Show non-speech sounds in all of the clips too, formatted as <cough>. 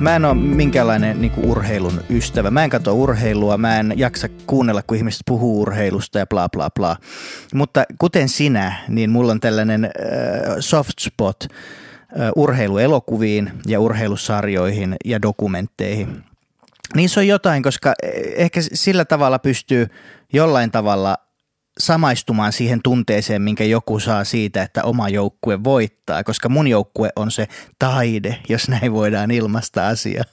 Mä en ole minkäänlainen niinku urheilun ystävä. Mä en katso urheilua, mä en jaksa kuunnella, kun ihmiset puhuu urheilusta ja bla bla bla. Mutta kuten sinä, niin mulla on tällainen äh, soft spot äh, urheiluelokuviin ja urheilusarjoihin ja dokumentteihin. Niissä on jotain, koska ehkä sillä tavalla pystyy jollain tavalla samaistumaan siihen tunteeseen, minkä joku saa siitä, että oma joukkue voittaa, koska mun joukkue on se taide, jos näin voidaan ilmaista asia.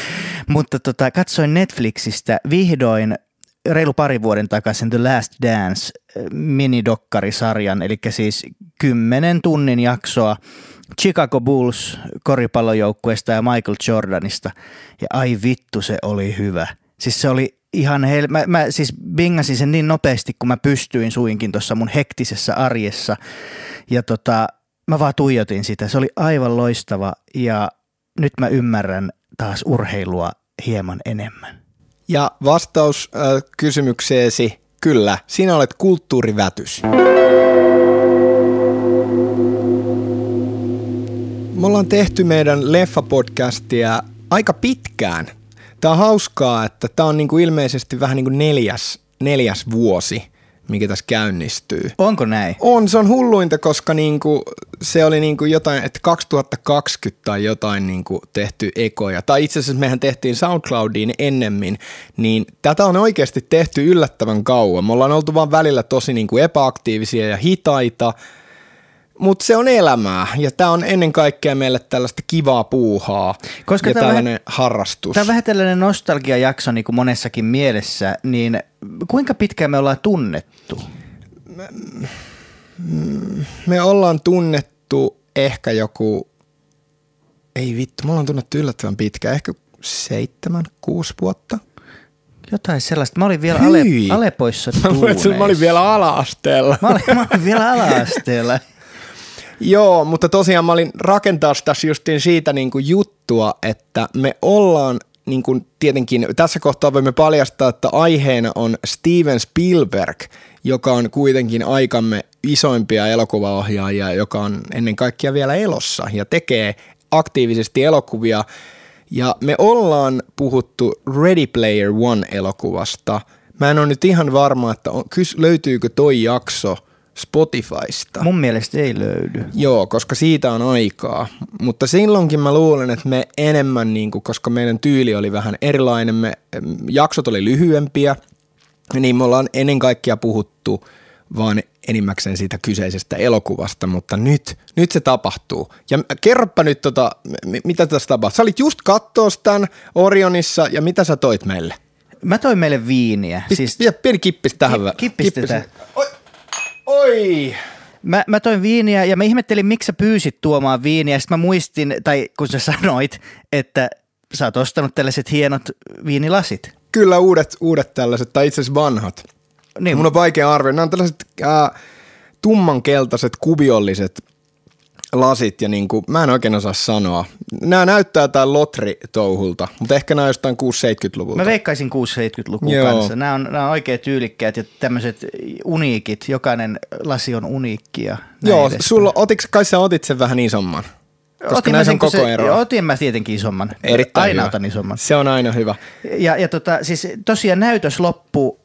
<laughs> Mutta tota, katsoin Netflixistä vihdoin reilu pari vuoden takaisin The Last Dance minidokkarisarjan, eli siis kymmenen tunnin jaksoa Chicago Bulls koripallojoukkueesta ja Michael Jordanista. Ja ai vittu, se oli hyvä. Siis se oli ihan hel... Mä, mä siis bingasin sen niin nopeasti, kun mä pystyin suinkin tuossa mun hektisessä arjessa. Ja tota, mä vaan tuijotin sitä. Se oli aivan loistava ja nyt mä ymmärrän taas urheilua hieman enemmän. Ja vastaus äh, kysymykseesi, kyllä, sinä olet kulttuurivätys. Me ollaan tehty meidän leffapodcastia aika pitkään. Tämä on hauskaa, että tämä on niinku ilmeisesti vähän niin kuin neljäs, neljäs vuosi, mikä tässä käynnistyy. Onko näin? On, se on hulluinta, koska niinku, se oli niinku jotain, että 2020 tai jotain niinku tehty ekoja. Tai itse asiassa mehän tehtiin SoundCloudiin ennemmin, niin tätä on oikeasti tehty yllättävän kauan. Me ollaan oltu vaan välillä tosi niinku epäaktiivisia ja hitaita, mutta se on elämää ja tämä on ennen kaikkea meille tällaista kivaa puuhaa Koska ja tällainen vähän, harrastus. Tämä on vähän tällainen nostalgiajakso niin kuin monessakin mielessä, niin kuinka pitkään me ollaan tunnettu? Me, me ollaan tunnettu ehkä joku, ei vittu, me ollaan tunnettu yllättävän pitkään, ehkä seitsemän, kuusi vuotta. Jotain sellaista. Mä olin vielä ale, Alepoissa Mä, mä olin vielä ala-asteella. Mä olin, mä olin vielä ala-asteella. <laughs> Joo, mutta tosiaan mä olin rakentaa tässä justiin siitä niin kuin juttua, että me ollaan niin kuin tietenkin tässä kohtaa voimme paljastaa, että aiheena on Steven Spielberg, joka on kuitenkin aikamme isoimpia elokuvaohjaajia, joka on ennen kaikkea vielä elossa ja tekee aktiivisesti elokuvia. Ja me ollaan puhuttu Ready Player One-elokuvasta. Mä en ole nyt ihan varma, että on, löytyykö toi jakso – Spotifysta. Mun mielestä ei löydy. Joo, koska siitä on aikaa. Mutta silloinkin mä luulen, että me enemmän, niin kuin, koska meidän tyyli oli vähän erilainen, me, jaksot oli lyhyempiä, niin me ollaan ennen kaikkea puhuttu vaan enimmäkseen siitä kyseisestä elokuvasta, mutta nyt, nyt se tapahtuu. Ja kerropa nyt, tota, mitä tässä tapahtuu. Sä olit just kattoo tämän Orionissa ja mitä sä toit meille? Mä toin meille viiniä. Pist, siis... Pieni kippis tähän. Ki- kippistetään. Oi, Oi! Mä, mä toin viiniä ja mä ihmettelin, miksi sä pyysit tuomaan viiniä. Sitten mä muistin, tai kun sä <laughs> sanoit, että sä oot ostanut tällaiset hienot viinilasit. Kyllä uudet, uudet tällaiset, tai itse asiassa vanhat. Niin. Mun on vaikea arvioida. Nämä on tällaiset äh, tummankeltaiset, kubiolliset lasit ja niin kuin, mä en oikein osaa sanoa. Nämä näyttää jotain lotri-touhulta, mutta ehkä nämä on jostain 6-70-luvulta. Mä veikkaisin 6-70-luvun Joo. kanssa. Nämä on, nämä on oikein tyylikkäät ja tämmöiset uniikit. Jokainen lasi on uniikki. Ja Joo, sulla, otiks, kai sä otit sen vähän isomman? Koska otin näissä on koko se, ero. Otin mä tietenkin isomman. Erittäin aina hyvä. otan isomman. Se on aina hyvä. Ja, ja tota, siis tosiaan näytös loppu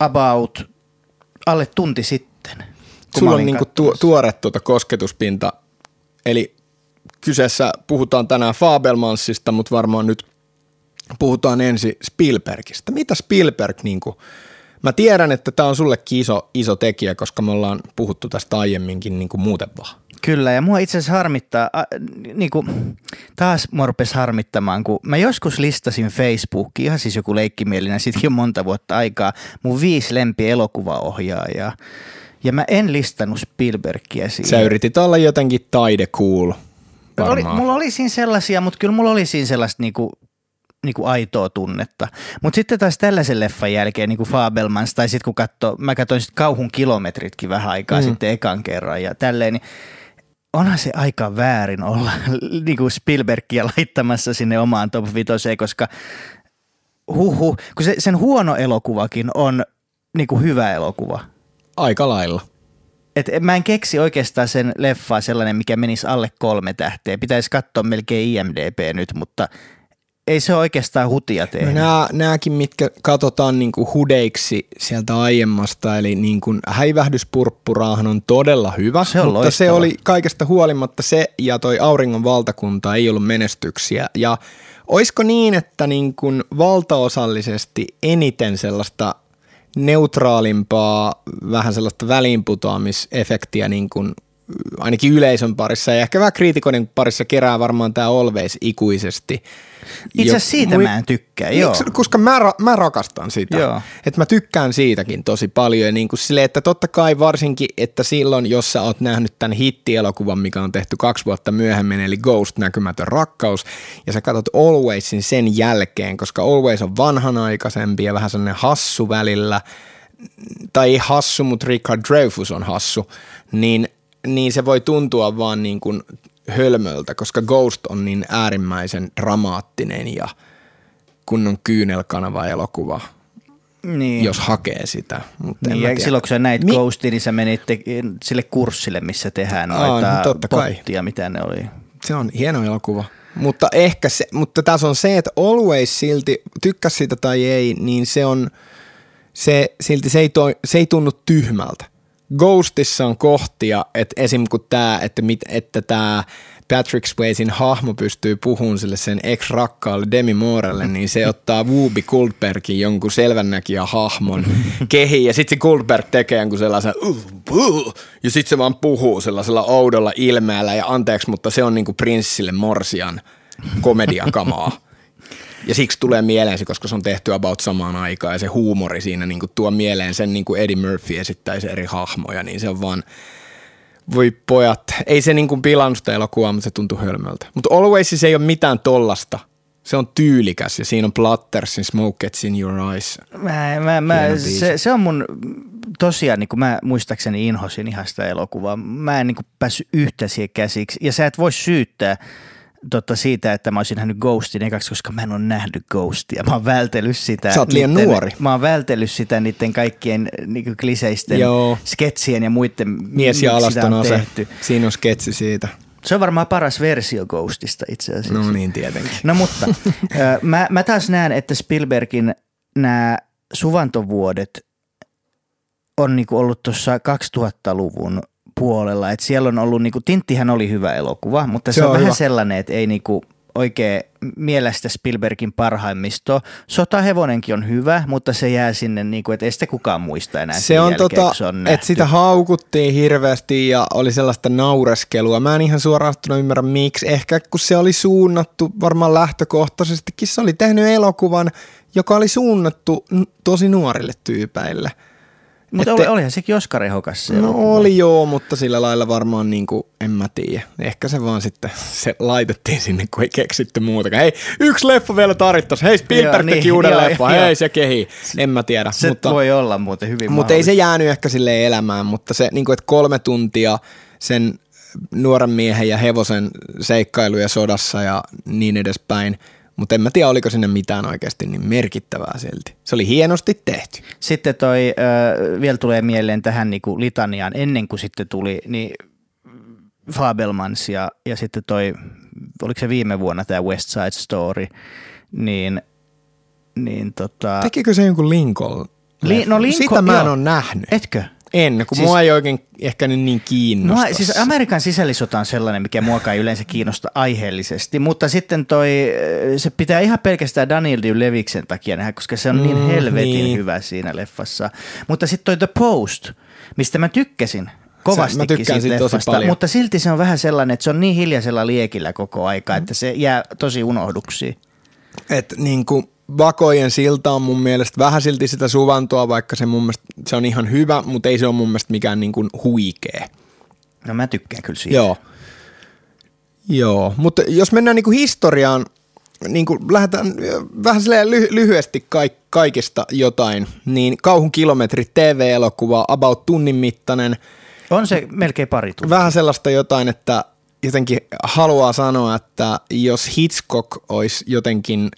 about alle tunti sitten. Sulla on niinku tu- tuore tuota kosketuspinta Eli kyseessä puhutaan tänään Fabelmansista, mutta varmaan nyt puhutaan ensin Spielbergistä. Mitä Spielberg, niin kuin, mä tiedän, että tämä on sullekin iso, iso tekijä, koska me ollaan puhuttu tästä aiemminkin niin kuin muuten vaan. Kyllä, ja mua itse asiassa harmittaa, äh, niin kuin, taas mua harmittamaan, kun mä joskus listasin Facebookiin, ihan siis joku leikkimielinen, sitkin on monta vuotta aikaa, mun viisi lempi elokuvaohjaajaa. Ja mä en listannut Spielbergia siihen. Sä yritit olla jotenkin taide cool. Oli, mulla oli siinä sellaisia, mutta kyllä mulla oli siinä sellaista niinku, niinku aitoa tunnetta. Mutta sitten taas tällaisen leffan jälkeen, niin kuin Fabelmans, tai sitten kun katso, mä katsoin sitten kauhun kilometritkin vähän aikaa mm. sitten ekan kerran ja tälleen, niin onhan se aika väärin olla <laughs> niin kuin Spielbergia laittamassa sinne omaan top 5, koska huhu, kun se, sen huono elokuvakin on niin kuin hyvä elokuva. Aika lailla. et mä en keksi oikeastaan sen leffaa sellainen, mikä menisi alle kolme tähteä. Pitäisi katsoa melkein IMDB nyt, mutta ei se oikeastaan hutia tehnyt. No nämä, nämäkin, mitkä katsotaan niin kuin hudeiksi sieltä aiemmasta, eli niin kuin häivähdyspurppuraahan on todella hyvä, Se on mutta loistava. se oli kaikesta huolimatta se ja toi Auringon valtakunta ei ollut menestyksiä. Ja oisko niin, että niin kuin valtaosallisesti eniten sellaista neutraalimpaa, vähän sellaista väliinputoamisefektiä niin kuin ainakin yleisön parissa ja ehkä vähän kriitikoiden parissa kerää varmaan tämä Always ikuisesti. Itse asiassa siitä Mui- mä en tykkää, joo. Miksi? Koska mä, ra- mä rakastan sitä. Joo. Että mä tykkään siitäkin tosi paljon. Ja niin kuin sille, että totta kai varsinkin, että silloin, jos sä oot nähnyt tämän hittielokuvan, mikä on tehty kaksi vuotta myöhemmin, eli Ghost, näkymätön rakkaus, ja sä katsot Alwaysin sen jälkeen, koska Always on vanhanaikaisempi ja vähän sellainen hassu välillä, tai ei hassu, mutta Richard Dreyfus on hassu, niin, niin se voi tuntua vaan niin kuin hölmöltä, koska Ghost on niin äärimmäisen dramaattinen ja kunnon kyynelkanava elokuva, Niin. jos hakee sitä. Mutta Niin, ja tiedä. silloin kun sä näit Mi- Ghostin, niin sä menit te- sille kurssille, missä tehdään Aa, noita no totta kai. pottia, mitä ne oli. Se on hieno elokuva. Mutta ehkä se, mutta tässä on se, että Always silti, tykkäs siitä tai ei, niin se on, se, silti se ei, toi, se ei tunnu tyhmältä. Ghostissa on kohtia, että esim. kun tämä, että, mit, että tämä Patrick Swayzin hahmo pystyy puhumaan sille sen ex-rakkaalle Demi Moorelle, niin se ottaa Whoopi Goldbergin jonkun selvännäkijä hahmon kehiin ja sitten se Goldberg tekee jonkun sellaisen "Uh, uh", ja sitten se vaan puhuu sellaisella oudolla ilmeellä ja anteeksi, mutta se on niinku prinssille morsian komediakamaa. Ja siksi tulee mieleen se, koska se on tehty about samaan aikaan ja se huumori siinä niin tuo mieleen sen niin kuin Eddie Murphy esittäisi eri hahmoja, niin se on vaan, voi pojat, ei se niin kuin pilannut sitä elokuvaa, mutta se tuntui hölmöltä. Mutta Always ei ole mitään tollasta. Se on tyylikäs ja siinä on Plattersin Smoke Gets in Your Eyes. Mä, mä, mä, se, se, on mun tosiaan, niin kuin mä muistaakseni inhosin ihan sitä elokuvaa. Mä en niin kuin päässyt yhtä siihen käsiksi. Ja sä et voi syyttää totta siitä, että mä olisin nähnyt Ghostin ekaksi, koska mä en ole nähnyt Ghostia. Mä oon vältellyt sitä. Sä oot liian niitten- nuori. Mä oon vältellyt sitä niiden kaikkien niin kliseisten Joo. sketsien ja muiden, Mies ja alaston on ase. tehty. Siinä on sketsi siitä. Se on varmaan paras versio Ghostista itse asiassa. No niin, tietenkin. No mutta <laughs> mä, mä taas näen, että Spielbergin nämä suvantovuodet on niinku ollut tuossa 2000-luvun puolella. Et siellä on ollut, niinku, Tinttihän oli hyvä elokuva, mutta se, Se on, on vähän hyvä. sellainen, että ei niinku oikein mielestä Spielbergin parhaimmisto. Sotahevonenkin on hyvä, mutta se jää sinne, niinku, että ei sitä kukaan muista enää Se on jälkeen, tota, se on että sitä haukuttiin hirveästi ja oli sellaista naureskelua. Mä en ihan suoraan ymmärrä miksi. Ehkä kun se oli suunnattu varmaan lähtökohtaisestikin, se oli tehnyt elokuvan, joka oli suunnattu tosi nuorille tyypeille. Mutta oli, olihan sekin ehokas se No elokuva. oli joo, mutta sillä lailla varmaan niin kuin, en mä tiedä. Ehkä se vaan sitten se laitettiin sinne, kun ei keksitty muutakaan. Hei, yksi leffa vielä tarvittaisiin. Hei, Spielberg teki niin, uuden joo, leffan. joo. Hei, se kehi. En mä tiedä. Se mutta... voi olla muuten hyvin Mutta ei se jäänyt ehkä sille elämään, mutta se, niin kuin, että kolme tuntia sen nuoren miehen ja hevosen seikkailuja sodassa ja niin edespäin. Mutta en mä tiedä, oliko sinne mitään oikeasti niin merkittävää silti. Se oli hienosti tehty. Sitten toi, ö, vielä tulee mieleen tähän niinku litaniaan, ennen kuin sitten tuli, niin Fabelmans ja, ja sitten toi, oliko se viime vuonna tämä West Side Story, niin, niin tota, Tekikö se jonkun Lincoln? Li- no Lincoln- Sitä mä en ole nähnyt. etkö? En, kun Siis- mua ei oikein ehkä nyt niin No, kiinnosta. siis Amerikan sisällissota on sellainen, mikä muokaa ei yleensä kiinnosta aiheellisesti, mutta sitten toi, ö, se pitää ihan pelkästään Daniel Leviksen takia nähdä, koska se on niin Mm, helvetin niin. hyvä siinä leffassa. Mutta sitten toi The Post, mistä mä tykkäsin kovastikin siitä leffasta, paljon. mutta silti se on vähän sellainen, että se on niin hiljaisella liekillä koko aika, että se jää tosi unohduksiin. Et niin kuin Vakojen silta on mun mielestä vähän silti sitä suvantoa, vaikka se mun mielestä se on ihan hyvä, mutta ei se ole mun mielestä mikään niin kuin huikea. No mä tykkään kyllä siitä. Joo. Joo, mutta jos mennään niin kuin historiaan, niin kuin lähdetään vähän ly- lyhyesti kaik- kaikista jotain, niin Kauhun kilometri TV-elokuva, about tunnin mittainen, On se melkein pari tuntia. vähän sellaista jotain, että jotenkin haluaa sanoa, että jos Hitchcock olisi jotenkin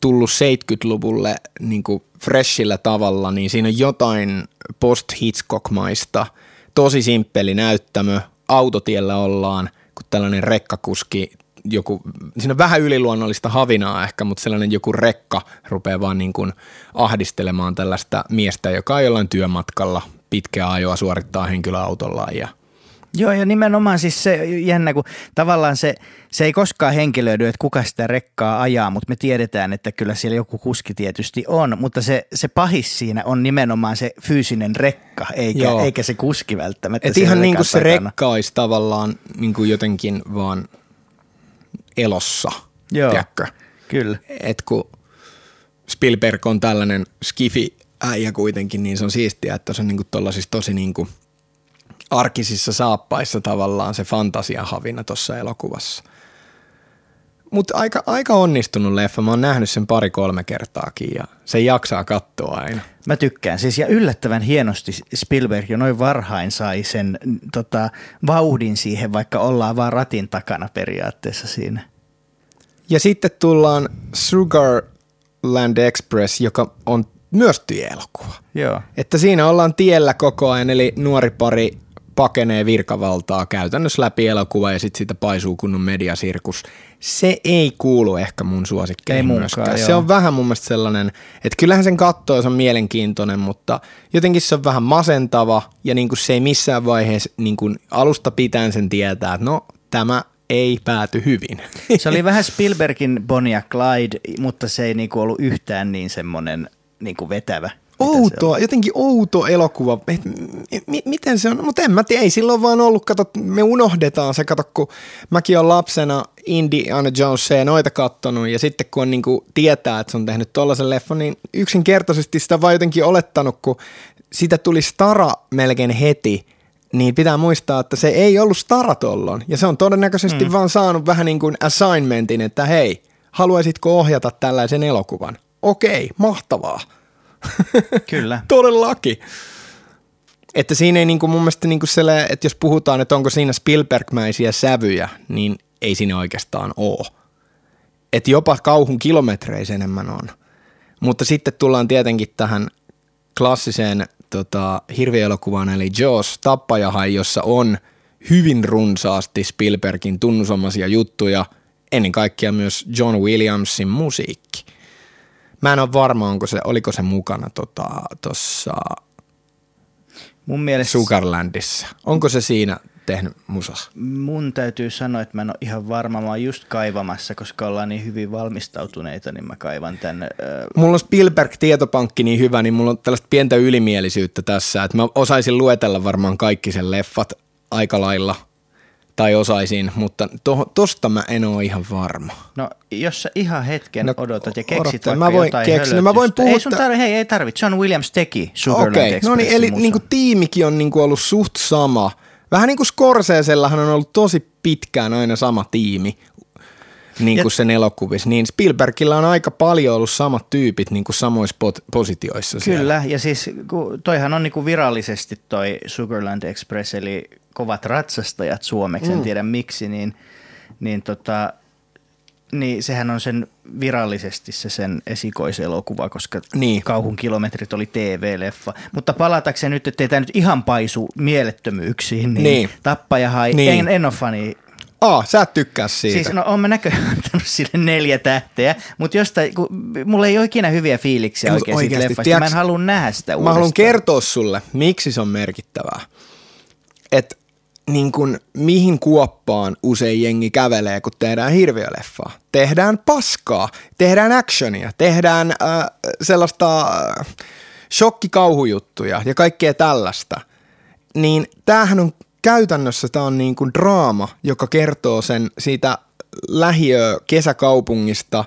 tullut 70-luvulle niin kuin freshillä tavalla, niin siinä on jotain post-Hitchcock-maista. Tosi simppeli näyttämö, autotiellä ollaan, kun tällainen rekkakuski, joku, siinä on vähän yliluonnollista havinaa ehkä, mutta sellainen joku rekka rupeaa vaan niin kuin ahdistelemaan tällaista miestä, joka ei jollain työmatkalla pitkää ajoa suorittaa henkilöautollaan ja Joo, ja nimenomaan siis se jännä, kun tavallaan se, se ei koskaan henkilöidy, että kuka sitä rekkaa ajaa, mutta me tiedetään, että kyllä siellä joku kuski tietysti on, mutta se, se pahis siinä on nimenomaan se fyysinen rekka, eikä, eikä se kuski välttämättä. Et ihan niin kuin se rekka olisi tavallaan niin kuin jotenkin vaan elossa, Joo, tiedätkö? kyllä. Et kun Spielberg on tällainen skifi äijä kuitenkin, niin se on siistiä, että se on niin kuin tosi niin kuin – arkisissa saappaissa tavallaan se fantasiahavina tuossa elokuvassa. Mutta aika, aika onnistunut leffa. Mä oon nähnyt sen pari-kolme kertaakin ja se jaksaa katsoa aina. Mä tykkään. Siis ja yllättävän hienosti Spielberg jo noin varhain sai sen tota, vauhdin siihen, vaikka ollaan vaan ratin takana periaatteessa siinä. Ja sitten tullaan Sugarland Express, joka on myös tielokuva. Joo. Että siinä ollaan tiellä koko ajan, eli nuori pari pakenee virkavaltaa käytännössä läpi elokuva ja sitten siitä paisuu kunnon mediasirkus. Se ei kuulu ehkä mun suosikkeihin ei myöskään. Joo. Se on vähän mun mielestä sellainen, että kyllähän sen katsoo, se on mielenkiintoinen, mutta jotenkin se on vähän masentava ja niin kuin se ei missään vaiheessa niin kuin alusta pitäen sen tietää, että no tämä ei pääty hyvin. Se oli vähän Spielbergin Bonnie ja Clyde, mutta se ei niinku ollut yhtään niin semmoinen niinku vetävä outoa, jotenkin outo elokuva. Et, m- miten se on? Mutta en mä tiedä, ei silloin vaan ollut, kato, me unohdetaan se, kato, kun mäkin olen lapsena Indiana Jonesia noita kattonut, ja sitten kun on niin kuin, tietää, että se on tehnyt tollaisen leffon, niin yksinkertaisesti sitä vaan jotenkin olettanut, kun sitä tuli stara melkein heti, niin pitää muistaa, että se ei ollut stara tollon, ja se on todennäköisesti mm. vaan saanut vähän niin kuin assignmentin, että hei, haluaisitko ohjata tällaisen elokuvan? Okei, mahtavaa <laughs> Kyllä. Todellakin. Että siinä ei niinku mun mielestä niinku selle, että jos puhutaan, että onko siinä Spielbergmäisiä sävyjä, niin ei siinä oikeastaan ole. Että jopa kauhun kilometreissä enemmän on. Mutta sitten tullaan tietenkin tähän klassiseen tota, hirvielokuvaan, eli Jaws, Tappajahai, jossa on hyvin runsaasti Spielbergin tunnusomaisia juttuja, ennen kaikkea myös John Williamsin musiikki. Mä en ole varma, onko se, oliko se mukana tuossa tota, Mun mielestä... Sugarlandissa. Onko se siinä tehnyt musa? Mun täytyy sanoa, että mä en ole ihan varma. Mä oon just kaivamassa, koska ollaan niin hyvin valmistautuneita, niin mä kaivan tänne. Äh... Mulla on Spielberg-tietopankki niin hyvä, niin mulla on tällaista pientä ylimielisyyttä tässä, että mä osaisin luetella varmaan kaikki sen leffat aika lailla – tai osaisin, mutta to, tosta mä en ole ihan varma. No jos sä ihan hetken no, odotat ja keksit odottaa, mä voin jotain keksin, no, mä voin puhua. Ei sun tarvi, hei ei tarvitse, John Williams teki Sugarland Okei, okay. no niin, eli niin kuin tiimikin on niin kuin ollut suht sama. Vähän niin kuin Scorsesellahan on ollut tosi pitkään aina sama tiimi, niin kuin sen elokuvissa, niin Spielbergillä on aika paljon ollut samat tyypit niin kuin samoissa pot- positioissa. Kyllä, siellä. ja siis toihan on niin kuin virallisesti toi Sugarland Express, eli kovat ratsastajat suomeksi, mm. en tiedä miksi, niin, niin, tota, niin sehän on sen virallisesti se sen esikoiselokuva, koska niin. kauhun kilometrit oli TV-leffa. Mutta palatakseen nyt, ettei tämä nyt ihan paisu mielettömyyksiin, niin, niin. Tappajahai, niin. en, en ole fani Aa, sä et tykkää siitä. Siis no on mä näköjään <laughs> antanut sille neljä tähteä, mutta jostain, kun mulla ei ole ikinä hyviä fiiliksiä oikein oikeasti, siitä leffasta, tiiäks, mä en halua nähdä sitä Mä haluan kertoa sulle, miksi se on merkittävää. Että niin kuin, mihin kuoppaan usein jengi kävelee, kun tehdään hirviöleffaa. Tehdään paskaa, tehdään actionia, tehdään äh, sellaista äh, shokkikauhujuttuja ja kaikkea tällaista. Niin tämähän on käytännössä tämä on niin kuin draama, joka kertoo sen siitä lähiö kesäkaupungista,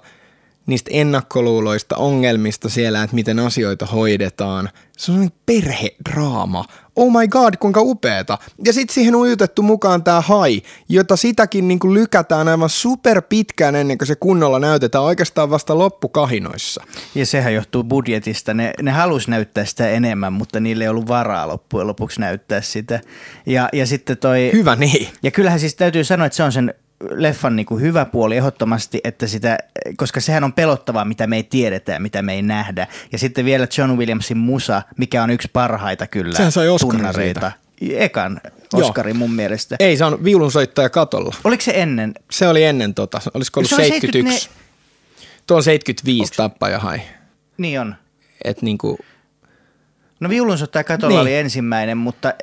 niistä ennakkoluuloista, ongelmista siellä, että miten asioita hoidetaan. Se on perhedraama, oh my god, kuinka upeeta. Ja sitten siihen on ujutettu mukaan tämä hai, jota sitäkin niin kuin lykätään aivan super pitkään ennen kuin se kunnolla näytetään oikeastaan vasta loppukahinoissa. Ja sehän johtuu budjetista. Ne, ne halusi näyttää sitä enemmän, mutta niille ei ollut varaa loppujen lopuksi näyttää sitä. Ja, ja sitten toi... Hyvä niin. Ja kyllähän siis täytyy sanoa, että se on sen leffan niin kuin hyvä puoli ehdottomasti, että sitä, koska sehän on pelottavaa, mitä me ei tiedetä ja mitä me ei nähdä. Ja sitten vielä John Williamsin musa, mikä on yksi parhaita kyllä Sehän sai tunnareita. ekan Joo. Oscarin mun mielestä. Ei saanut viulunsoittaja katolla. Oliko se ennen? Se oli ennen tota, olisiko ollut Se on 71. Tuo on 75 tappaja hai. Niin on. Et niinku, No viulunsoittaja katolla Niin. oli ensimmäinen, mutta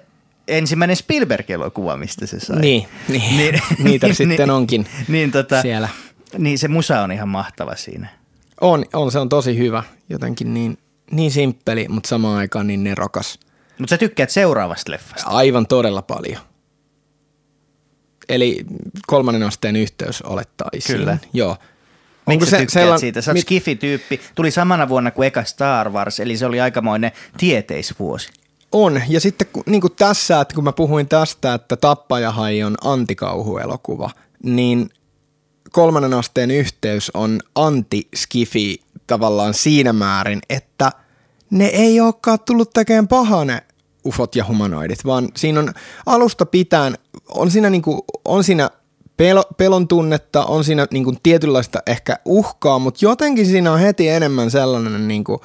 ensimmäinen Spielberg-elokuva, mistä se sai. niin, niin, <laughs> <laughs> niitä sitten onkin niin, tota, siellä. Niin se musa on ihan mahtava siinä. On, on, se on tosi hyvä. Jotenkin niin, niin simppeli, mutta samaan aikaan niin nerokas. Mutta sä tykkäät seuraavasta leffasta. Aivan todella paljon. Eli kolmannen asteen yhteys olettaisiin. Kyllä. Joo. Miksi sä tykkäät sellan- siitä? Sä oot mit- skifi-tyyppi. Tuli samana vuonna kuin eka Star Wars, eli se oli aikamoinen tieteisvuosi. On, ja sitten niin kuin tässä, että kun mä puhuin tästä, että Tappajahai on antikauhuelokuva, niin kolmannen asteen yhteys on anti-skifi tavallaan siinä määrin, että ne ei olekaan tullut tekemään pahaa ne ufot ja humanoidit, vaan siinä on alusta pitäen, on siinä, niin kuin, on siinä pelo, pelon tunnetta, on siinä niin kuin tietynlaista ehkä uhkaa, mutta jotenkin siinä on heti enemmän sellainen niin kuin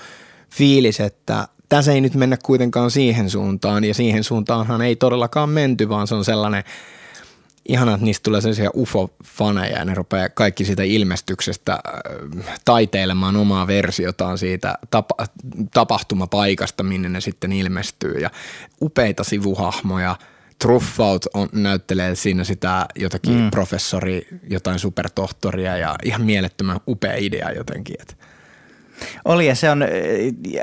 fiilis, että tässä ei nyt mennä kuitenkaan siihen suuntaan, ja siihen suuntaanhan ei todellakaan menty, vaan se on sellainen, ihana, että niistä tulee sellaisia UFO-faneja ja ne rupeaa kaikki siitä ilmestyksestä äh, taiteilemaan omaa versiotaan siitä tapa- tapahtumapaikasta, minne ne sitten ilmestyy ja upeita sivuhahmoja. Truffaut on, näyttelee siinä sitä jotakin mm. professori, jotain supertohtoria ja ihan mielettömän upea idea jotenkin. Että Oli ja se on äh,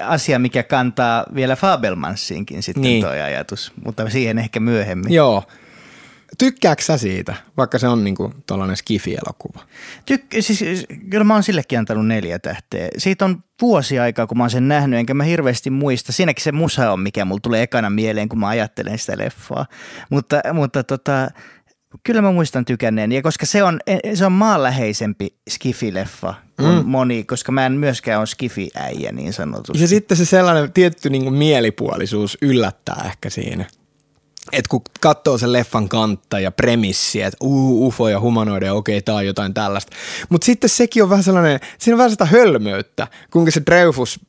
asia, mikä kantaa vielä Fabelmansiinkin sitten Niin. niin. toi ajatus, mutta siihen ehkä myöhemmin. Joo. Tykkääksä sä siitä, vaikka se on niinku tuollainen skifi-elokuva? Tyk- siis, kyllä mä oon sillekin antanut neljä tähteä. Siitä on vuosi aikaa, kun mä oon sen nähnyt, enkä mä hirveästi muista. Siinäkin se musa on, mikä mulla tulee ekana mieleen, kun mä ajattelen sitä leffaa. Mutta, mutta tota, kyllä mä muistan tykänneen. Ja koska se on, se on maanläheisempi Skifi-leffa kuin mm. moni, koska mä en myöskään ole Skifi-äijä niin sanotusti. Ja sitten se sellainen tietty niin kuin mielipuolisuus yllättää ehkä siinä. Et kun katsoo sen leffan kantta ja premissiä, että uu, ufo ja humanoide, okei, tää on jotain tällaista. Mutta sitten sekin on vähän sellainen, siinä on vähän sitä hölmöyttä, kuinka se Dreufus,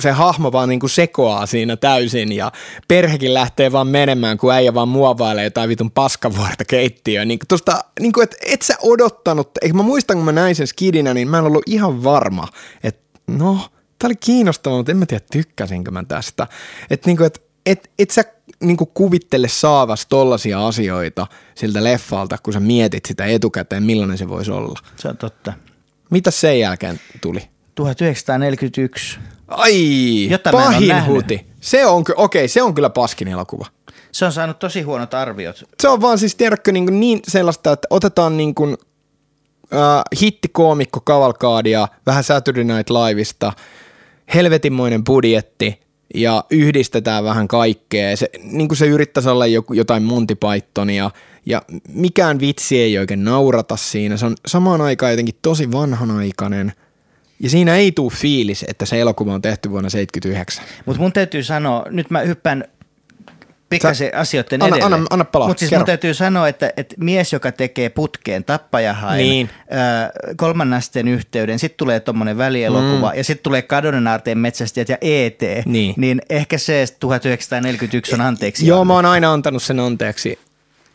se hahmo vaan niin kuin sekoaa siinä täysin ja perhekin lähtee vaan menemään, kun äijä vaan muovailee jotain vitun paskavuorta keittiöön. Niin tosta, niin kuin, että et sä odottanut, eikö mä muistan, kun mä näin sen skidinä, niin mä en ollut ihan varma, että no, tää oli kiinnostavaa, mutta en mä tiedä, tykkäsinkö mä tästä. Että niinku, et, et, et sä niinku kuvittele saavas tollasia asioita siltä leffalta, kun sä mietit sitä etukäteen, millainen se voisi olla. Se on totta. Mitä sen jälkeen tuli? 1941. Ai, oo pahin huti. Se on, okei, se on kyllä paskin elokuva. Se on saanut tosi huonot arviot. Se on vaan siis, tiedätkö, niin, niin sellaista, että otetaan niin kuin, äh, hittikoomikko kavalkaadia, vähän Saturday Night Liveista, helvetinmoinen budjetti ja yhdistetään vähän kaikkea. Se, niin kuin se yrittäisi olla joku, jotain Monty Pythonia ja mikään vitsi ei oikein naurata siinä. Se on samaan aikaan jotenkin tosi vanhanaikainen ja siinä ei tule fiilis, että se elokuva on tehty vuonna 1979. Mutta mun täytyy sanoa, nyt mä hyppään pikkasen Sä- asioiden anna- edelle. anna- anna palaa, Mutta siis kerro. mun täytyy sanoa, että, että mies, joka tekee putkeen tappajahain, Niin. kolmannen asteen yhteyden, sitten tulee tuommoinen välielokuva mm. ja sitten tulee Kadonen aarteen metsästäjät ja ET, Niin. niin ehkä se 1941 on anteeksi. Joo, mä oon aina antanut sen anteeksi,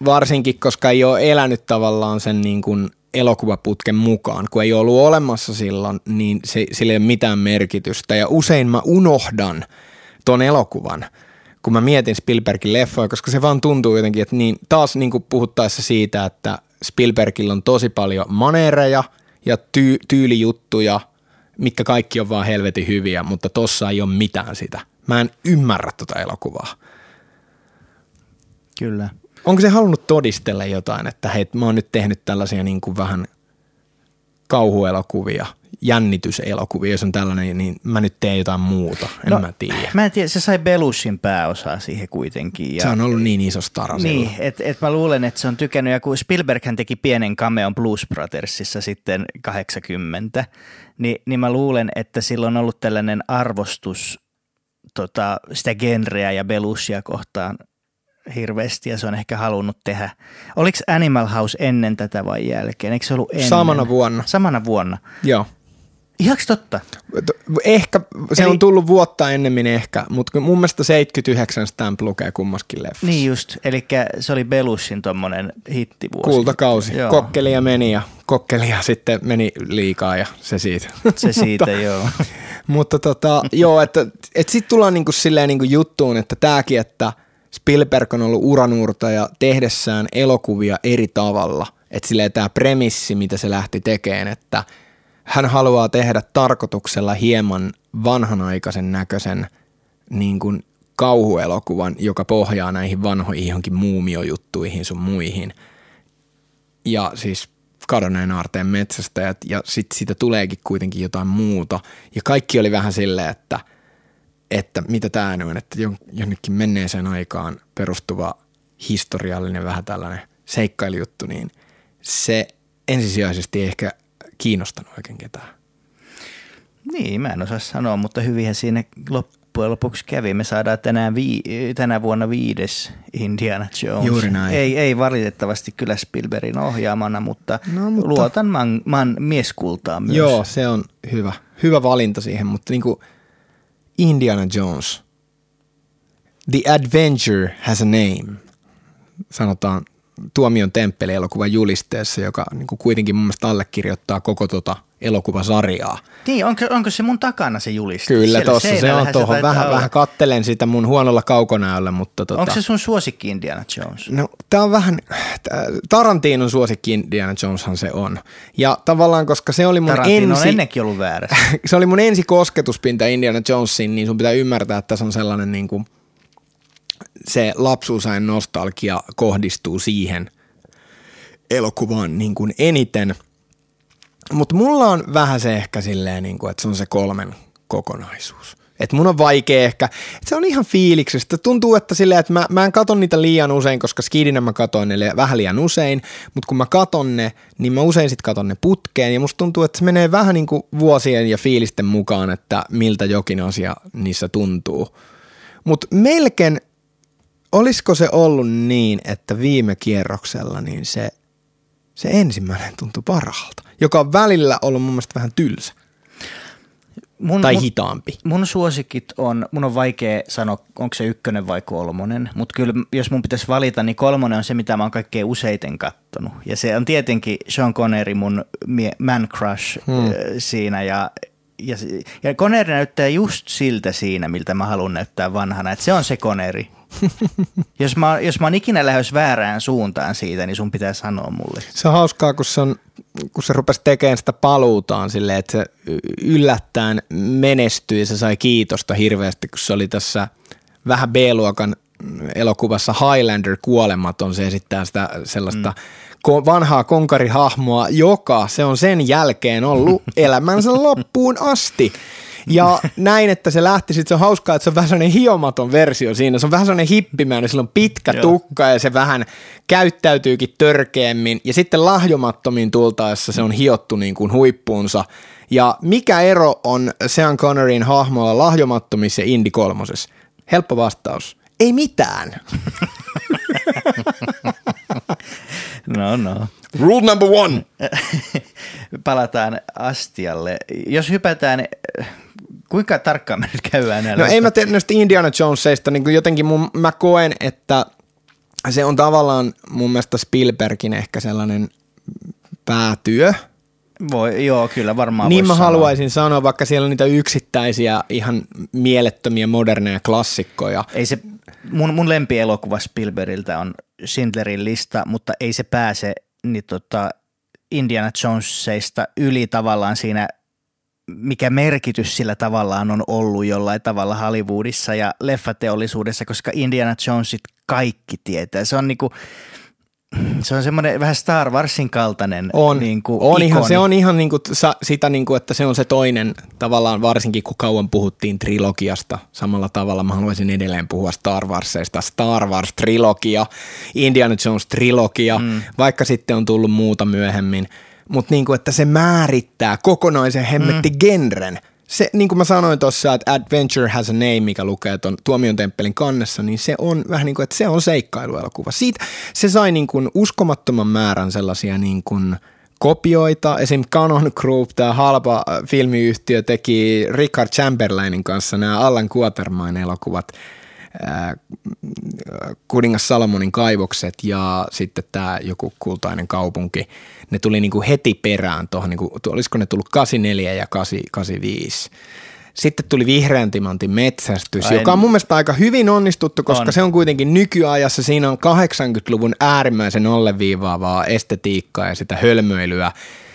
varsinkin koska ei ole elänyt tavallaan sen niin kuin elokuvaputken mukaan. Kun ei ollut olemassa silloin, niin se, sillä ei ole mitään merkitystä. Ja usein mä unohdan ton elokuvan, kun mä mietin Spielbergin leffoja, koska se vaan tuntuu jotenkin, että niin, taas niin kuin puhuttaessa siitä, että Spielbergillä on tosi paljon maneereja ja ty- tyylijuttuja, mitkä kaikki on vaan helvetin hyviä, mutta tossa ei ole mitään sitä. Mä en ymmärrä tota elokuvaa. Kyllä. Onko se halunnut todistella jotain, että hei, mä oon nyt tehnyt tällaisia niin kuin vähän kauhuelokuvia, jännityselokuvia, jos on tällainen, niin mä nyt teen jotain muuta. En no, mä tiedä. Mä en tiedä, se sai Belushin pääosaa siihen kuitenkin. Ja Se on ollut niin iso stara Niin, että et mä luulen, että se on tykännyt, ja kun Spielberghän teki pienen cameon Blues Brothersissa sitten 80, niin, niin mä luulen, että sillä on ollut tällainen arvostus tota, sitä genreä ja Belushia kohtaan hirveästi, ja se on ehkä halunnut tehdä. Oliko Animal House ennen tätä vai jälkeen? Eikö se ollut ennen? Samana vuonna. Samana vuonna. Joo. Ihaks totta? Ehkä, se Eli- on tullut vuotta ennemmin ehkä, mutta mun mielestä 79 Stamp lukee kummaskin leffassa. Niin just, eli se oli Belushin tommonen hittivuosi. Kultakausi. Joo. Kokkelia meni ja kokkelia sitten meni liikaa ja se siitä. Se siitä, joo. <laughs> Mutta tota, joo, että, että sitten tullaan niinku silleen niinku juttuun, että tämäkin, että Spielberg on ollut uranuurtaja tehdessään elokuvia eri tavalla. Että silleen tämä premissi, mitä se lähti tekemään, että hän haluaa tehdä tarkoituksella hieman vanhanaikaisen näköisen niin kuin kauhuelokuvan, joka pohjaa näihin vanhoihin johonkin muumiojuttuihin sun muihin. Ja siis kadonneen aarteen metsästä ja, ja sitten siitä tuleekin kuitenkin jotain muuta. Ja kaikki oli vähän silleen, että, että mitä tämä on, että jon- jonnekin menneeseen aikaan perustuva historiallinen vähän tällainen seikkailijuttu, niin se ensisijaisesti ei ehkä kiinnostanut oikein ketään. Niin, mä en osaa sanoa, mutta hyvinhän siinä loppujen lopuksi kävi. Me saadaan tänään vii, tänä vuonna viides Indiana Jones. Juuri näin. Ei, ei valitettavasti kyllä Spielbergin ohjaamana, mutta, No, mutta- luotan man, man mieskultaan myös. Joo, se on hyvä, hyvä valinta siihen, mutta niin kuin Indiana Jones, The Adventure has a name, sanotaan Tuomion temppeli elokuvan julisteessa, joka niin kuin kuitenkin mun mielestä allekirjoittaa koko tota elokuvasarjaa. Niin, onko, onko se mun takana se juliste? Kyllä tossa se on tuohon, vähän, olla. vähän kattelen sitä mun huonolla kaukonäöllä, mutta tota, Onko se sun suosikki Indiana Jones? No, tämä on vähän, tää- Tarantinon suosikki Indiana Joneshan se on. Ja tavallaan, koska se oli mun Tarantino on ensi... ennenkin ollut väärässä. <laughs> se oli mun ensi kosketuspinta Indiana Jonesiin, niin sun pitää ymmärtää, että tässä on sellainen niin kuin, se lapsuusajan nostalgia kohdistuu siihen elokuvaan niin kuin eniten. Mutta mulla on vähän se ehkä silleen, niin kuin, että se on se kolmen kokonaisuus. Et mun on vaikea ehkä, että se on ihan fiiliksestä. Tuntuu, että silleen, että mä, mä en katon niitä liian usein, koska skidinä mä katon ne vähän liian usein, mutta kun mä katon ne, niin mä usein sit katon ne putkeen ja musta tuntuu, että se menee vähän niin kuin vuosien ja fiilisten mukaan, että miltä jokin asia niissä tuntuu. Mutta melkein, olisiko se ollut niin, että viime kierroksella niin se, se ensimmäinen tuntui parhaalta, joka on välillä ollut mun mielestä vähän tylsä Mun, tai mun, hitaampi. mun suosikit on, mun on vaikea sanoa, onko se ykkönen vai kolmonen, mutta kyllä jos mun pitäisi valita, niin kolmonen on se, mitä mä oon kaikkein useiten kattonut. Ja se on tietenkin Sean Connery, mun mie- man crush hmm. siinä ja ja, ja Connery näyttää just siltä siinä, miltä mä haluan näyttää vanhana, että se on se Connery. <laughs> jos, mä, jos mä oon ikinä lähes väärään suuntaan siitä, niin sun pitää sanoa mulle. Se on hauskaa, kun se, on, kun se rupesi tekemään sitä paluutaan silleen, että se yllättäen menestyi ja se sai kiitosta hirveästi, kun se oli tässä vähän B-luokan elokuvassa Highlander kuolematon. Se esittää sitä sellaista ko- vanhaa konkarihahmoa, joka se on sen jälkeen ollut <laughs> elämänsä loppuun asti. Ja näin, että se lähti, sit se on hauskaa, että se on vähän sellainen hiomaton versio siinä. Se on vähän sellainen hippimäinen, sillä on pitkä Joo. tukka ja se vähän käyttäytyykin törkeämmin. Ja sitten lahjomattomiin tultaessa se on hiottu niin kuin huippuunsa. Ja mikä ero on Sean Conneryn hahmolla lahjomattomissa ja Indy kolmosessa? Helppo vastaus. Ei mitään. <laughs> No, no. Rule number one. <laughs> Palataan Astialle. Jos hypätään, kuinka tarkkaan me nyt käydään näillä? No ei mä tiedä näistä Indiana Jonesista, niin jotenkin mun, mä koen, että se on tavallaan mun mielestä Spielbergin ehkä sellainen päätyö. Voi, joo, kyllä varmaan niin mä sanoa. haluaisin sanoa, vaikka siellä on niitä yksittäisiä ihan mielettömiä moderneja klassikkoja. Ei se, mun, mun lempielokuva Spielbergiltä on Schindlerin lista, mutta ei se pääse niin tota Indiana Jonesista yli tavallaan siinä, mikä merkitys sillä tavallaan on ollut jollain tavalla Hollywoodissa ja leffateollisuudessa, koska Indiana Jonesit kaikki tietää. Se on niinku, se on semmoinen vähän Star Warsin kaltainen On, niinku on ihan, se on ihan niinku sa, sitä, niinku, että se on se toinen, tavallaan varsinkin kun kauan puhuttiin trilogiasta. Samalla tavalla, mä haluaisin edelleen puhua Star Warsista, Star Wars-trilogia, Indiana Jones-trilogia, mm. vaikka sitten on tullut muuta myöhemmin, mutta niinku, että se määrittää kokonaisen hemmetti mm. genren. Se, niin kuin mä sanoin tuossa, että Adventure has a name, mikä lukee tuon Tuomion temppelin kannessa, niin se on vähän niin kuin, että se on seikkailuelokuva. Siitä se sai niin kuin uskomattoman määrän sellaisia niin kuin kopioita. Esim. Canon Group, tämä halpa filmiyhtiö, teki Richard Chamberlainin kanssa nämä Allan Quatermain elokuvat – kuningas Salomonin kaivokset ja sitten tämä joku kultainen kaupunki, ne tuli niin kuin heti perään tuohon, niin kuin, olisiko ne tullut 84 ja 85. Sitten tuli vihreän timantin metsästys, Ai joka on mun mielestä aika hyvin onnistuttu, koska on. se on kuitenkin nykyajassa, siinä on 80-luvun äärimmäisen alleviivaavaa estetiikkaa ja sitä hölmöilyä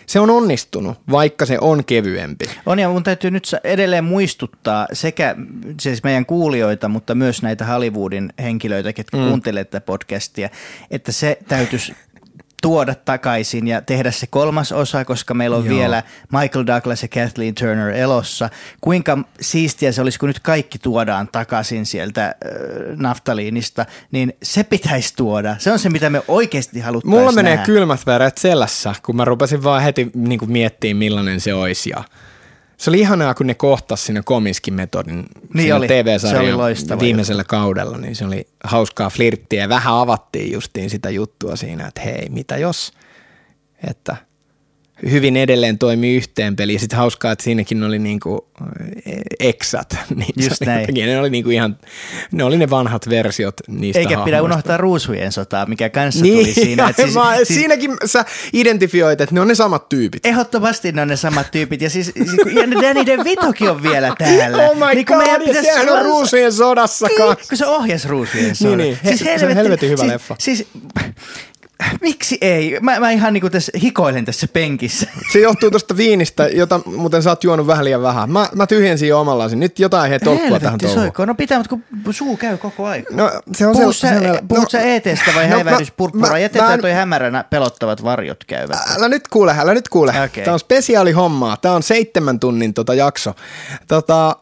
se on onnistunut, vaikka se on kevyempi. On ja mun täytyy nyt edelleen muistuttaa sekä siis meidän kuulijoita, mutta myös näitä Hollywoodin henkilöitä, ketkä mm. kuuntelee tätä podcastia, että se täytyisi tuoda takaisin ja tehdä se kolmas osa, koska meillä on Joo. vielä Michael Douglas ja Kathleen Turner elossa. Kuinka siistiä se olisi, kun nyt kaikki tuodaan takaisin sieltä äh, naftaliinista, niin se pitäisi tuoda. Se on se, mitä me oikeasti haluttaisiin Mulla menee nähdä. kylmät väreet selässä, kun mä rupesin vaan heti niin miettimään, millainen se olisi ja – se oli ihanaa, kun ne kohtas siinä komiskin metodin niin oli. TV-sarjan viimeisellä juttu. kaudella, niin se oli hauskaa flirttiä ja vähän avattiin justiin sitä juttua siinä, että hei, mitä jos, että – hyvin edelleen toimii yhteen peli. Ja sitten hauskaa, että siinäkin oli niinku eksat. <laughs> Niin Just näin. Jotenkin, ne oli niinku ihan, ne oli ne vanhat versiot niistä Eikä hahmoista. pidä unohtaa ruusujen sotaa, mikä kanssa niin, tuli siinä. <laughs> Että siis, mä, siis, siinäkin sä identifioit, että ne on ne samat tyypit. Ehdottomasti ne on ne samat tyypit. Ja siis ja Danny DeVitokin on vielä <laughs> täällä. Oh my niin, god, meidän pitäisi, sehän on ruusujen sodassa niin, kun se ohjasi ruusujen sodan. niin, niin. Siis on helvetin hyvä siis, leffa. Siis Miksi ei? Mä, mä ihan niinku tässä hikoilen tässä penkissä. <laughs> Se johtuu tuosta viinistä, jota muuten sä oot juonut vähän liian vähän. Mä, mä tyhjensin jo omallasin. Nyt jotain he tolkkua tähän touhuun. No pitää, mutta kun suu käy koko ajan. No se on puhut se, sä, se, puhut no, sä ET-stä vai <laughs> no, häivähdyspurppura? Jätetään toi hämäränä pelottavat varjot käyvät. Älä nyt kuule, älä nyt kuule. Okay. Tämä on spesiaali hommaa. Tämä on seitsemän tunnin tota jakso. Tota,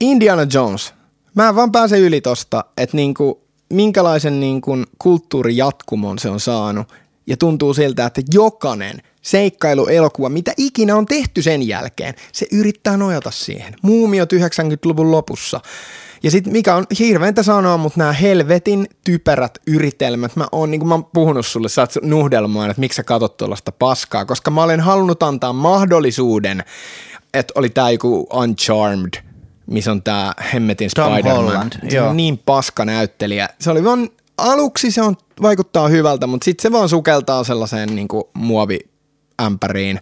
Indiana Jones. Mä vaan pääsen yli tosta, että niinku, minkälaisen niin kuin kulttuurijatkumon se on saanut. Ja tuntuu siltä, että jokainen seikkailuelokuva, mitä ikinä on tehty sen jälkeen, se yrittää nojata siihen. Muumiot 90-luvun lopussa. Ja sitten mikä on hirveintä sanoa, mutta nämä helvetin typerät yritelmät, mä oon, niin mä oon puhunut sulle, sä oot että miksi sä katot tuollaista paskaa, koska mä olen halunnut antaa mahdollisuuden, että oli tää joku Uncharmed – missä on tämä hemmetin Tom Spider-Man. Holland, se on niin paska näyttelijä. Se oli vaan, aluksi se on, vaikuttaa hyvältä, mutta sitten se vaan sukeltaa sellaiseen niin kuin muoviämpäriin.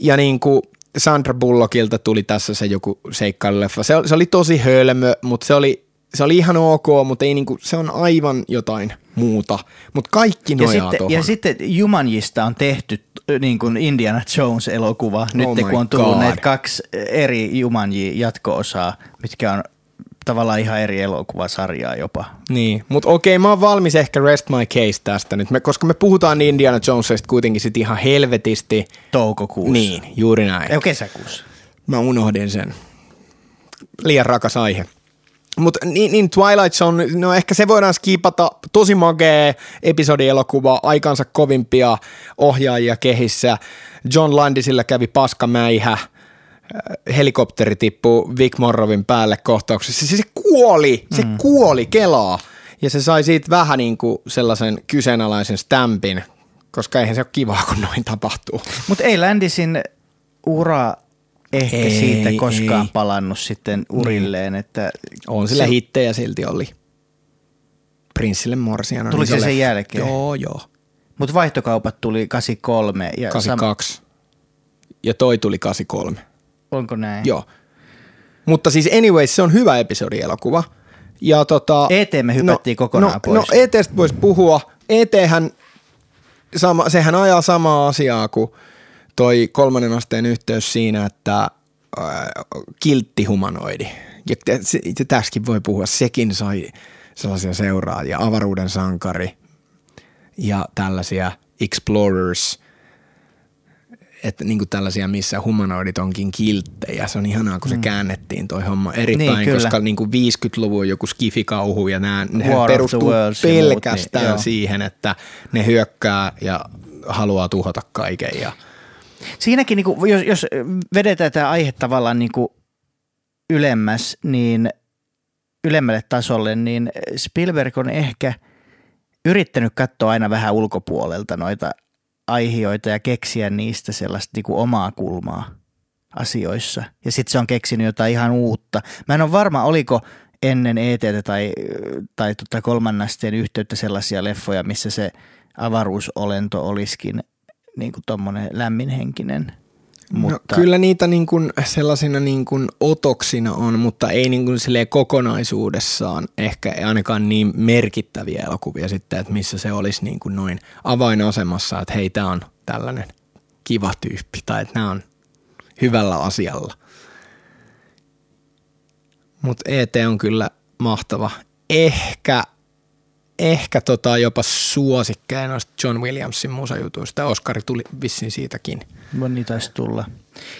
Ja niin kuin Sandra Bullockilta tuli tässä se joku seikkailuleffa. Se, se oli tosi hölmö, mutta se oli, se oli ihan ok, mutta ei niinku, se on aivan jotain muuta. Mutta kaikki nojaa ja sitten, ja sitten Jumanjista on tehty niin kuin Indiana Jones-elokuva, oh nyt kun on tullut ne kaksi eri Jumanji jatko-osaa, mitkä on tavallaan ihan eri elokuvasarjaa jopa. Niin, mutta okei, mä oon valmis ehkä rest my case tästä nyt, me, koska me puhutaan Indiana Jonesista kuitenkin sit ihan helvetisti. Toukokuussa. Niin, juuri näin. Ei, kesäkuussa. Mä unohdin sen. Liian rakas aihe. Mutta niin, niin Twilight Zone, no ehkä se voidaan skipata, tosi magee episodielokuva, aikansa kovimpia ohjaajia kehissä. John Landisilla kävi paskamäihä, äh, helikopteri tippuu Vic Morrovin päälle kohtauksessa. Se, se kuoli, se mm. kuoli kelaa. Ja se sai siitä vähän niin kuin sellaisen kyseenalaisen stampin, koska eihän se ole kivaa, kun noin tapahtuu. Mutta ei Landisin ura ehkä ei, siitä koskaan ei. palannut sitten urilleen. Niin. Että on sillä se... hittejä silti oli. Prinssille Morsiana. Tuli se sen jälkeen? Joo, joo. Mutta vaihtokaupat tuli 83. Ja 82. Sam... Ja toi tuli 83. Onko näin? Joo. Mutta siis anyways, se on hyvä episodielokuva. Ja tota, ET me hypättiin no, kokonaan no, pois. No ETstä voisi puhua. EThän, sama, sehän ajaa samaa asiaa kuin toi kolmannen asteen yhteys siinä, että äh, kiltti humanoidi. Ja tässäkin voi puhua, sekin sai sellaisia seuraajia, avaruuden sankari ja tällaisia explorers, että niin kuin tällaisia, missä humanoidit onkin kilttejä. Se on ihanaa, kun se mm. käännettiin toi homma eri niin, päin, kyllä. koska niin kuin 50-luvun joku skifikauhu ja nämä ne perustuu pelkästään muut, niin, siihen, että ne hyökkää ja haluaa tuhota kaiken ja – Siinäkin, niin kuin, jos, jos vedetään tämä aihe tavallaan niin kuin ylemmäs, niin ylemmälle tasolle, niin Spielberg on ehkä yrittänyt katsoa aina vähän ulkopuolelta noita aihioita ja keksiä niistä sellaista niin kuin omaa kulmaa asioissa. Ja sitten se on keksinyt jotain ihan uutta. Mä en ole varma, oliko ennen ET tai, tai tota kolmannasteen yhteyttä sellaisia leffoja, missä se avaruusolento olisikin niin kuin tommonen lämminhenkinen. No, mutta... No, kyllä niitä niin kuin sellaisina niin kuin otoksina on, mutta ei niin kuin kokonaisuudessaan ehkä ainakaan niin merkittäviä elokuvia sitten, että missä se olisi niin kuin noin avainasemassa, että hei, tämä on tällainen kiva tyyppi tai että nämä on hyvällä asialla. Mutta ET on kyllä mahtava. Ehkä, ehkä tota jopa suosikkeja noista John Williamsin musajutuista. Oscari tuli vissiin siitäkin. No niin taisi tulla.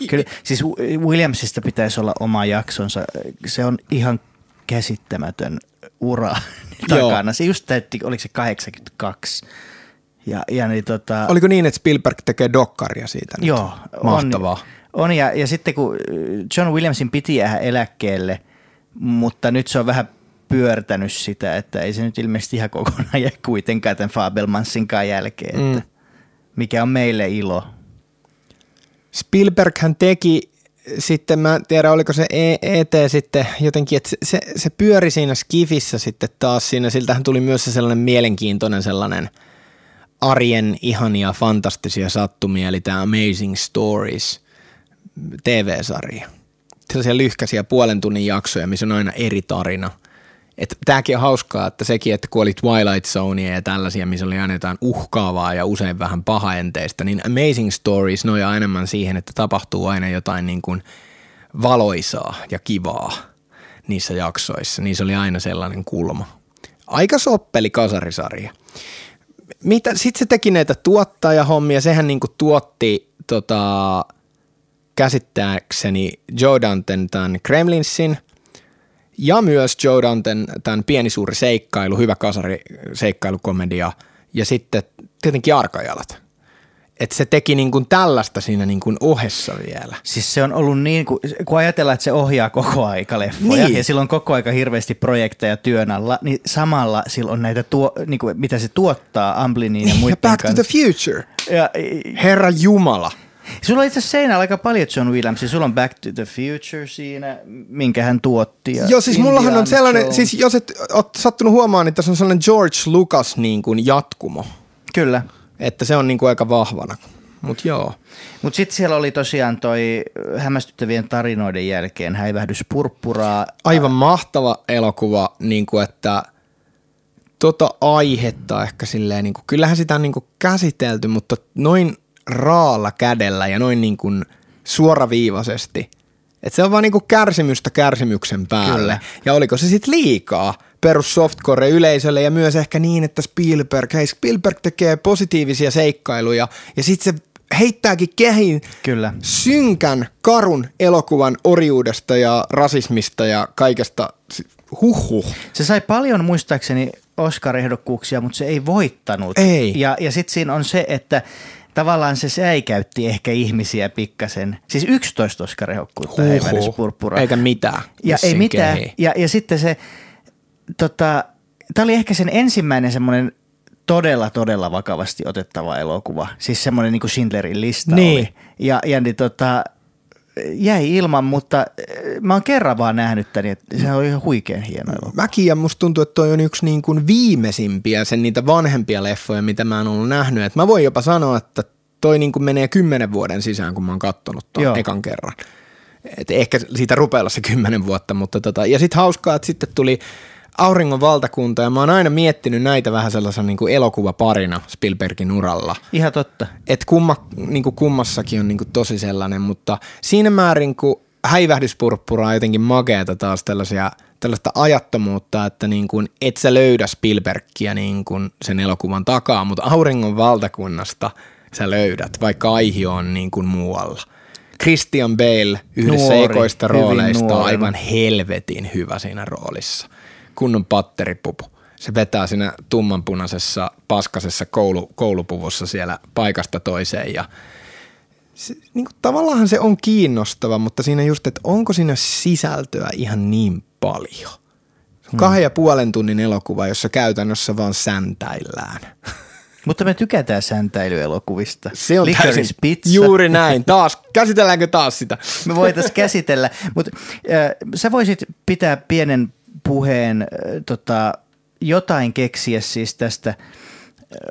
Kyllä, siis Williamsista pitäisi olla oma jaksonsa. Se on ihan käsittämätön ura <laughs> takana. Se just täytti, oliko se 82? Ja, ja niin tota... Oliko niin, että Spielberg tekee dokkaria siitä Joo. Nyt? Mahtavaa. On, on ja, ja sitten kun John Williamsin piti jäädä eläkkeelle, mutta nyt se on vähän pyörtänyt sitä, että ei se nyt ilmeisesti ihan kokonaan jää kuitenkaan tämän Fabelmansinkaan jälkeen, mm. että mikä on meille ilo. Spielberg hän teki sitten, mä en tiedä oliko se ET e sitten jotenkin, että se, se pyöri siinä Skifissä sitten taas siinä, siltähän tuli myös se sellainen mielenkiintoinen sellainen arjen ihania fantastisia sattumia, eli tämä Amazing Stories TV-sarja. Sellaisia lyhkäisiä puolen tunnin jaksoja, missä on aina eri tarina – että tämäkin on hauskaa, että sekin, että kun oli Twilight Zonea ja tällaisia, missä oli aina jotain uhkaavaa ja usein vähän pahaenteistä, niin Amazing Stories nojaa enemmän siihen, että tapahtuu aina jotain niin kuin valoisaa ja kivaa niissä jaksoissa. Niissä oli aina sellainen kulma. Aika soppeli kasarisarja. Mitä, sitten se teki näitä tuottajahommia, sehän niin kuin tuotti tota, käsittääkseni Joe Danten tämän Kremlinsin – ja myös Joe Danten tämän Pieni suuri seikkailu, hyvä kasari seikkailukomedia ja sitten tietenkin Arkajalat. Että se teki niin kuin tällaista siinä niin kuin ohessa vielä. Siis se on ollut niin, kuin, kun ajatellaan, että se ohjaa koko aika leffoja niin. ja sillä on koko aika hirveästi projekteja työn alla, niin samalla sillä on näitä, tuo, niin kuin, mitä se tuottaa Amblinin ja muiden ja Back kanssa. to the Future. Ja, Herra Jumala. Sulla on itse asiassa seinällä aika paljon John Williams. Sulla on Back to the Future siinä, minkä hän tuotti. Ja Joo, siis Indiana mullahan on sellainen, Jones. siis jos et ole sattunut huomaan, niin tässä on sellainen George Lucas niin kuin jatkumo. Kyllä. Että se on niin kuin aika vahvana. Mutta joo. Mutta sitten siellä oli tosiaan toi hämmästyttävien tarinoiden jälkeen häivähdys purppuraa. Aivan mahtava elokuva, niin kuin että tota aihetta ehkä silleen, niin kuin, kyllähän sitä on niin kuin käsitelty, mutta noin raalla kädellä ja noin niin kuin suoraviivaisesti. Että se on vaan niin kuin kärsimystä kärsimyksen päälle. Kyllä. Ja oliko se sitten liikaa perus softcore-yleisölle ja myös ehkä niin, että Spielberg, hei Spielberg tekee positiivisia seikkailuja ja sitten se heittääkin kehin Kyllä. synkän, karun elokuvan orjuudesta ja rasismista ja kaikesta huhhuh. Se sai paljon muistaakseni Oscar-ehdokkuuksia, mutta se ei voittanut. Ei. Ja, ja sitten siinä on se, että tavallaan se säikäytti ehkä ihmisiä pikkasen. Siis 11 Oscar-ehokkuutta Purppura. Eikä mitään. Ja ei mitään. Ja, ja sitten se, tota, tämä oli ehkä sen ensimmäinen semmoinen todella, todella vakavasti otettava elokuva. Siis semmoinen niin kuin Schindlerin lista niin. oli. Ja, ja niin tota, jäi ilman, mutta eh, mä oon kerran vaan nähnyt tän, että se on ihan huikean hieno elokuva. Mäkin ja musta tuntuu, että toi on yksi niin kuin viimeisimpiä sen niitä vanhempia leffoja, mitä mä oon ollut nähnyt. Et mä voin jopa sanoa, että toi niin kuin menee kymmenen vuoden sisään, kun mä oon kattonut tuon ekan kerran. Et ehkä siitä rupeaa se kymmenen vuotta, mutta tota, ja sitten hauskaa, että sitten tuli Auringon valtakunta ja mä oon aina miettinyt näitä vähän sellaisen niin kuin elokuvaparina Spielbergin uralla. Ihan totta. Että kumma, niin kuin kummassakin on niin kuin tosi sellainen, mutta siinä määrin kun häivähdyspurppura on jotenkin makeata taas tällaisia, tällaista ajattomuutta, että niin kuin et sä löydä Spielbergia niin kuin sen elokuvan takaa, mutta Auringon valtakunnasta sä löydät, vaikka aihe on niin kuin muualla. Christian Bale yhdessä nuori, ekoista rooleista on aivan helvetin hyvä siinä roolissa kunnon patteripupu. Se vetää siinä tummanpunaisessa, paskasessa koulu, koulupuvussa siellä paikasta toiseen ja se, niin kuin, tavallaan se on kiinnostava, mutta siinä just, että onko siinä sisältöä ihan niin paljon. Hmm. Kahden ja puolen tunnin elokuva, jossa käytännössä vaan säntäillään. <laughs> Mutta me tykätään säntäilyelokuvista. Se on Licorice täysin Pizza. juuri näin. Taas, käsitelläänkö taas sitä? <laughs> Me voitaisiin käsitellä, mutta äh, sä voisit pitää pienen puheen, tota, jotain keksiä siis tästä –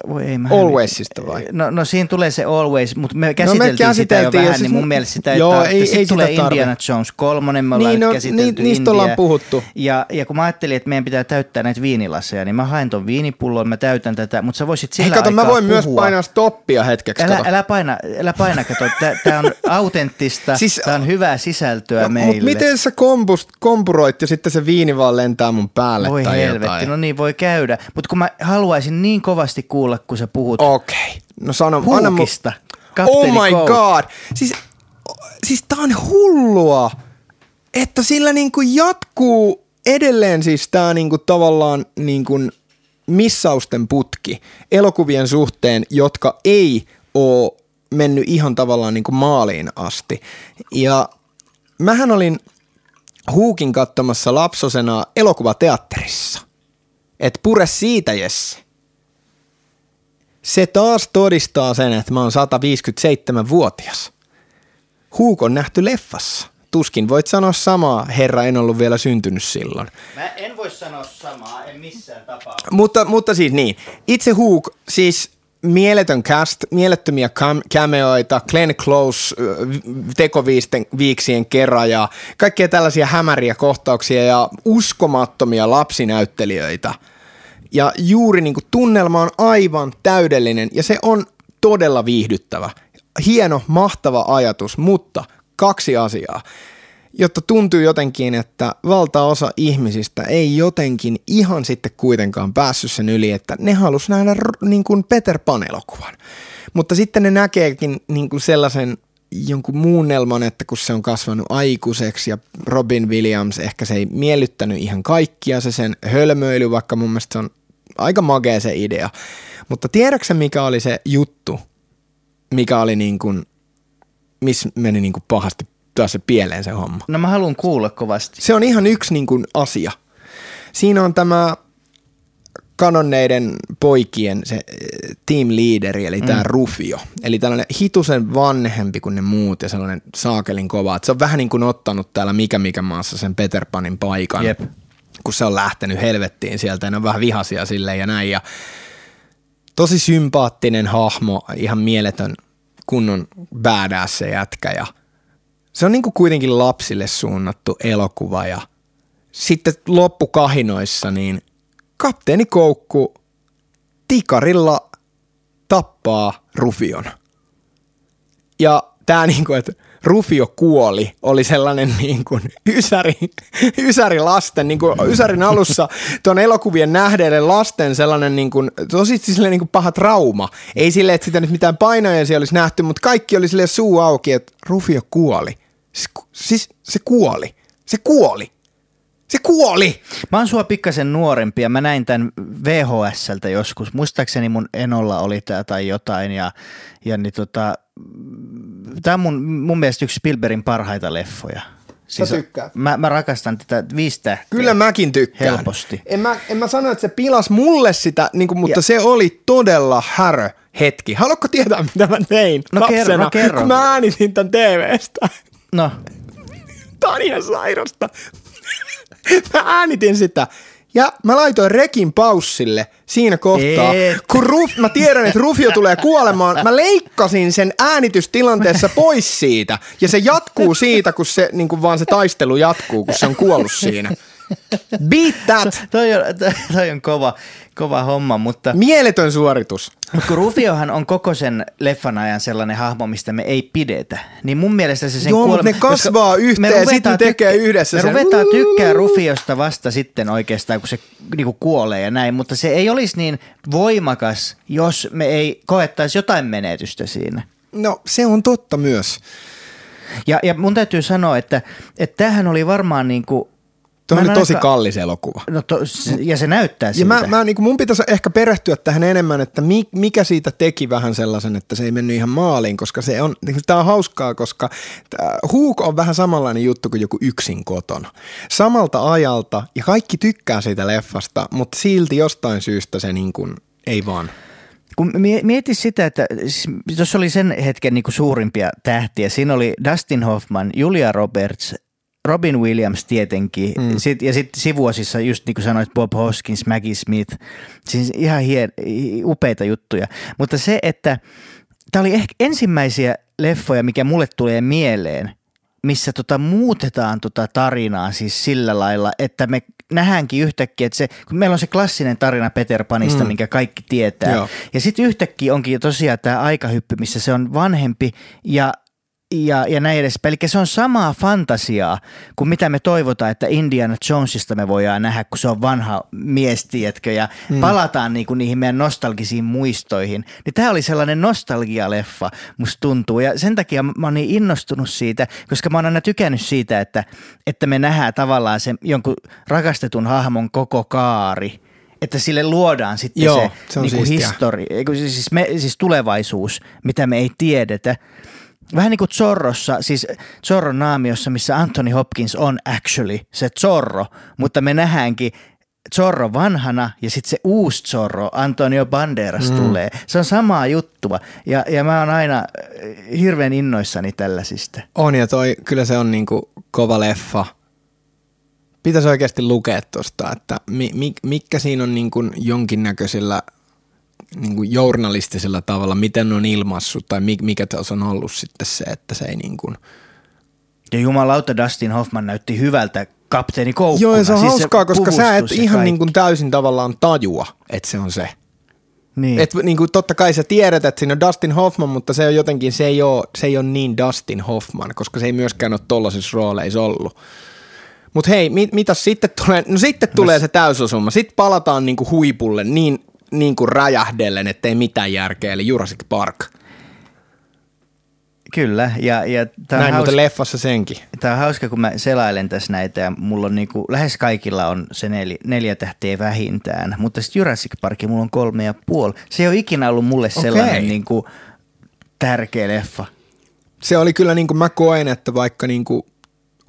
voi ei mä Alwaysista vai? No, no siinä tulee se Always, mutta me käsiteltiin, no me sitä jo vähän, siis niin mun mielestä sitä ei joo, ei, ei, ei tulee Indiana Jones kolmonen, me ollaan niin, no, käsitelty ni, Niistä ollaan puhuttu. Ja, ja kun mä ajattelin, että meidän pitää täyttää näitä viinilasseja, niin mä haen ton viinipullon, mä täytän tätä, mutta sä voisit sillä Hei, kato, mä voin puhua. myös painaa stoppia hetkeksi. Älä, älä paina, älä paina, kato, tää on <laughs> autenttista, siis, tää on hyvää sisältöä no, meille. Mutta miten sä kompust, kompuroit ja sitten se viini vaan lentää mun päälle voi tai helvetti, jotain? no niin voi käydä. Mutta kun mä haluaisin niin kovasti kuulla, kun sä puhut Okei. Okay. No sano, Huukista. Anna mu- oh my Cole. god. Siis, siis tää on hullua, että sillä niinku jatkuu edelleen siis tää niinku tavallaan niinku missausten putki elokuvien suhteen, jotka ei oo mennyt ihan tavallaan niinku maaliin asti. Ja mähän olin Huukin katsomassa lapsosena elokuvateatterissa. Et pure siitä, Jesse. Se taas todistaa sen, että mä oon 157-vuotias. Huuk on nähty leffassa. Tuskin voit sanoa samaa, herra, en ollut vielä syntynyt silloin. Mä en voi sanoa samaa, en missään tapauksessa. Mutta, mutta siis niin, itse Huuk, siis mieletön cast, mielettömiä cam- cameoita, Glenn Close tekoviiksien kerran ja kaikkea tällaisia hämäriä kohtauksia ja uskomattomia lapsinäyttelijöitä – ja juuri niin kuin tunnelma on aivan täydellinen ja se on todella viihdyttävä. Hieno, mahtava ajatus, mutta kaksi asiaa. Jotta tuntuu jotenkin, että valtaosa ihmisistä ei jotenkin ihan sitten kuitenkaan päässyt sen yli, että ne halus nähdä niin kuin Peter Pan-elokuvan. Mutta sitten ne näkeekin niin kuin sellaisen jonkun muunnelman, että kun se on kasvanut aikuiseksi ja Robin Williams ehkä se ei miellyttänyt ihan kaikkia se sen hölmöily, vaikka mun mielestä se on aika magea se idea. Mutta tiedätkö mikä oli se juttu, mikä oli niin kuin, missä meni niin kuin pahasti se pieleen se homma? No mä haluan kuulla kovasti. Se on ihan yksi niin kuin asia. Siinä on tämä kanonneiden poikien se eh, team leaderi, eli mm. tämä Rufio. Eli tällainen hitusen vanhempi kuin ne muut ja sellainen saakelin kova. Et se on vähän niin kuin ottanut täällä mikä mikä maassa sen Peter Panin paikan. Jep kun se on lähtenyt helvettiin sieltä ja ne on vähän vihasia sille ja näin. Ja tosi sympaattinen hahmo, ihan mieletön kunnon badass se jätkä ja se on niinku kuitenkin lapsille suunnattu elokuva ja sitten loppukahinoissa niin kapteeni Koukku tikarilla tappaa Rufion. Ja tämä niinku, että Rufio kuoli, oli sellainen niin kuin ysäri, ysäri lasten, niin kuin ysärin alussa tuon elokuvien nähdeille lasten sellainen niin kuin, tosi silleen niin kuin paha trauma. Ei sille, että sitä nyt mitään painoja siellä olisi nähty, mutta kaikki oli sille suu auki, että Rufio kuoli. Siis, se kuoli. Se kuoli. Se kuoli! Mä oon sua pikkasen nuorempi ja mä näin tämän VHSltä joskus. Muistaakseni mun enolla oli tää tai jotain ja, ja niin tota, tämä on mun, mun mielestä yksi Spielbergin parhaita leffoja. Siis Sä Mä, mä rakastan tätä viisi tähteä. Kyllä mäkin tykkään. Helposti. En mä, en mä sano, että se pilas mulle sitä, niin kuin, mutta ja. se oli todella härö hetki. Haluatko tietää, mitä mä tein no lapsena, kerro, no kerro. kun mä äänitin tämän TVstä? No. Tää on ihan sairasta. <laughs> mä äänitin sitä ja mä laitoin rekin paussille siinä kohtaa, Et. kun Ruf, mä tiedän, että Rufio tulee kuolemaan. Mä leikkasin sen äänitystilanteessa pois siitä. Ja se jatkuu siitä, kun se, niin kuin vaan se taistelu jatkuu, kun se on kuollut siinä. Beat <laughs> that! Toi on, toi on kova, kova homma, mutta... Mieletön suoritus. Mutta kun Rufiohan on koko sen leffan ajan sellainen hahmo, mistä me ei pidetä, niin mun mielestä se sen Joo, kuolema... ne kasvaa yhteen ja sitten tekee yhdessä Me sen. ruvetaan tykkää Rufiosta vasta sitten oikeastaan, kun se niinku kuolee ja näin, mutta se ei olisi niin voimakas, jos me ei koettaisi jotain menetystä siinä. No, se on totta myös. Ja, ja mun täytyy sanoa, että, että tämähän oli varmaan niin kuin Tuo oli tosi aika... kallis elokuva. No to, ja se näyttää siltä. Ja mä, mä, niin mun pitäisi ehkä perehtyä tähän enemmän, että mi, mikä siitä teki vähän sellaisen, että se ei mennyt ihan maaliin, koska se on, niin tämä on hauskaa, koska Huuk on vähän samanlainen juttu kuin joku yksin kotona. Samalta ajalta, ja kaikki tykkää siitä leffasta, mutta silti jostain syystä se niin kuin, ei vaan kun mieti sitä, että siis, tuossa oli sen hetken niin kuin suurimpia tähtiä. Siinä oli Dustin Hoffman, Julia Roberts, Robin Williams tietenkin, mm. Sit, ja sitten sivuosissa just niin kuin sanoit Bob Hoskins, Maggie Smith, siis ihan hien, upeita juttuja. Mutta se, että tämä oli ehkä ensimmäisiä leffoja, mikä mulle tulee mieleen, missä tota muutetaan tota tarinaa siis sillä lailla, että me nähdäänkin yhtäkkiä, että se, kun meillä on se klassinen tarina Peter Panista, mm. minkä kaikki tietää. Joo. Ja sitten yhtäkkiä onkin tosiaan tämä aikahyppy, missä se on vanhempi ja ja, ja näin edespäin. Eli se on samaa fantasiaa kuin mitä me toivotaan, että Indiana Jonesista me voidaan nähdä, kun se on vanha mies, tiedätkö, ja mm. palataan niinku niihin meidän nostalgisiin muistoihin. Niin tämä oli sellainen nostalgialeffa, musta tuntuu. Ja sen takia mä oon niin innostunut siitä, koska mä oon aina tykännyt siitä, että, että me nähdään tavallaan sen jonkun rakastetun hahmon koko kaari – että sille luodaan sitten Joo, se, se niin kuin histori, siis, me, siis tulevaisuus, mitä me ei tiedetä. Vähän niin kuin Zorrossa, siis Zorron naamiossa, missä Anthony Hopkins on actually se Zorro, mutta me nähdäänkin Zorro vanhana ja sitten se uusi Zorro, Antonio Banderas mm. tulee. Se on samaa juttua ja, ja mä oon aina äh, hirveän innoissani tällaisista. On ja toi, kyllä se on niinku kova leffa. Pitäisi oikeasti lukea tuosta, että mi, mi, mikä siinä on niinku jonkinnäköisillä – niin kuin journalistisella tavalla, miten on ilmassut tai mikä teos on ollut sitten se, että se ei niin kuin... Ja jumalauta Dustin Hoffman näytti hyvältä kapteeni koukkuna. Joo, ja se on siis hauskaa, se koska sä et ihan niin kuin täysin tavallaan tajua, että se on se. Niin. Et niin kuin, totta kai sä tiedät, että siinä on Dustin Hoffman, mutta se on jotenkin, se ei ole, se ei ole niin Dustin Hoffman, koska se ei myöskään ole tollaisissa rooleissa ollut. Mutta hei, mit, mitä sitten tulee? No sitten tulee se täysosuma. Sitten palataan niinku huipulle niin niin kuin räjähdellen, ettei mitään järkeä, eli Jurassic Park. Kyllä, ja, ja tämä Näin hauska, leffassa senkin. Tämä on hauska, kun mä selailen tässä näitä, ja mulla on niinku, lähes kaikilla on se nel, neljä tähteä vähintään, mutta sitten Jurassic Park, mulla on kolme ja puoli. Se ei ole ikinä ollut mulle sellainen okay. niinku, tärkeä leffa. Se oli kyllä, niin kuin mä koen, että vaikka niin kuin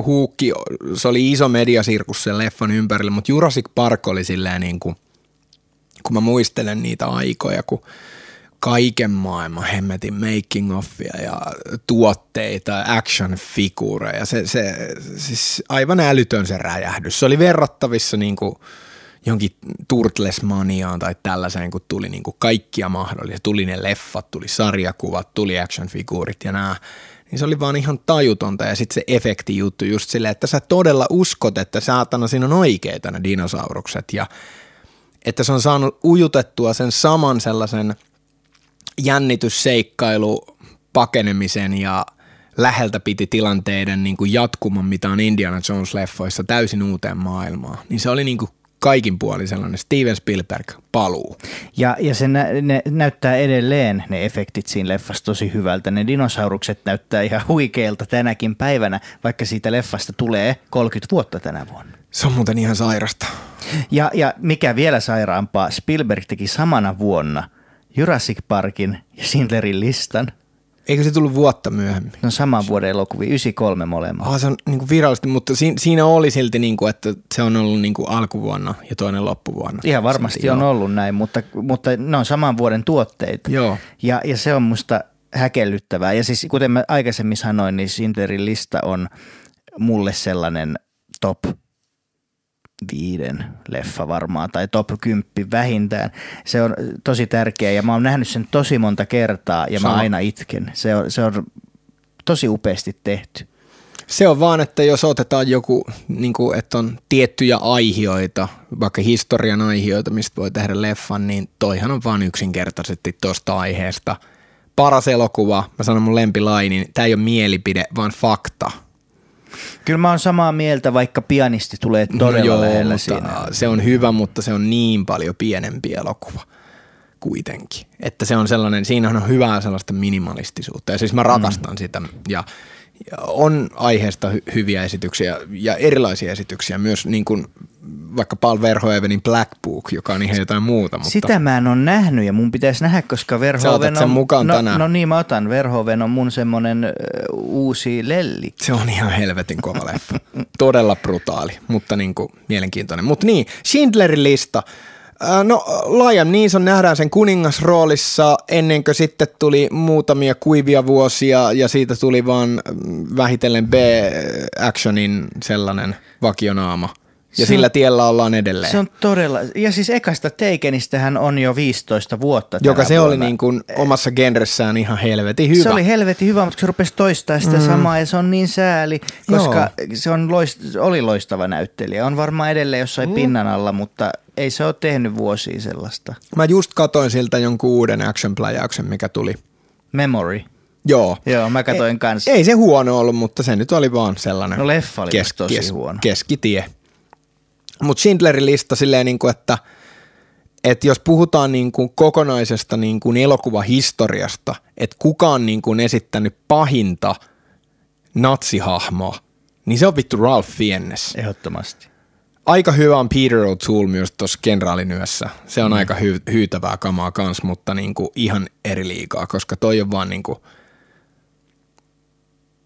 huukki, se oli iso mediasirkus sen leffan ympärillä, mutta Jurassic Park oli silleen niin kuin – kun mä muistelen niitä aikoja, kun kaiken maailman hemmetin making offia ja tuotteita, action figureja. Se, se, siis aivan älytön se räjähdys. Se oli verrattavissa niin kuin jonkin Turtles-maniaan tai tällaiseen, kun tuli niin kuin kaikkia mahdollisia. Tuli ne leffat, tuli sarjakuvat, tuli action figurit ja nämä. Niin se oli vaan ihan tajutonta ja sitten se efekti juttu just silleen, että sä todella uskot, että saatana siinä on oikeita ne dinosaurukset ja että se on saanut ujutettua sen saman sellaisen jännitysseikkailu pakenemisen ja läheltä piti tilanteiden niin kuin jatkuman, mitä on Indiana Jones-leffoissa täysin uuteen maailmaan. Niin se oli niin kuin kaikin puoli sellainen Steven Spielberg paluu. Ja, ja se nä, ne näyttää edelleen ne efektit siinä leffassa tosi hyvältä. Ne dinosaurukset näyttää ihan huikeilta tänäkin päivänä, vaikka siitä leffasta tulee 30 vuotta tänä vuonna. Se on muuten ihan sairasta. Ja, ja mikä vielä sairaampaa, Spielberg teki samana vuonna Jurassic Parkin ja Schindlerin listan. Eikö se tullut vuotta myöhemmin? No saman vuoden elokuvia, 93 molemmat. Ah, se on niin kuin virallisesti, mutta siinä, oli silti, niin kuin, että se on ollut niin kuin alkuvuonna ja toinen loppuvuonna. Ihan varmasti silti, on joo. ollut näin, mutta, mutta ne on saman vuoden tuotteita. Joo. Ja, ja se on musta häkellyttävää. Ja siis kuten mä aikaisemmin sanoin, niin Schindlerin lista on mulle sellainen top viiden leffa varmaan tai top 10 vähintään. Se on tosi tärkeä ja mä oon nähnyt sen tosi monta kertaa ja Sama. mä aina itken. Se on, se on tosi upeasti tehty. Se on vaan, että jos otetaan joku, niin kuin, että on tiettyjä aihioita, vaikka historian aihioita, mistä voi tehdä leffan, niin toihan on vaan yksinkertaisesti tuosta aiheesta. Paras elokuva, mä sanon mun lempilainin, tämä ei ole mielipide, vaan fakta – Kyllä mä oon samaa mieltä, vaikka pianisti tulee no todella no joo, lähellä siinä. Se on hyvä, mutta se on niin paljon pienempi elokuva kuitenkin. Että se on sellainen, siinä on hyvää sellaista minimalistisuutta ja siis mä rakastan mm. sitä ja on aiheesta hy- hyviä esityksiä ja erilaisia esityksiä myös niin kuin vaikka Paul Verhoevenin Black Book, joka on ihan jotain muuta. Mutta... Sitä mä en ole nähnyt ja mun pitäisi nähdä, koska Verhoeven on... sen mukaan no, tänään. No niin, mä otan. Verhoeven on mun semmonen uh, uusi lelli. Se on ihan helvetin kova leffa. Todella brutaali, mutta niin kuin mielenkiintoinen. Mutta niin, Schindlerin lista. No Liam Neeson nähdään sen kuningasroolissa ennen kuin sitten tuli muutamia kuivia vuosia ja siitä tuli vaan vähitellen B-actionin sellainen vakionaama. Ja Se- sillä tiellä ollaan edelleen. Se on todella, ja siis ekasta Takenistähän on jo 15 vuotta joka se oli vuonna. niin kuin omassa genressään ihan helvetin hyvä. Se oli helvetin hyvä, mutta se rupesi toistaa sitä mm. samaa ja se on niin sääli, koska Joo. se on loist, oli loistava näyttelijä. On varmaan edelleen jossain mm. pinnan alla, mutta ei se ole tehnyt vuosia sellaista. Mä just katoin siltä jonkun uuden action-pläjäyksen, mikä tuli. Memory. Joo. Joo, mä katoin ei, kanssa. Ei se huono ollut, mutta se nyt oli vaan sellainen No leffa oli kes- tosi kes- huono. keskitie. Mutta Schindlerin lista silleen, niin kuin, että, että jos puhutaan niin kuin kokonaisesta niin kuin elokuvahistoriasta, että kuka on niin kuin esittänyt pahinta natsihahmoa, niin se on vittu Ralph Fiennes. Ehdottomasti. Aika hyvä on Peter O'Toole myös tuossa kenraalin Se on mm. aika hy- hyytävää kamaa kans, mutta niinku ihan eri liikaa, koska toi on vaan niinku...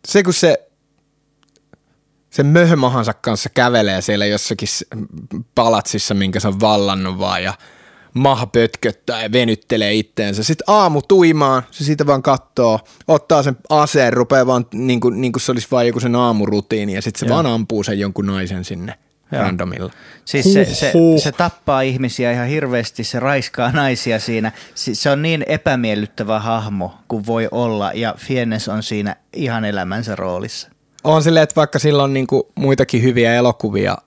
Se kun se, se möhömahansa kanssa kävelee siellä jossakin palatsissa, minkä se on vallannut vaan ja maha pötköttää ja venyttelee itteensä. Sitten aamu tuimaan, se siitä vaan kattoo, ottaa sen aseen, rupeaa vaan niin kuin, niin kuin se olisi vaan joku sen aamurutiini ja sitten se Joo. vaan ampuu sen jonkun naisen sinne Joo. randomilla. Siis se, se, se tappaa ihmisiä ihan hirveästi, se raiskaa naisia siinä. Si- Se on niin epämiellyttävä hahmo kuin voi olla ja Fiennes on siinä ihan elämänsä roolissa. On silleen, että vaikka sillä on niinku muitakin hyviä elokuvia,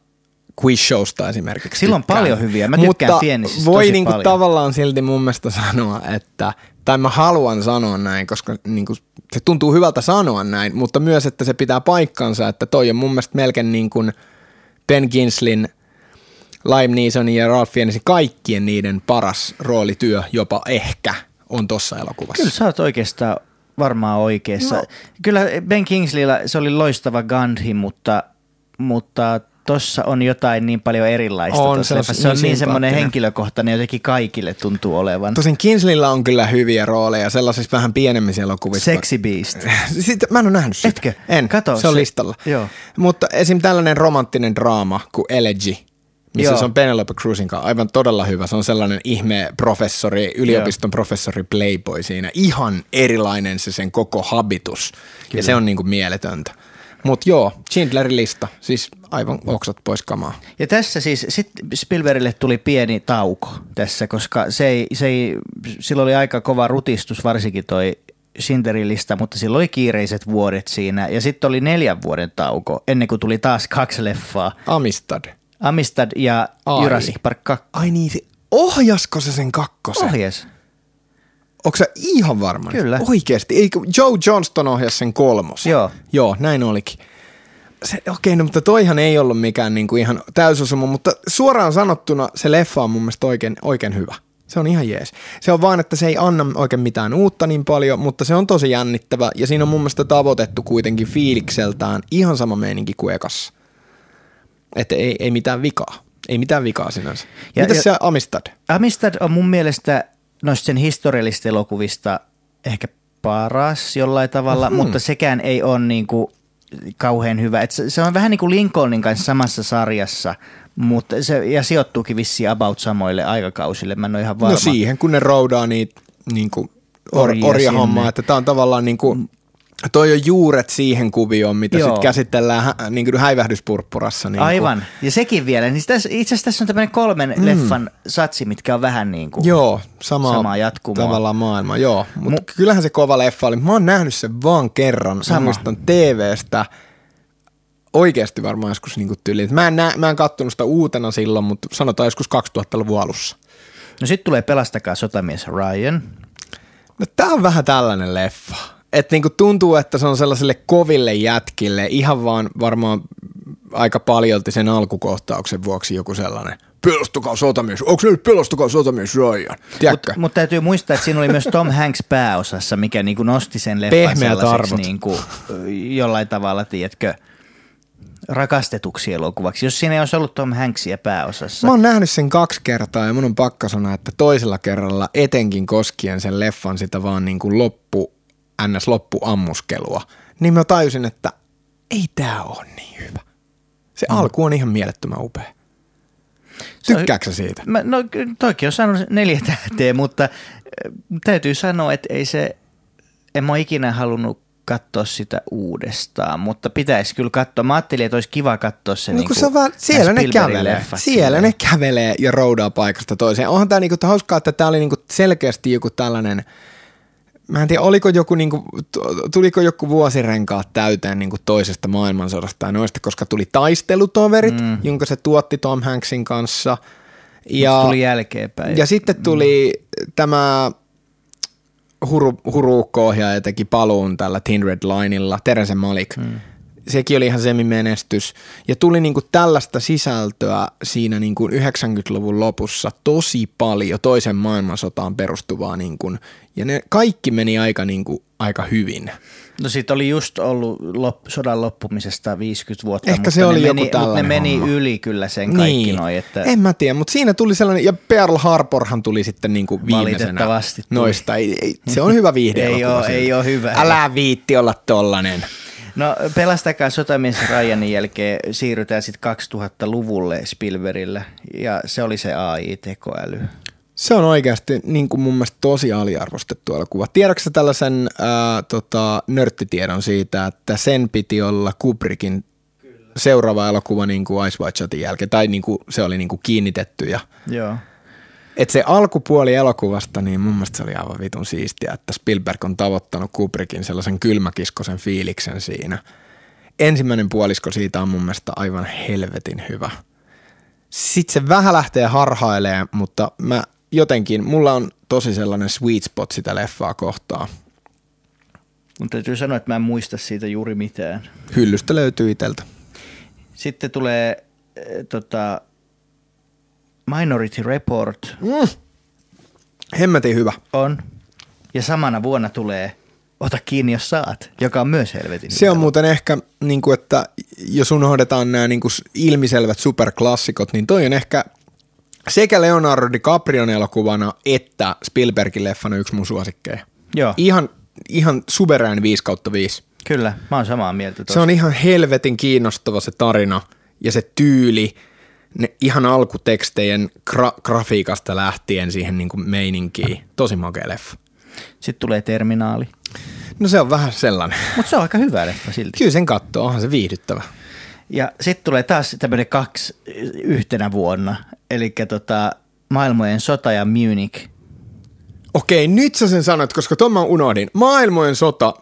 quiz showsta esimerkiksi. Sillä on tykkään. paljon hyviä. Mä tykkään Mutta Fiennisistä voi tosi niinku paljon. tavallaan silti mun mielestä sanoa, että, tai mä haluan sanoa näin, koska niinku, se tuntuu hyvältä sanoa näin, mutta myös, että se pitää paikkansa, että toi on mun mielestä melkein niin kuin Ben Kinslin, Lime Neesonin ja Ralph Fiennesin kaikkien niiden paras roolityö jopa ehkä on tossa elokuvassa. Kyllä sä oot oikeastaan varmaan oikeassa. No. Kyllä Ben Kingsleyllä se oli loistava Gandhi, mutta, mutta tossa on jotain niin paljon erilaista. On, se on se on niin niin semmoinen henkilökohtainen, jotenkin kaikille tuntuu olevan. Tosin Kinslillä on kyllä hyviä rooleja sellaisissa vähän pienemmissä elokuvissa. Sexy Beast. <laughs> Sitten, mä en ole nähnyt sitä. Etkö? En. Kato, se on se- listalla. joo. Mutta esim. tällainen romanttinen draama kuin Elegy, missä Joo. se on Penelope Cruzin kanssa aivan todella hyvä. Se on sellainen ihme professori, yliopiston professori Playboy siinä. Ihan erilainen se sen koko habitus. Kyllä. Ja se on niinku mieletöntä. Mutta joo, Schindlerin lista, siis aivan oksat pois kamaa. Ja tässä siis sit Spielbergille tuli pieni tauko tässä, koska se ei, se ei, sillä oli aika kova rutistus, varsinkin toi Schindlerin lista, mutta sillä oli kiireiset vuodet siinä. Ja sitten oli neljän vuoden tauko, ennen kuin tuli taas kaksi leffaa. Amistad. Amistad ja Ai. Jurassic Park 2. Ai niin, se, ohjasko se sen kakkosen? Ohjes. Onko sä ihan varma? Kyllä. Oikeasti. Eikö Joe Johnston ohjasi sen kolmosen? Joo. Joo, näin olikin. Se, okei, no, mutta toihan ei ollut mikään niinku ihan täysosuma, mutta suoraan sanottuna se leffa on mun mielestä oikein, oikein hyvä. Se on ihan jees. Se on vaan, että se ei anna oikein mitään uutta niin paljon, mutta se on tosi jännittävä ja siinä on mun mielestä tavoitettu kuitenkin fiilikseltään ihan sama meininki kuin ekassa. Että ei, ei mitään vikaa. Ei mitään vikaa sinänsä. Ja- Mitäs ja- se Amistad? Amistad on mun mielestä noista sen historiallisista elokuvista ehkä paras jollain tavalla, Mhm. mutta sekään ei ole niinku kauhean hyvä. Et se, se on vähän niin kuin Lincolnin kanssa samassa sarjassa, mutta se, ja sijoittuukin vissiin about samoille aikakausille. Mä en ole ihan varma. No siihen, kun ne roudaa niitä niin kuin or, orjahommaa, sinne. että tämä on tavallaan niin kuin, toi on juuret siihen kuvioon, mitä sitten käsitellään hä, niin kuin häivähdyspurppurassa. Niin Aivan. Ja sekin vielä. Niin tässä, itse asiassa tässä on tämmöinen kolmen mm. leffan satsi, mitkä on vähän niin kuin... Kuin, joo, sama, Samaa jatkumoa. tavallaan maailma, joo. Mutta Mu- kyllähän se kova leffa oli. Mä oon nähnyt sen vaan kerran. Sama. Mä muistan TVstä oikeasti varmaan joskus niin tyyliin. Mä en, nä, mä en kattonut sitä uutena silloin, mutta sanotaan joskus 2000-luvun alussa. No sitten tulee Pelastakaa sotamies Ryan. No tää on vähän tällainen leffa. Että niinku tuntuu, että se on sellaiselle koville jätkille ihan vaan varmaan aika paljolti sen alkukohtauksen vuoksi joku sellainen pelastukaa sotamies, onko se nyt pelastukaa sotamies Ryan? Mutta mut täytyy muistaa, että siinä oli myös Tom <laughs> Hanks pääosassa, mikä niinku nosti sen leffan Pehmeät sellaiseksi arvot. niinku, jollain tavalla, tiedätkö, rakastetuksi elokuvaksi. Jos siinä ei olisi ollut Tom Hanksia pääosassa. Mä oon nähnyt sen kaksi kertaa ja mun on pakka sanoa, että toisella kerralla etenkin koskien sen leffan sitä vaan niin kuin loppu, ns. loppuammuskelua, niin mä tajusin, että ei tää ole niin hyvä. Se mm. alku on ihan mielettömän upea. Tykkääksä siitä? Mä, no toikin on sanonut neljä tähteä, mutta äh, täytyy sanoa, että ei se, en mä ikinä halunnut katsoa sitä uudestaan, mutta pitäisi kyllä katsoa. Mä ajattelin, että olisi kiva katsoa se, no, niin se vaan, siellä ne kävelee, siellä ne kävelee ja roudaa paikasta toiseen. Onhan tämä niinku hauskaa, että tämä oli niinku selkeästi joku tällainen – mä en tiedä, oliko joku, niin kuin, tuliko joku vuosirenkaat täyteen niin kuin toisesta maailmansodasta tai noista, koska tuli taistelutoverit, mm. jonka se tuotti Tom Hanksin kanssa. Ja, tuli jälkeenpäin. Ja sitten tuli mm. tämä huru, huruukko-ohjaaja teki paluun tällä Thin Red Lineilla, Terence Malik. Mm sekin oli ihan semimenestys. Ja tuli niinku tällaista sisältöä siinä niinku 90-luvun lopussa tosi paljon toisen maailmansotaan perustuvaa. Niinku, ja ne kaikki meni aika, niinku, aika hyvin. No siitä oli just ollut lop, sodan loppumisesta 50 vuotta, Ehkä se oli ne joku meni, tällainen ne meni homma. yli kyllä sen kaikki niin. noi, että En mä tiedä, mutta siinä tuli sellainen, ja Pearl Harborhan tuli sitten niinku viimeisenä Valitettavasti tuli. noista. Ei, ei, se on hyvä viihde <laughs> Ei oo- ei oo hyvä. Älä viitti olla tollanen. No pelastakaa sotamies Ryanin jälkeen siirrytään sitten 2000-luvulle Spielbergillä ja se oli se AI-tekoäly. Se on oikeasti niin kuin mun mielestä tosi aliarvostettu elokuva. Tiedätkö tällaisen ää, tota, nörttitiedon siitä, että sen piti olla Kubrickin Kyllä. seuraava elokuva niin kuin Ice White Shotin jälkeen, tai niin kuin se oli niin kuin kiinnitetty. Ja, Joo. Et se alkupuoli elokuvasta, niin mun mielestä se oli aivan vitun siistiä, että Spielberg on tavoittanut Kubrickin sellaisen kylmäkiskosen fiiliksen siinä. Ensimmäinen puolisko siitä on mun mielestä aivan helvetin hyvä. Sitten se vähän lähtee harhailee, mutta mä jotenkin, mulla on tosi sellainen sweet spot sitä leffaa kohtaa. Mun täytyy sanoa, että mä en muista siitä juuri mitään. Hyllystä löytyy iteltä. Sitten tulee äh, tota, Minority Report Mm. Hemmetin hyvä. on ja samana vuonna tulee Ota kiinni, jos saat, joka on myös helvetin Se hyvä. on muuten ehkä, niin kuin, että jos unohdetaan nämä niin kuin ilmiselvät superklassikot, niin toi on ehkä sekä Leonardo DiCaprion elokuvana että Spielbergin leffana yksi mun suosikkeja. Joo, Ihan, ihan suverään 5 kautta 5. kyllä, mä oon samaa mieltä Se tuossa. on ihan helvetin kiinnostava se tarina ja se tyyli, ne ihan alkutekstejen gra- grafiikasta lähtien siihen niin kuin meininkiin. Tosi makea leffa. Sitten tulee Terminaali. No se on vähän sellainen. Mutta se on aika hyvä leffa silti. Kyllä sen katsoo, onhan se viihdyttävä. Ja sitten tulee taas tämmöinen kaksi yhtenä vuonna. Eli tota, maailmojen sota ja Munich. Okei, nyt sä sen sanoit, koska ton mä unohdin. Maailmojen sota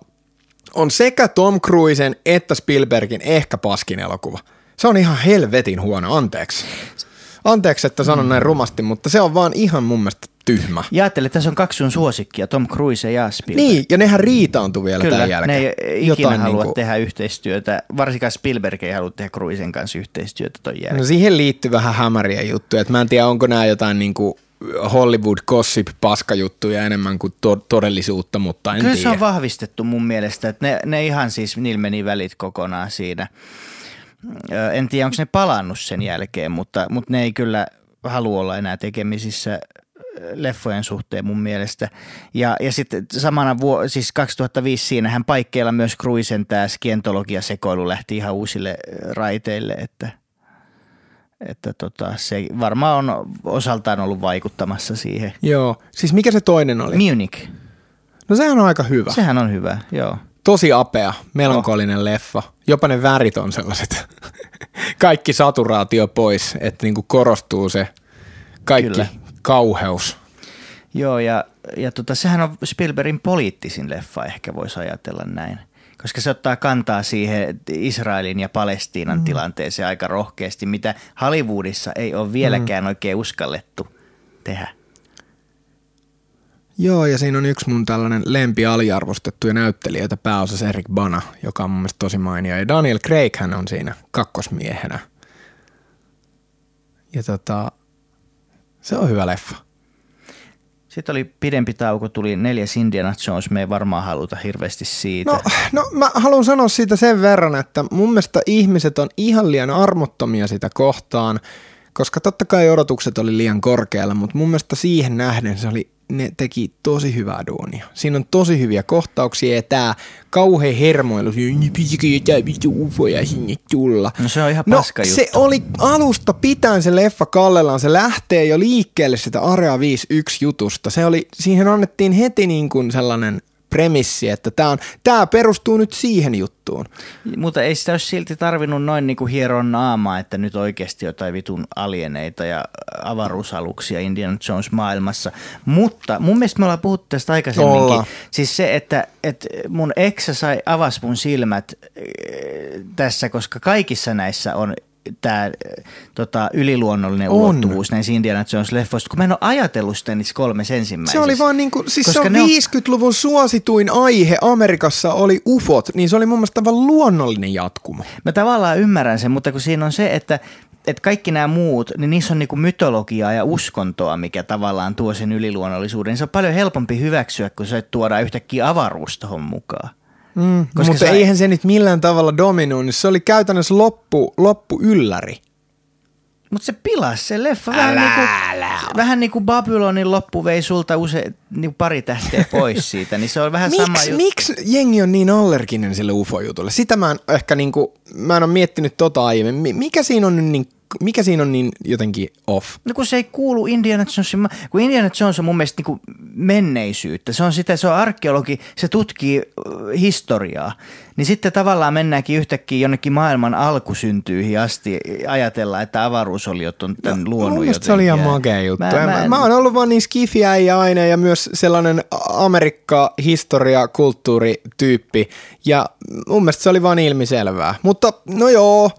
on sekä Tom Cruisen että Spielbergin ehkä paskin elokuva. Se on ihan helvetin huono, anteeksi. Anteeksi, että sanon näin rumasti, mutta se on vaan ihan mun mielestä tyhmä. Ja ajattele, että tässä on kaksi sun suosikkia, Tom Cruise ja Spielberg. Niin, ja nehän riitaantui vielä Kyllä, tämän jälkeen. ne ei ikinä halua niinku- tehdä yhteistyötä. Varsinkaan Spielberg ei halua tehdä Cruisen kanssa yhteistyötä ton jälkeen. No siihen liittyy vähän hämäriä juttuja. Et mä en tiedä, onko nämä jotain niinku Hollywood gossip paskajuttuja enemmän kuin to- todellisuutta, mutta en Kyllä tiedä. se on vahvistettu mun mielestä, että ne, ne ihan siis, niillä meni välit kokonaan siinä. En tiedä, onko ne palannut sen jälkeen, mutta, mutta ne ei kyllä halua olla enää tekemisissä leffojen suhteen mun mielestä. Ja, ja sitten samana vuo, siis 2005 siinähän paikkeilla myös Cruisen tämä skientologia-sekoilu lähti ihan uusille raiteille, että, että tota, se varmaan on osaltaan ollut vaikuttamassa siihen. Joo, siis mikä se toinen oli? Munich, No sehän on aika hyvä. sehän on hyvä, joo. Tosi apea, melankolinen oh. leffa. Jopa ne värit on sellaiset. <laughs> Kaikki saturaatio pois, että niinku korostuu se kaikki Kyllä. kauheus. Joo, ja, ja tota, sehän on Spielbergin poliittisin leffa, ehkä voisi ajatella näin. Koska se ottaa kantaa siihen Israelin ja Palestiinan mm. tilanteeseen aika rohkeasti, mitä Hollywoodissa ei ole vieläkään mm. oikein uskallettu tehdä. Joo, ja siinä on yksi mun tällainen lempi aliarvostettuja näyttelijöitä pääosassa Eric Bana, joka on mun mielestä tosi mainio. Ja Daniel Craig hän on siinä kakkosmiehenä. Ja tota, se on hyvä leffa. Sitten oli pidempi tauko, tuli neljäs Indiana Jones, me ei varmaan haluta hirveästi siitä. No, no mä haluan sanoa siitä sen verran, että mun mielestä ihmiset on ihan liian armottomia sitä kohtaan, koska totta kai odotukset oli liian korkealla, mutta mun mielestä siihen nähden se oli ne teki tosi hyvää duunia. Siinä on tosi hyviä kohtauksia ja tää kauhea hermoilu, pitäisikö jotain vittu ufoja sinne tulla. No se on ihan No paska juttu. se oli alusta pitäen se leffa kallellaan, se lähtee jo liikkeelle sitä Area 51 jutusta. Se oli, siihen annettiin heti niin kuin sellainen premissi, että tämä, on, tämä perustuu nyt siihen juttuun. Mutta ei sitä olisi silti tarvinnut noin niinku hieron naamaa, että nyt oikeasti jotain vitun alieneita ja avaruusaluksia Indiana Jones maailmassa. Mutta mun mielestä me ollaan puhuttu tästä aikaisemminkin. Ollaan. Siis se, että, että mun eksä sai avas mun silmät eh, tässä, koska kaikissa näissä on tämä tota, yliluonnollinen On. ulottuvuus näissä Indiana Jones-leffoissa, kun mä en ole ajatellut sitä niissä kolmessa Se ensimmäisessä. oli vaan niin kuin, siis se Koska on ne on- 50-luvun suosituin aihe Amerikassa oli ufot, niin se oli mun mielestä aivan luonnollinen jatkumo. Mä tavallaan ymmärrän sen, mutta kun siinä on se, että, että kaikki nämä muut, niin niissä on niinku mytologiaa ja uskontoa, mikä tavallaan tuo sen yliluonnollisuuden. niin Se on paljon helpompi hyväksyä, kun se tuodaan yhtäkkiä avaruus tohon mukaan. Mm, Koska mutta se- eihän se nyt millään tavalla dominoinut. Se oli käytännössä loppu, loppu ylläri. Mutta se pilasi se leffa. Vähän niin kuin, vähän niin kuin Babylonin loppu vei sulta use, niin pari tähteä pois <laughs> siitä, niin se on vähän sama Miksi, juttu. miksi jengi on niin allerginen sille ufo-jutulle? Sitä mä en ehkä niinku, mä en ole miettinyt tota aiemmin. Mi- Mikä siinä on niin, mikä siinä on niin jotenkin off? No kun se ei kuulu Indiana Jonesin, kun Indiana Jones on mun mielestä niin kuin menneisyyttä, se on sitä, se on arkeologi, se tutkii historiaa, niin sitten tavallaan mennäänkin yhtäkkiä jonnekin maailman alkusyntyihin asti ajatella, että avaruusoliot on tämän luonut No, Mun mielestä se oli ihan jotenkin. makea juttu. Mä, Mä, mä, mä, en- mä oon ollut vaan niin skifiä ja aina ja myös sellainen Amerikka, historia, kulttuurityyppi. Ja mun mielestä se oli vaan ilmiselvää. Mutta no joo,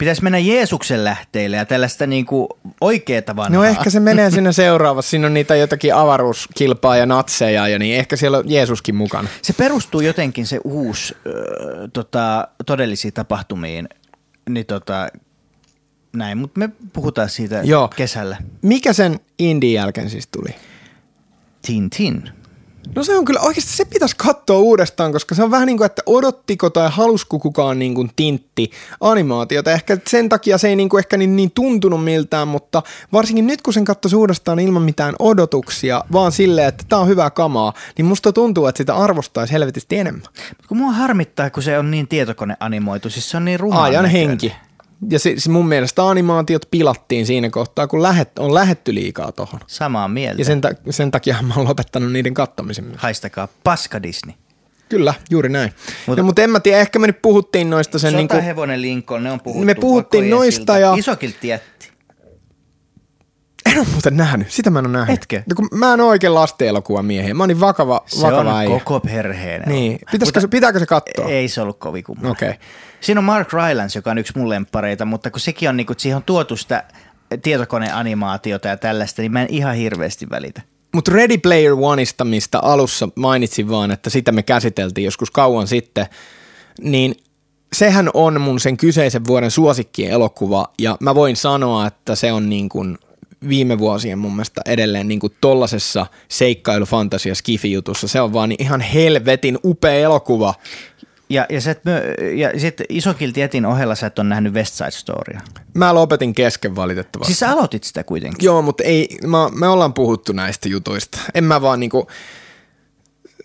Pitäisi mennä Jeesuksen lähteille ja tällaista niin kuin oikeeta vanhaa. no ehkä se menee sinne seuraavassa. Siinä on niitä jotakin avaruuskilpaa ja natseja ja niin ehkä siellä on Jeesuskin mukana. Se perustuu jotenkin se uusi ö, tota, todellisiin tapahtumiin, niin tota, näin, mutta me puhutaan siitä Joo. kesällä. Mikä sen Indin jälkeen siis tuli? Tintin. No se on kyllä, oikeasti se pitäisi katsoa uudestaan, koska se on vähän niin kuin, että odottiko tai halusko kukaan niin kuin tintti animaatiota. Ehkä sen takia se ei niin kuin ehkä niin, niin tuntunut miltään, mutta varsinkin nyt kun sen katsoisi uudestaan ilman mitään odotuksia, vaan silleen, että tämä on hyvää kamaa, niin musta tuntuu, että sitä arvostaisi helvetisti enemmän. Kun mua harmittaa, kun se on niin tietokoneanimoitu, siis se on niin rumaan Ajan henki. Ja se, se mun mielestä animaatiot pilattiin siinä kohtaa, kun lähet, on lähetty liikaa tohon. Samaa mieltä. Ja sen, ta- sen takia mä oon lopettanut niiden kattomisen. Haistakaa paska Disney. Kyllä, juuri näin. Mutta- no, mutta en mä tiedä, ehkä me nyt puhuttiin noista sen niin kuin, Sotahevonen Lincoln, ne on puhuttu. Me puhuttiin noista ja- Isokilti jätti. En ole muuten nähnyt, sitä mä en ole nähnyt. Etkö? No, kun mä en ole oikein lasten elokuvamiehiä, mä oon niin vakava, Se vakava on äijä. koko perheen. Niin. Pitäisikö se, pitääkö se katsoa? Ei se ollut kovin kumma. Okei. Okay. Siinä on Mark Rylance, joka on yksi mun lemppareita, mutta kun sekin on, niin kun siihen on tuotu sitä tietokoneanimaatiota ja tällaista, niin mä en ihan hirveästi välitä. Mutta Ready Player Oneista, mistä alussa mainitsin vaan, että sitä me käsiteltiin joskus kauan sitten, niin sehän on mun sen kyseisen vuoden suosikkien elokuva, ja mä voin sanoa, että se on niin kuin viime vuosien mun mielestä edelleen niin kuin tollasessa seikkailu, fantasia, skifi-jutussa. Se on vaan niin ihan helvetin upea elokuva. Ja, ja, sä et myö, ja sitten Isokilti jätin ohella sä et ole nähnyt West Side Storya. Mä lopetin kesken valitettavasti. Siis sä aloitit sitä kuitenkin. Joo, mutta ei, mä, me ollaan puhuttu näistä jutuista. En mä vaan niinku,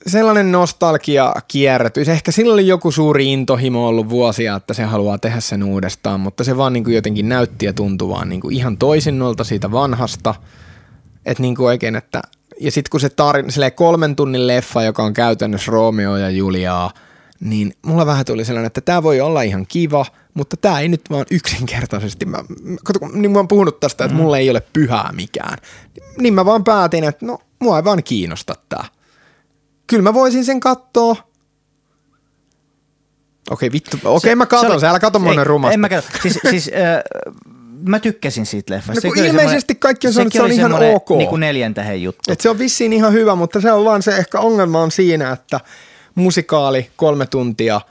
sellainen nostalgia kierrätys. Ehkä sillä oli joku suuri intohimo ollut vuosia, että se haluaa tehdä sen uudestaan, mutta se vaan niinku jotenkin näytti ja tuntui vaan niinku ihan toisinnolta siitä vanhasta. Että niinku oikein, että ja sitten kun se tarina, silleen kolmen tunnin leffa, joka on käytännössä Romeo ja Juliaa, niin mulla vähän tuli sellainen, että tämä voi olla ihan kiva, mutta tämä ei nyt vaan yksinkertaisesti, mä, kato, kun- niin mä oon puhunut tästä, että mulla ei ole pyhää mikään. Niin mä vaan päätin, että no, mua ei vaan kiinnosta tää. Kyllä mä voisin sen katsoa. Okei, vittu. Okei, mä katon sen, älä kato ei, monen rumasta. En mä katso. Siis, siis äh, mä tykkäsin siitä leffasta. No kun ilmeisesti kaikki on sanonut, että se on ihan ok. Niin kuin neljän tähän juttu. Et se on vissiin ihan hyvä, mutta se on vaan se ehkä ongelma on siinä, että musikaali kolme tuntia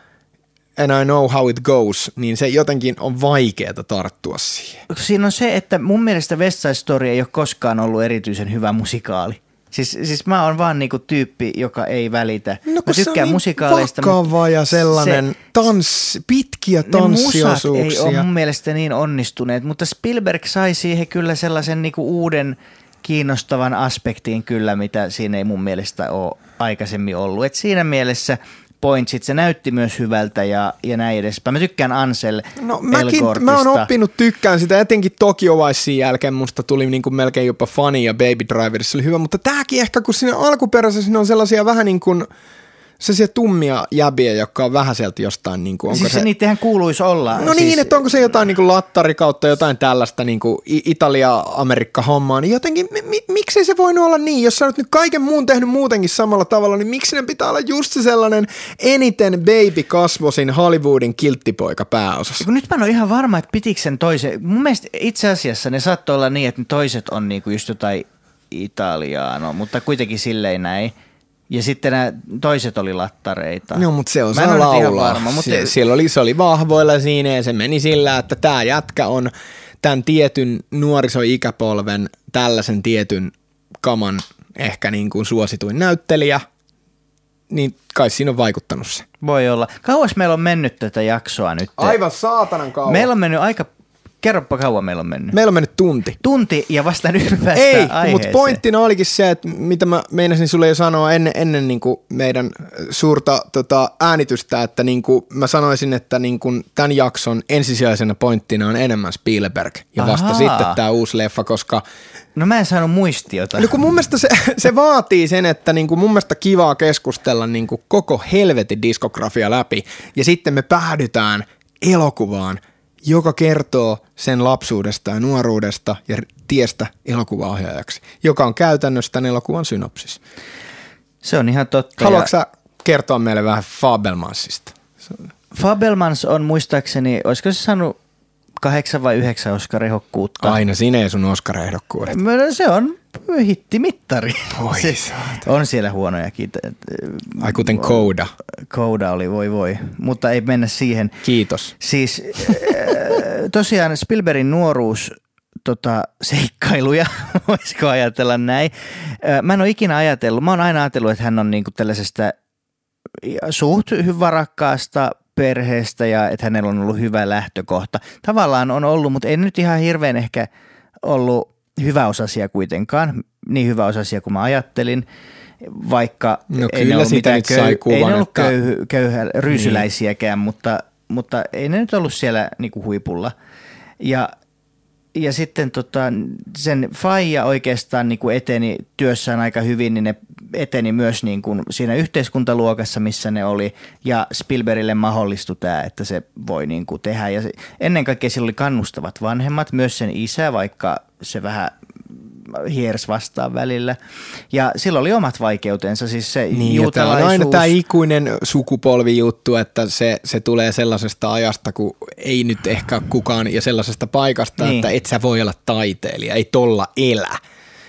and I know how it goes, niin se jotenkin on vaikeaa tarttua siihen. Siinä on se, että mun mielestä West Side Story ei ole koskaan ollut erityisen hyvä musikaali. Siis, siis mä oon vaan niinku tyyppi, joka ei välitä. No mä kun se on tykkään niin musikaaleista. vakava ja sellainen se- tans, pitkiä ne musat ei tanssiosuuksia. ole mun mielestä niin onnistuneet, mutta Spielberg sai siihen kyllä sellaisen niinku uuden kiinnostavan aspektiin kyllä, mitä siinä ei mun mielestä ole aikaisemmin ollut. Et siinä mielessä pointsit, se näytti myös hyvältä ja, ja näin edespäin. Mä tykkään Ansel No mäkin, mä oon oppinut tykkään sitä, etenkin Tokyo Vicein jälkeen musta tuli niin kuin melkein jopa fani ja Baby Driverissa oli hyvä, mutta tääkin ehkä kun siinä alkuperäisessä siinä on sellaisia vähän niin kuin – se tummia jäbiä, jotka on vähän sieltä jostain. Niin kuin, onko siis se, se niitähän kuuluisi olla. No niin, siis... että onko se jotain niin kuin lattari kautta jotain tällaista niin kuin Italia-Amerikka-hommaa, niin jotenkin, mi- miksei se voinut olla niin? Jos sä oot nyt kaiken muun tehnyt muutenkin samalla tavalla, niin miksi ne pitää olla just se sellainen eniten baby-kasvosin Hollywoodin kilttipoika pääosassa? Nyt mä en ole ihan varma, että pitikö sen toisen. Mun mielestä itse asiassa ne saattoi olla niin, että ne toiset on niin kuin just jotain Italiaa, mutta kuitenkin silleen näin. Ja sitten nämä toiset oli lattareita. No, mutta se on se laulaa. Varma, mutta... Se, siellä oli, se oli vahvoilla siinä ja se meni sillä, että tämä jätkä on tämän tietyn nuorisoikäpolven tällaisen tietyn kaman ehkä niin kuin suosituin näyttelijä, niin kai siinä on vaikuttanut se. Voi olla. Kauas meillä on mennyt tätä jaksoa nyt? Aivan saatanan kauan. Meillä on mennyt aika Kerropa kauan meillä on mennyt. Meillä on mennyt tunti. Tunti ja vasta nyt Ei, mutta pointtina olikin se, että mitä mä meinasin sulle jo sanoa ennen, ennen niin kuin meidän suurta tota, äänitystä, että niin kuin mä sanoisin, että niin kuin tämän jakson ensisijaisena pointtina on enemmän Spielberg ja vasta Ahaa. sitten tämä uusi leffa, koska No mä en saanut muistiota. No kun mun mielestä se, se vaatii sen, että niin kuin mun mielestä kivaa keskustella niin kuin koko helvetin diskografia läpi ja sitten me päädytään elokuvaan – joka kertoo sen lapsuudesta ja nuoruudesta ja tiestä elokuvaohjaajaksi, joka on käytännössä tämän elokuvan synopsis. Se on ihan totta. Haluatko sä kertoa meille vähän Fabelmansista? Fabelmans on muistaakseni, olisiko se saanut kahdeksan vai yhdeksän Oscar-ehdokkuutta? Aina sinä ei sun Oscar-ehdokkuudet. Se on hittimittari. Oi, on siellä huonojakin. Ai kuten Kouda. Kouda oli, voi voi. Mutta ei mennä siihen. Kiitos. Siis <laughs> tosiaan Spielbergin nuoruus tota, seikkailuja, <laughs> voisiko ajatella näin. Mä en ole ikinä ajatellut, mä oon aina ajatellut, että hän on niinku tällaisesta suht varakkaasta perheestä ja että hänellä on ollut hyvä lähtökohta. Tavallaan on ollut, mutta ei nyt ihan hirveän ehkä ollut hyväosasia kuitenkaan, niin hyväosasia kuin mä ajattelin vaikka no, ei ne ollut mitään köy- kuvan, ei ne ollut että... köyhy, köyhä, ryysyläisiäkään, niin. mutta, mutta ei ne nyt ollut siellä niinku huipulla. Ja, ja sitten tota, sen Faija oikeastaan niinku eteni työssään aika hyvin, niin ne eteni myös niinku siinä yhteiskuntaluokassa, missä ne oli, ja Spielbergille mahdollistui tämä, että se voi niinku tehdä. Ja se, ennen kaikkea sillä oli kannustavat vanhemmat, myös sen isä, vaikka se vähän hiers vastaan välillä. Ja sillä oli omat vaikeutensa, siis se niin, juutalaisuus. on aina tämä ikuinen sukupolvijuttu, että se, se tulee sellaisesta ajasta, kun ei nyt ehkä kukaan, ja sellaisesta paikasta, niin. että et sä voi olla taiteilija, ei tolla elä.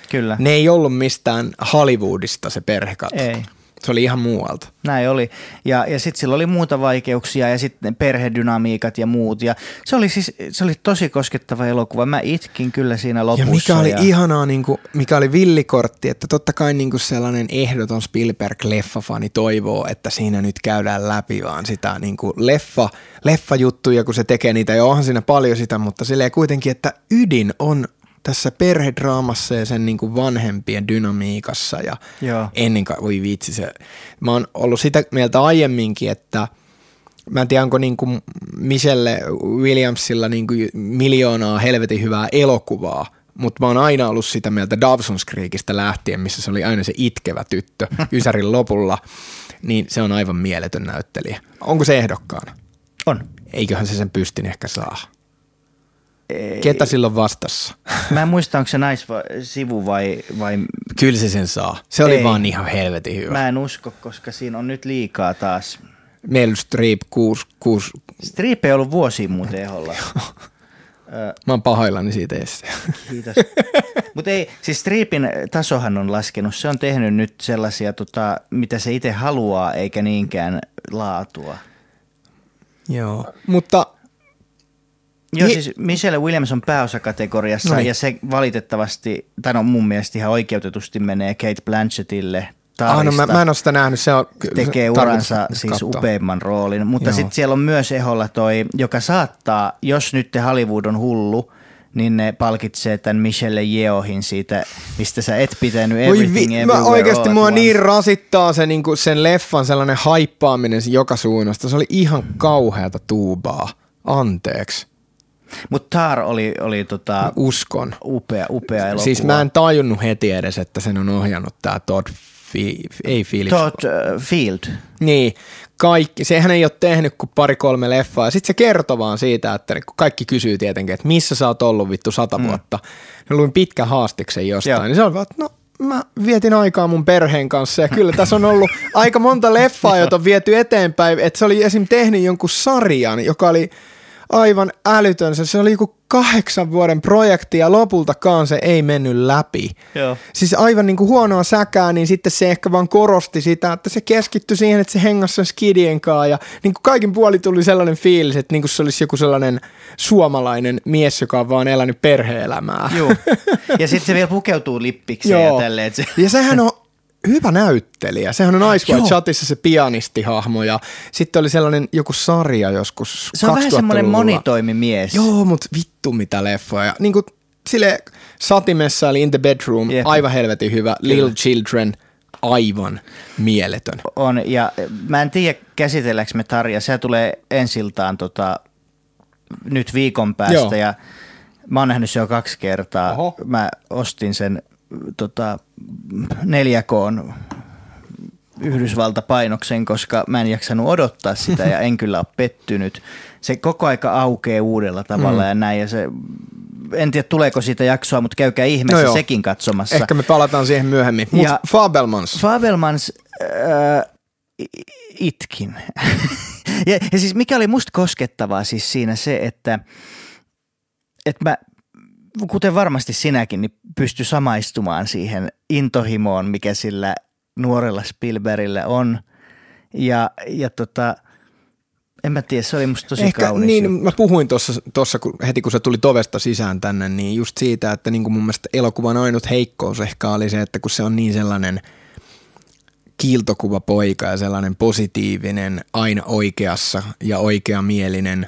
Kyllä. Ne ei ollut mistään Hollywoodista se perhekato. Ei. Se oli ihan muualta. Näin oli. Ja, ja sitten sillä oli muuta vaikeuksia ja sitten perhedynamiikat ja muut. Ja se oli siis se oli tosi koskettava elokuva. Mä itkin kyllä siinä lopussa. Ja mikä oli ja... ihanaa, niin kuin, mikä oli villikortti, että totta kai niin kuin sellainen ehdoton Spielberg-leffafani toivoo, että siinä nyt käydään läpi vaan sitä niin kuin leffa, leffajuttuja, kun se tekee niitä. Ja onhan siinä paljon sitä, mutta silleen kuitenkin, että ydin on tässä perhedraamassa ja sen niin kuin vanhempien dynamiikassa ja Joo. ennen kaikkea, voi vitsi se, mä oon ollut sitä mieltä aiemminkin, että mä en tiedä onko niin kuin Michelle Williamsilla niin kuin miljoonaa helvetin hyvää elokuvaa, mutta mä oon aina ollut sitä mieltä Dawson's Creekistä lähtien, missä se oli aina se itkevä tyttö <laughs> Ysärin lopulla, niin se on aivan mieletön näyttelijä. Onko se ehdokkaana? On. Eiköhän se sen pystin ehkä saa. Ei. Ketä silloin vastassa? <laughs> Mä en muista, onko se naissivu vai, vai... Kyllä se sen saa. Se oli Ei. vaan ihan helvetin hyvä. Mä en usko, koska siinä on nyt liikaa taas. Meillä Streep 6... 6... Streep ei ollut vuosi muuten eholla. <laughs> Mä oon pahoillani siitä edes. Kiitos. Mutta ei, siis Streepin tasohan on laskenut. Se on tehnyt nyt sellaisia, tota, mitä se itse haluaa, eikä niinkään laatua. Joo, mutta Joo, niin- siis Michelle Williams on pääosakategoriassa Noin. ja se valitettavasti, tai no mun mielestä ihan oikeutetusti menee Kate Blanchettille. Ah, no mä, mä en ole sitä nähnyt, se on, Tekee uransa siis katsoa. upeimman roolin, mutta sitten siellä on myös eholla toi, joka saattaa, jos nyt te Hollywood on hullu, niin ne palkitsee tämän Michelle Yeohin siitä, mistä sä et pitänyt Everything Voi vi- Mä oikeasti mua one. niin rasittaa se, niin kuin sen leffan sellainen haippaaminen joka suunnasta. Se oli ihan kauheata tuubaa. Anteeksi. Mutta Tar oli, oli tota, Uskon. upea, upea elokuva. Siis mä en tajunnut heti edes, että sen on ohjannut tämä Todd fi, ei Felix. Todd uh, Field. Niin, kaikki, sehän ei ole tehnyt kuin pari-kolme leffaa. Sitten se kertoo vaan siitä, että kun kaikki kysyy tietenkin, että missä sä oot ollut vittu sata mm. vuotta. Mä luin pitkän haastiksen jostain, Joo. niin se on vaan, että no mä vietin aikaa mun perheen kanssa ja kyllä tässä on ollut aika monta leffaa, jota on viety eteenpäin. Että se oli esim. tehnyt jonkun sarjan, joka oli – aivan älytön. Se oli joku kahdeksan vuoden projekti ja lopultakaan se ei mennyt läpi. Joo. Siis aivan niin kuin huonoa säkää, niin sitten se ehkä vaan korosti sitä, että se keskittyi siihen, että se hengassa skidien kanssa ja niin kuin kaikin puoli tuli sellainen fiilis, että niin kuin se olisi joku sellainen suomalainen mies, joka on vaan elänyt perheelämää. Joo. Ja <laughs> sitten se vielä pukeutuu lippikseen Joo. ja tälleen. Se... Ja sehän on hyvä näyttelijä. Sehän on Ice White Chatissa se pianistihahmo ja sitten oli sellainen joku sarja joskus Se on vähän semmoinen monitoimimies. Joo, mutta vittu mitä leffoja. Niin kuin sille satimessa eli In the Bedroom, Jep. aivan helvetin hyvä. Jep. Little Children, aivan mieletön. On, ja mä en tiedä käsitelläks me Tarja, se tulee ensiltaan tota, nyt viikon päästä Joo. ja mä oon nähnyt sen jo kaksi kertaa. Oho. Mä ostin sen tota, 4K Yhdysvaltapainoksen, koska mä en jaksanut odottaa sitä ja en kyllä ole pettynyt. Se koko aika aukeaa uudella tavalla mm. ja näin ja se, en tiedä tuleeko siitä jaksoa, mutta käykää ihmeessä no sekin katsomassa. Ehkä me palataan siihen myöhemmin. Mut ja Fabelmans. Fabelmans, äh, itkin. <laughs> ja, ja siis mikä oli musta koskettavaa siis siinä se, että, että mä kuten varmasti sinäkin, niin pysty samaistumaan siihen intohimoon, mikä sillä nuorella Spielbergillä on. Ja, ja tota, en mä tiedä, se oli musta tosi Ehkä, kaunis niin, juttu. Mä puhuin tuossa kun, heti, kun se tuli tovesta sisään tänne, niin just siitä, että niin kuin mun mielestä elokuvan ainut heikkous ehkä oli se, että kun se on niin sellainen kiiltokuva poika ja sellainen positiivinen, aina oikeassa ja oikeamielinen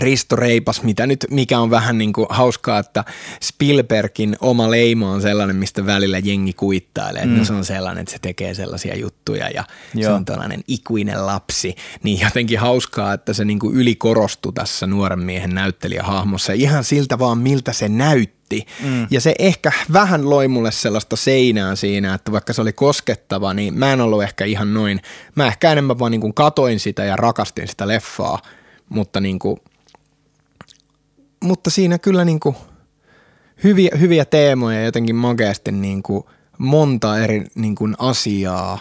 Risto Reipas, mitä nyt, mikä on vähän niin kuin hauskaa, että Spielbergin oma leima on sellainen, mistä välillä jengi kuittailee, mm. että se on sellainen, että se tekee sellaisia juttuja ja Joo. se on tällainen ikuinen lapsi, niin jotenkin hauskaa, että se niin kuin ylikorostui tässä nuoren miehen näyttelijähahmossa ihan siltä vaan, miltä se näyttää näytti. Mm. Ja se ehkä vähän loi mulle sellaista seinää siinä, että vaikka se oli koskettava, niin mä en ollut ehkä ihan noin. Mä ehkä enemmän vaan niin kuin katoin sitä ja rakastin sitä leffaa, mutta niin kuin mutta siinä kyllä niin kuin hyviä, hyviä teemoja jotenkin makeasti niin kuin monta eri niin kuin asiaa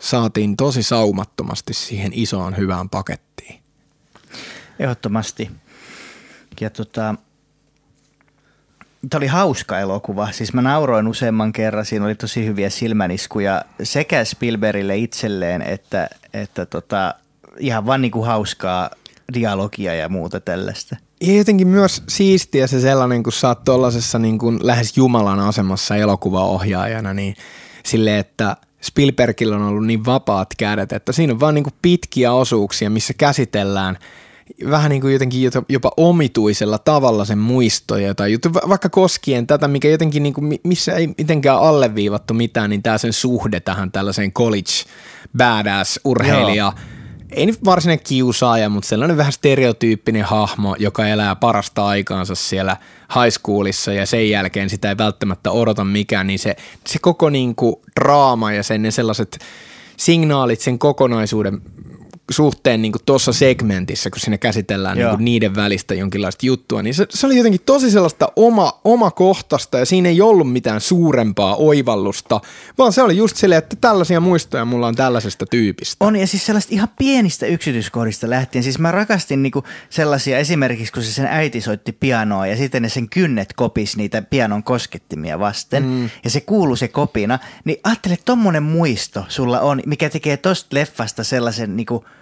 saatiin tosi saumattomasti siihen isoon hyvään pakettiin. Ehdottomasti. Ja tota, Tämä oli hauska elokuva. Siis mä nauroin useamman kerran. Siinä oli tosi hyviä silmäniskuja sekä Spielbergille itselleen että, että tota, ihan vaan niinku hauskaa dialogia ja muuta tällaista. Ja jotenkin myös siistiä se sellainen, kun sä oot tuollaisessa niin kuin lähes Jumalan asemassa elokuvaohjaajana, niin sille, että Spielbergillä on ollut niin vapaat kädet, että siinä on vaan niin kuin pitkiä osuuksia, missä käsitellään vähän niin kuin jotenkin jopa omituisella tavalla sen muistoja tai juttu, vaikka koskien tätä, mikä jotenkin niin kuin, missä ei mitenkään alleviivattu mitään, niin tämä sen suhde tähän tällaiseen college badass urheilija Joo ei nyt varsinainen kiusaaja, mutta sellainen vähän stereotyyppinen hahmo, joka elää parasta aikaansa siellä high schoolissa ja sen jälkeen sitä ei välttämättä odota mikään, niin se, se koko niin kuin draama ja sen ne sellaiset signaalit sen kokonaisuuden suhteen niin tuossa segmentissä, kun siinä käsitellään niin kuin niiden välistä jonkinlaista juttua, niin se, se oli jotenkin tosi sellaista oma, omakohtaista ja siinä ei ollut mitään suurempaa oivallusta, vaan se oli just silleen, että tällaisia muistoja mulla on tällaisesta tyypistä. On ja siis sellaista ihan pienistä yksityiskohdista lähtien. Siis mä rakastin niin sellaisia esimerkiksi, kun se sen äiti soitti pianoa ja sitten ne sen kynnet kopis niitä pianon koskettimia vasten mm. ja se kuulu se kopina, niin ajattele, että tommonen muisto sulla on, mikä tekee tosta leffasta sellaisen niin –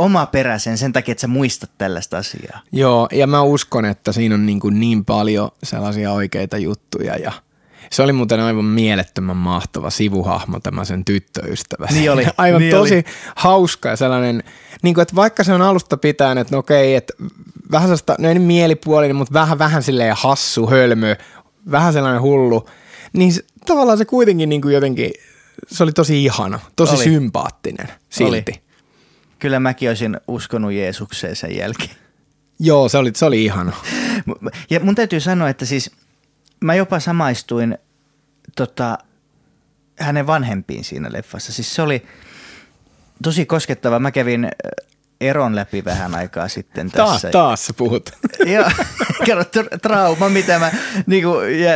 oma peräsen sen takia, että sä muistat tällaista asiaa. Joo, ja mä uskon, että siinä on niin, kuin niin paljon sellaisia oikeita juttuja ja se oli muuten aivan mielettömän mahtava sivuhahmo tämä sen tyttöystävä. Niin oli. <laughs> Aivan niin tosi oli. hauska ja sellainen, niin kuin, että vaikka se on alusta pitäen, että no okei, että vähän sellaista, no ei niin mielipuolinen, mutta vähän, vähän silleen hassu, hölmö, vähän sellainen hullu, niin se, tavallaan se kuitenkin niin kuin jotenkin, se oli tosi ihana, tosi oli. sympaattinen silti. Oli. Kyllä mäkin olisin uskonut Jeesukseen sen jälkeen. Joo, se oli, se oli ihana. <laughs> Ja mun täytyy sanoa, että siis mä jopa samaistuin tota, hänen vanhempiin siinä leffassa. Siis se oli tosi koskettava. Mä kävin eron läpi vähän aikaa sitten tässä. Taas, taas sä puhut. <laughs> Joo, kerro trauma, mitä mä... Niin kuin, ja,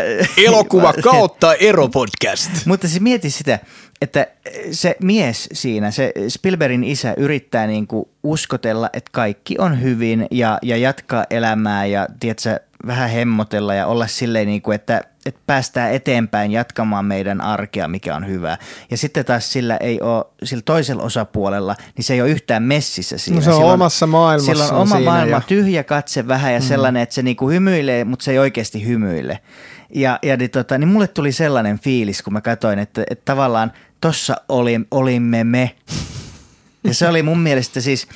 Elokuva <laughs> kautta eropodcast. Mutta siis mieti sitä, että se mies siinä, se Spielbergin isä yrittää niin kuin uskotella, että kaikki on hyvin ja, ja jatkaa elämää ja tiedätkö, vähän hemmotella ja olla silleen, niin kuin, että, että päästään eteenpäin jatkamaan meidän arkea, mikä on hyvä. Ja sitten taas sillä ei ole, sillä toisella osapuolella, niin se ei ole yhtään messissä siinä. No se on silloin, omassa maailmassa. Sillä on oma maailma, ja... tyhjä katse vähän ja mm. sellainen, että se niin kuin hymyilee, mutta se ei oikeasti hymyile. Ja, ja niin, tota, niin mulle tuli sellainen fiilis, kun mä katsoin, että, että tavallaan tossa oli, olimme me. Ja se oli mun mielestä siis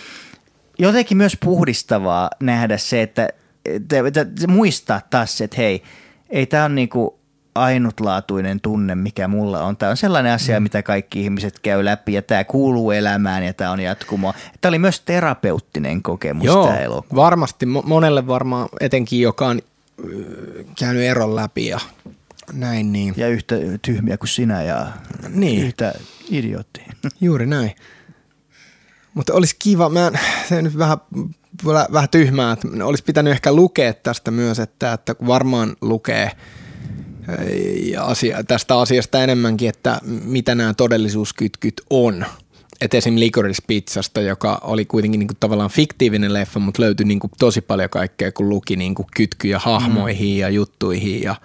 jotenkin myös puhdistavaa nähdä se, että, että, että, että muistaa taas se, että hei, ei tämä on niinku ainutlaatuinen tunne, mikä mulla on. Tämä on sellainen asia, mm. mitä kaikki ihmiset käy läpi ja tämä kuuluu elämään ja tämä on jatkumo. Tämä oli myös terapeuttinen kokemus Joo, tämä elokuva. varmasti. Monelle varmaan etenkin, joka on käynyt eron läpi ja näin niin. Ja yhtä tyhmiä kuin sinä ja niin. yhtä idiootti. <laughs> Juuri näin. Mutta olisi kiva, mä se nyt vähän, vähän tyhmää, että olisi pitänyt ehkä lukea tästä myös, että, että kun varmaan lukee asia, tästä asiasta enemmänkin, että mitä nämä todellisuuskytkyt on. Et esim. Licorice Pizzasta, joka oli kuitenkin niinku tavallaan fiktiivinen leffa, mutta löytyi niinku tosi paljon kaikkea, kun luki niinku kytkyjä hahmoihin mm. ja juttuihin ja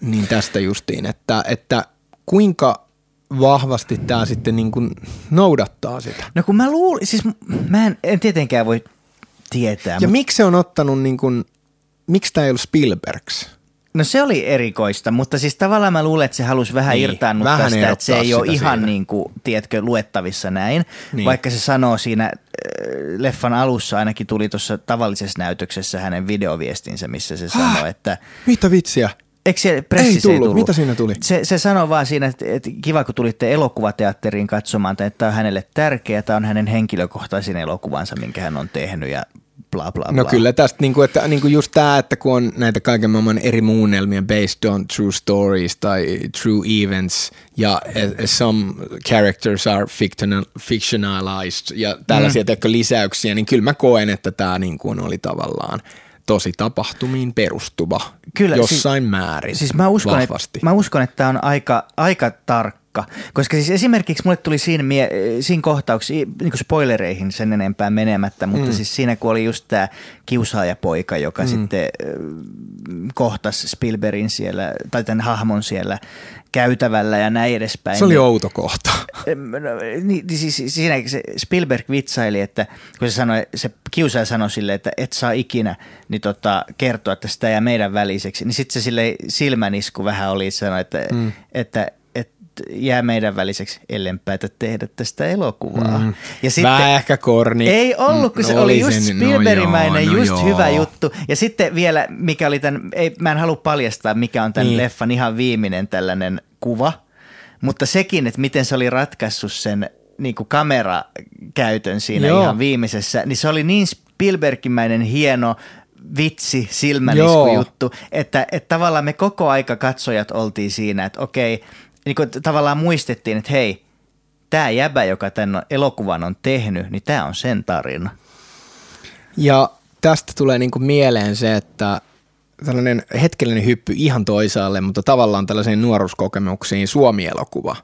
niin tästä justiin, että, että kuinka vahvasti tämä sitten niin kuin noudattaa sitä. No kun mä luulin, siis mä en, en tietenkään voi tietää. Ja mutta... miksi se on ottanut, niin kuin, miksi tämä ei ollut Spielbergs? No se oli erikoista, mutta siis tavallaan mä luulen, että se halusi vähän niin, irtaannuttaa vähän sitä, että se ei ole ihan niin kuin, tiedätkö, luettavissa näin. Niin. Vaikka se sanoo siinä äh, leffan alussa, ainakin tuli tuossa tavallisessa näytöksessä hänen videoviestinsä, missä se sanoi, että... Mitä vitsiä? Eikö se pressissä ei tullut. ei tullut? Mitä siinä tuli? Se, se sanoo vaan siinä, että, että kiva kun tulitte elokuvateatteriin katsomaan, että tämä on hänelle tärkeää, tämä on hänen henkilökohtaisin elokuvansa, minkä hän on tehnyt ja bla bla no bla. No kyllä tästä, niin kuin, että, niin kuin just tämä, että kun on näitä kaiken maailman eri muunnelmia based on true stories tai true events ja some characters are fictionalized ja tällaisia mm. lisäyksiä, niin kyllä mä koen, että tämä niin kuin oli tavallaan – tosi tapahtumiin perustuva Kyllä, jossain siis, määrin siis mä uskon, vahvasti. Että, mä uskon, että tämä on aika, aika tarkka, koska siis esimerkiksi mulle tuli siinä, mie, siinä kohtauksessa, niin kuin spoilereihin sen enempää menemättä, mutta mm. siis siinä kun oli just tämä kiusaajapoika, joka mm. sitten kohtasi Spielbergin siellä, tai tämän hahmon siellä käytävällä ja näin edespäin. Se oli niin, outo kohta. No, niin, niin, siis siinä se Spielberg vitsaili, että kun se, sanoi, se kiusaaja sanoi sille, että et saa ikinä niin tota, kertoa tästä ja meidän väliseksi, niin sitten se sille silmänisku vähän oli sanoi, että, mm. että jää meidän väliseksi, ellen päätä tehdä tästä elokuvaa. Mm. Ja sitten, Vähän ehkä korni. Ei ollut, kun se no, oli just Spielbergimäinen, no, no just joo. hyvä juttu. Ja sitten vielä, mikä oli tämän, ei, mä en halua paljastaa, mikä on tämän niin. leffan ihan viimeinen tällainen kuva, mutta sekin, että miten se oli ratkaissut sen niin kuin kamerakäytön siinä Joo. ihan viimeisessä, niin se oli niin Spielbergimäinen hieno vitsi, silmänisku juttu, että, että tavallaan me koko aika katsojat oltiin siinä, että okei, niin kuin tavallaan muistettiin, että hei, tämä jäbä, joka tämän elokuvan on tehnyt, niin tämä on sen tarina. Ja tästä tulee niin kuin mieleen se, että tällainen hetkellinen hyppy ihan toisaalle, mutta tavallaan tällaisiin nuoruuskokemuksiin Suomi-elokuva,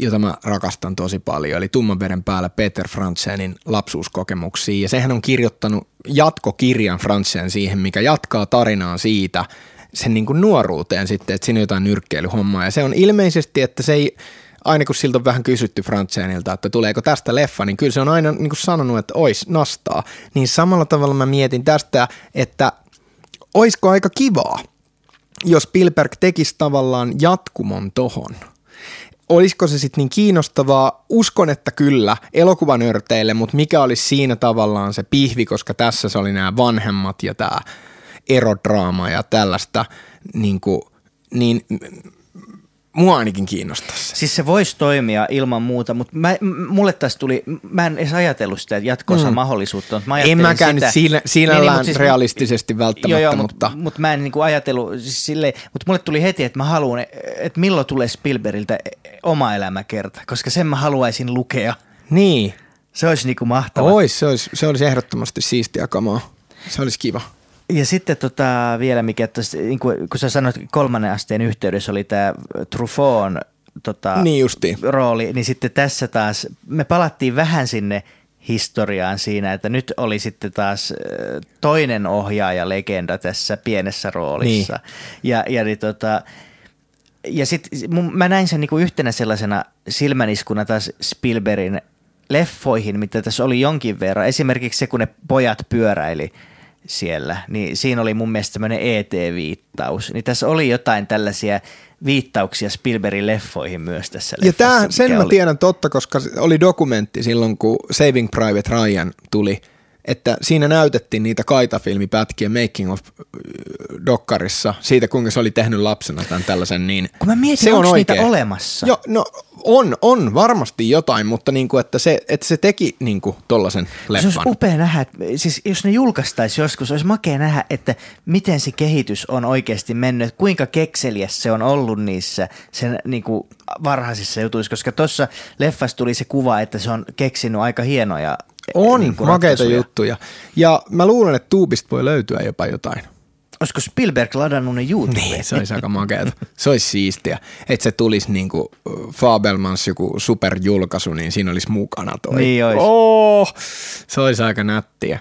jota mä rakastan tosi paljon, eli Tummanveren päällä Peter Franzenin lapsuuskokemuksiin. Ja sehän on kirjoittanut jatkokirjan Franzen siihen, mikä jatkaa tarinaa siitä – sen niin kuin nuoruuteen sitten, että siinä on jotain nyrkkeilyhommaa. Ja se on ilmeisesti, että se ei, aina kun siltä on vähän kysytty Frantsenilta, että tuleeko tästä leffa, niin kyllä se on aina niin kuin sanonut, että ois nastaa. Niin samalla tavalla mä mietin tästä, että oisko aika kivaa, jos Spielberg tekisi tavallaan jatkumon tohon. olisiko se sitten niin kiinnostavaa? Uskon, että kyllä elokuvanörteille, mutta mikä olisi siinä tavallaan se pihvi, koska tässä se oli nämä vanhemmat ja tämä erodraama ja tällaista, niin, kuin, niin mua ainakin kiinnostaisi. Siis se voisi toimia ilman muuta, mutta mä, mulle tässä tuli, mä en edes ajatellut sitä jatkossa mm. mahdollisuutta. Mutta mä en mäkään sitä, nyt siinä, siinällään niin, niin, siis, realistisesti välttämättä, joo, joo, mutta... Mutta mut mä en niinku ajatellut siis silleen, mutta mulle tuli heti, että mä haluan, että milloin tulee Spielbergiltä oma elämäkerta, koska sen mä haluaisin lukea. Niin. Se olisi niinku mahtavaa. Ois, se olisi, se olisi ehdottomasti siistiä kamaa. Se olisi kiva. Ja sitten tota, vielä mikä, tos, niin kuin, kun sä sanoit kolmannen asteen yhteydessä oli tämä Truffaut tota, niin rooli, niin sitten tässä taas me palattiin vähän sinne historiaan siinä, että nyt oli sitten taas toinen ohjaaja legenda tässä pienessä roolissa. Niin. Ja, ja, niin, tota, ja sitten mä näin sen niin yhtenä sellaisena silmäniskuna taas Spielbergin leffoihin, mitä tässä oli jonkin verran. Esimerkiksi se, kun ne pojat pyöräili – siellä, niin siinä oli mun mielestä tämmöinen ET-viittaus. Niin tässä oli jotain tällaisia viittauksia Spielbergin leffoihin myös tässä Ja tämän, sen mä oli... tiedän totta, koska oli dokumentti silloin, kun Saving Private Ryan tuli, että siinä näytettiin niitä kaitafilmipätkiä Making of Dokkarissa siitä, kuinka se oli tehnyt lapsena tämän tällaisen, niin Kun mä mietin, se on niitä olemassa? Joo, no on, on varmasti jotain, mutta niin kuin, että, se, että se teki niin kuin tollasen leffan. Se olisi upea nähdä, että siis jos ne julkaistaisi joskus, olisi makea nähdä, että miten se kehitys on oikeasti mennyt, kuinka kekseliäs se on ollut niissä sen niin kuin varhaisissa jutuissa, koska tuossa leffassa tuli se kuva, että se on keksinyt aika hienoja on niin makeita juttuja. Ja mä luulen, että tuubista voi löytyä jopa jotain. Olisiko Spielberg ladannut ne YouTubeen? Niin, se olisi aika makeata. Se olisi siistiä. Että se tulisi niin kuin Fabelmans joku superjulkaisu, niin siinä olisi mukana toi. Niin olisi. Oh, se olisi aika nättiä.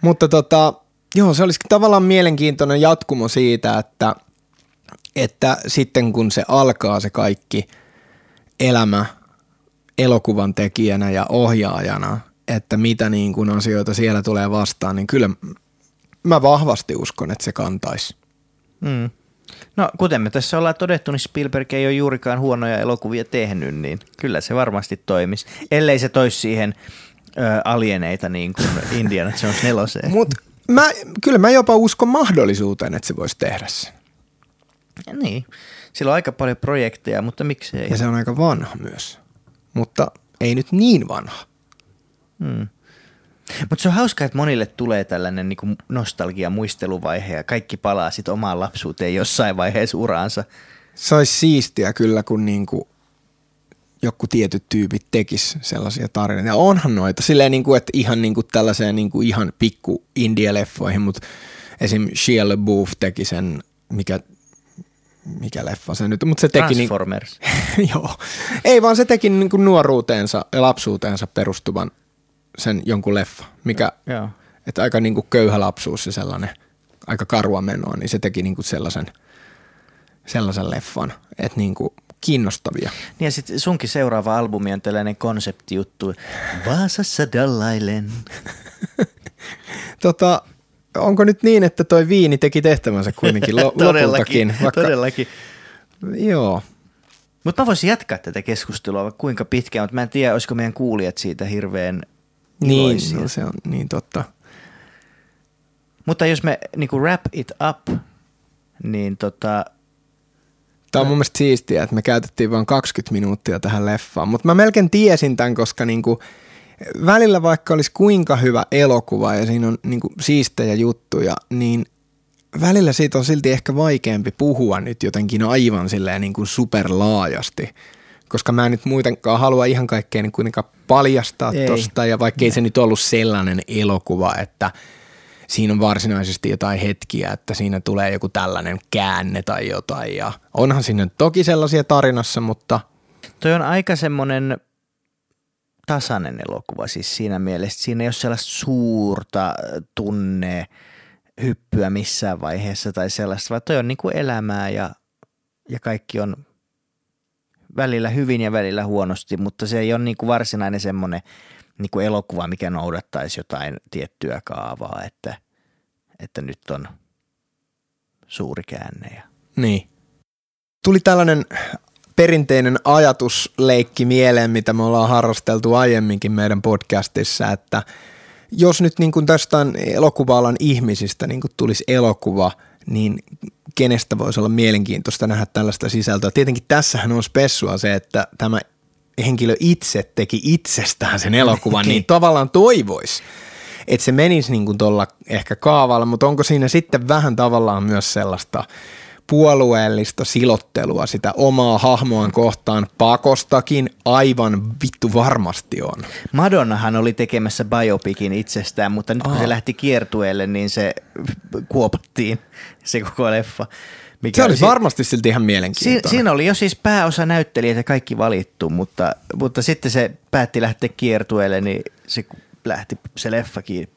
Mutta tota, joo, se olisi tavallaan mielenkiintoinen jatkumo siitä, että, että sitten kun se alkaa se kaikki elämä elokuvan tekijänä ja ohjaajana, että mitä niin kuin asioita siellä tulee vastaan, niin kyllä mä vahvasti uskon, että se kantaisi. Mm. No kuten me tässä ollaan todettu, niin Spielberg ei ole juurikaan huonoja elokuvia tehnyt, niin kyllä se varmasti toimisi. Ellei se toisi siihen ö, alieneita niin kuin <laughs> Indiana Jones neloseen. Mut mä, kyllä mä jopa uskon mahdollisuuteen, että se voisi tehdä sen. Ja niin, sillä on aika paljon projekteja, mutta miksei. Ja se on aika vanha myös, mutta ei nyt niin vanha. Hmm. Mutta se on hauskaa, että monille tulee tällainen niin nostalgia muisteluvaihe ja kaikki palaa sitten omaan lapsuuteen jossain vaiheessa uraansa. Se olisi siistiä kyllä, kun niin kuin joku tietyt tyypit tekis sellaisia tarinoita. Ja onhan noita, silleen niin kuin, että ihan niin kuin tällaiseen niin kuin ihan pikku indie-leffoihin, mutta esim. Shia LaBeouf teki sen, mikä mikä leffa se nyt, mutta se teki niin- Transformers. Niin, <laughs> joo. Ei vaan se teki niin kuin nuoruuteensa ja lapsuuteensa perustuvan sen jonkun leffa, mikä, Joo. että aika niin kuin köyhä lapsuus ja sellainen, aika karua menoa, niin se teki niin kuin sellaisen, sellaisen leffan, että niin kuin kiinnostavia. Niin ja sitten sunkin seuraava albumi on tällainen konseptijuttu, Vaasassa dallailen. <laughs> tota, onko nyt niin, että toi viini teki tehtävänsä kuitenkin lo- <laughs> todellakin, lopultakin? Vaikka, todellakin. Joo. Mutta mä voisin jatkaa tätä keskustelua vaikka kuinka pitkään, mutta mä en tiedä, olisiko meidän kuulijat siitä hirveän niin, no se on niin totta. Mutta jos me niinku wrap it up, niin tota... Tämä on mun mielestä siistiä, että me käytettiin vain 20 minuuttia tähän leffaan, mutta mä melkein tiesin tämän, koska niinku, välillä vaikka olisi kuinka hyvä elokuva ja siinä on niinku siistejä juttuja, niin välillä siitä on silti ehkä vaikeampi puhua nyt jotenkin aivan silleen niin kuin superlaajasti koska mä en nyt muutenkaan halua ihan kaikkea niin kuitenkaan paljastaa ei. tosta, ja vaikkei ei. se nyt ollut sellainen elokuva, että siinä on varsinaisesti jotain hetkiä, että siinä tulee joku tällainen käänne tai jotain, ja onhan siinä toki sellaisia tarinassa, mutta... Toi on aika semmoinen tasainen elokuva siis siinä mielessä. Siinä ei ole sellaista suurta tunne hyppyä missään vaiheessa tai sellaista, vaan toi on niin kuin elämää ja, ja kaikki on välillä hyvin ja välillä huonosti, mutta se ei ole niin kuin varsinainen semmoinen niin kuin elokuva, mikä noudattaisi jotain tiettyä kaavaa, että, että nyt on suuri käänne. Niin. Tuli tällainen perinteinen ajatusleikki mieleen, mitä me ollaan harrasteltu aiemminkin meidän podcastissa, että jos nyt niin kuin tästä elokuva ihmisistä niin kuin tulisi elokuva, niin kenestä voisi olla mielenkiintoista nähdä tällaista sisältöä. Tietenkin tässähän on spessua se, että tämä henkilö itse teki itsestään sen elokuvan, niin tavallaan toivoisi, että se menisi niin kuin tuolla ehkä kaavalla, mutta onko siinä sitten vähän tavallaan myös sellaista puolueellista silottelua sitä omaa hahmoaan kohtaan pakostakin aivan vittu varmasti on. Madonnahan oli tekemässä biopicin itsestään, mutta nyt kun Aa. se lähti kiertueelle, niin se kuopattiin se koko leffa. Mikä se oli si- varmasti silti ihan mielenkiintoinen. Si- siinä oli jo siis pääosa näyttelijät kaikki valittu, mutta, mutta sitten se päätti lähteä kiertueelle, niin se lähti se leffakin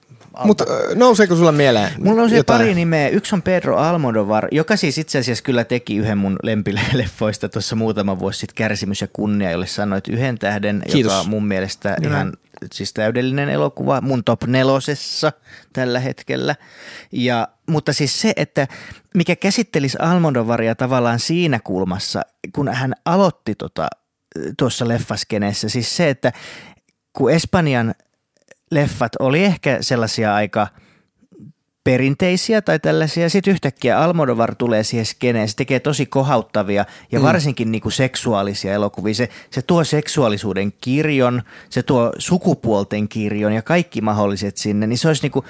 mutta nouseeko sulla mieleen Mulla on se pari nimeä. Yksi on Pedro Almodovar, joka siis itse asiassa kyllä teki yhden mun lempileffoista tuossa muutama vuosi sitten, Kärsimys ja kunnia, jolle sanoit yhden tähden, Kiitos. joka on mun mielestä ja ihan siis täydellinen elokuva mun top nelosessa tällä hetkellä. Ja, mutta siis se, että mikä käsittelisi Almodovaria tavallaan siinä kulmassa, kun hän aloitti tota, tuossa leffaskeneessä, siis se, että kun Espanjan leffat oli ehkä sellaisia aika perinteisiä tai tällaisia. Sitten yhtäkkiä Almodovar tulee siihen skeneen, se tekee tosi kohauttavia ja mm. varsinkin niinku seksuaalisia elokuvia. Se, se tuo seksuaalisuuden kirjon, se tuo sukupuolten kirjon ja kaikki mahdolliset sinne, niin se olisi niinku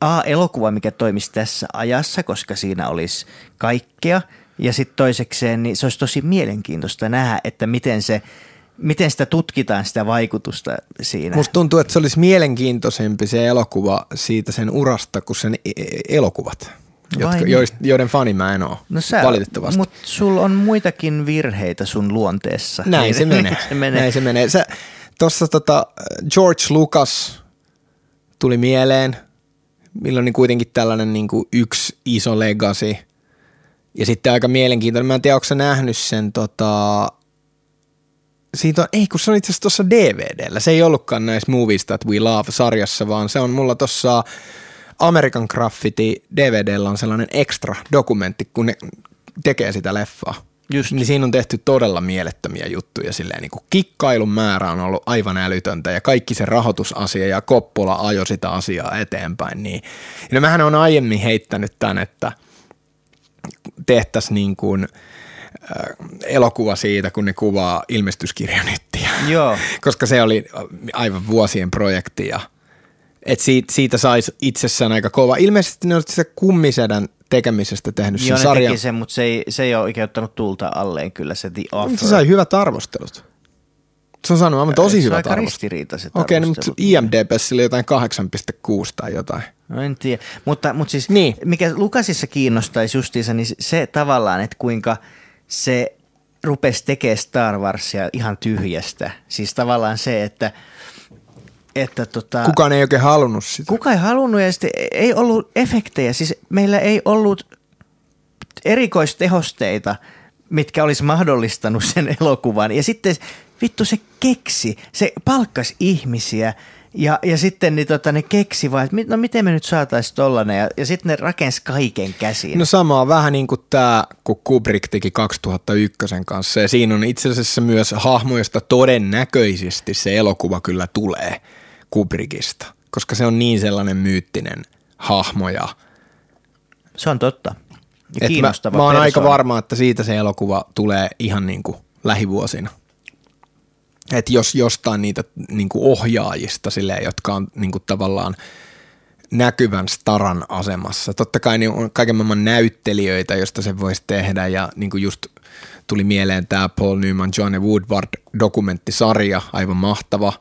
A, elokuva, mikä toimisi tässä ajassa, koska siinä olisi kaikkea. Ja sitten toisekseen, niin se olisi tosi mielenkiintoista nähdä, että miten se – miten sitä tutkitaan, sitä vaikutusta siinä. Musta tuntuu, että se olisi mielenkiintoisempi se elokuva siitä sen urasta kuin sen e- e- elokuvat. Jotka, niin? joiden fani mä en ole, no sä, valitettavasti. Mutta sulla on muitakin virheitä sun luonteessa. Näin niin, se menee. <laughs> se menee. Näin se menee. Tuossa tota, George Lucas tuli mieleen, milloin niin kuitenkin tällainen niin kuin yksi iso legacy. Ja sitten aika mielenkiintoinen, mä en tiedä, onko sä nähnyt sen tota, siitä on, ei kun se on itse asiassa tuossa DVDllä. Se ei ollutkaan näissä Movies That We Love-sarjassa, vaan se on mulla tuossa American Graffiti DVDllä on sellainen extra dokumentti, kun ne tekee sitä leffaa. Just. Niin siinä on tehty todella mielettömiä juttuja. Silleen, niin kuin kikkailun määrä on ollut aivan älytöntä ja kaikki se rahoitusasia ja Koppola ajo sitä asiaa eteenpäin. Niin. Ja no mähän on aiemmin heittänyt tämän, että tehtäisiin niin kuin – elokuva siitä, kun ne kuvaa ilmestyskirjanettiä. Joo. <laughs> Koska se oli aivan vuosien projekti ja et siitä, siitä saisi itsessään aika kova. Ilmeisesti ne on se kummisedän tekemisestä tehnyt Joo, sen sarjan. sen, mutta se ei, se ei ole oikeuttanut tulta alleen kyllä se The Offer. Se sai hyvät arvostelut. Se on saanut aivan tosi hyvät arvostelut. Okei, okay, no, mutta IMDb oli jotain 8,6 tai jotain. No en tiedä, mutta, mutta siis niin. mikä Lukasissa kiinnostaisi justiinsa, niin se tavallaan, että kuinka – se rupesi tekemään Star Warsia ihan tyhjästä. Siis tavallaan se, että että tota, Kukaan ei oikein halunnut sitä. Kukaan ei halunnut ja sitten ei ollut efektejä. Siis meillä ei ollut erikoistehosteita, mitkä olisi mahdollistanut sen elokuvan. Ja sitten vittu se keksi, se palkkas ihmisiä – ja, ja sitten niin tota, ne keksi vaan, että no miten me nyt saataisiin tollanen. Ja, ja sitten ne rakensi kaiken käsiin. No samaa vähän niin kuin tämä, kun Kubrick teki 2001 kanssa. Ja siinä on itse asiassa myös hahmoista todennäköisesti se elokuva kyllä tulee Kubrickista. Koska se on niin sellainen myyttinen hahmo ja se on totta. Ja kiinnostava mä, mä oon aika varma, että siitä se elokuva tulee ihan niin kuin lähivuosina että jos jostain niitä niin kuin ohjaajista, silleen, jotka on niin kuin tavallaan näkyvän staran asemassa. Totta kai niin on kaiken maailman näyttelijöitä, joista se voisi tehdä ja niin kuin just tuli mieleen tämä Paul Newman, John Woodward dokumenttisarja, aivan mahtava,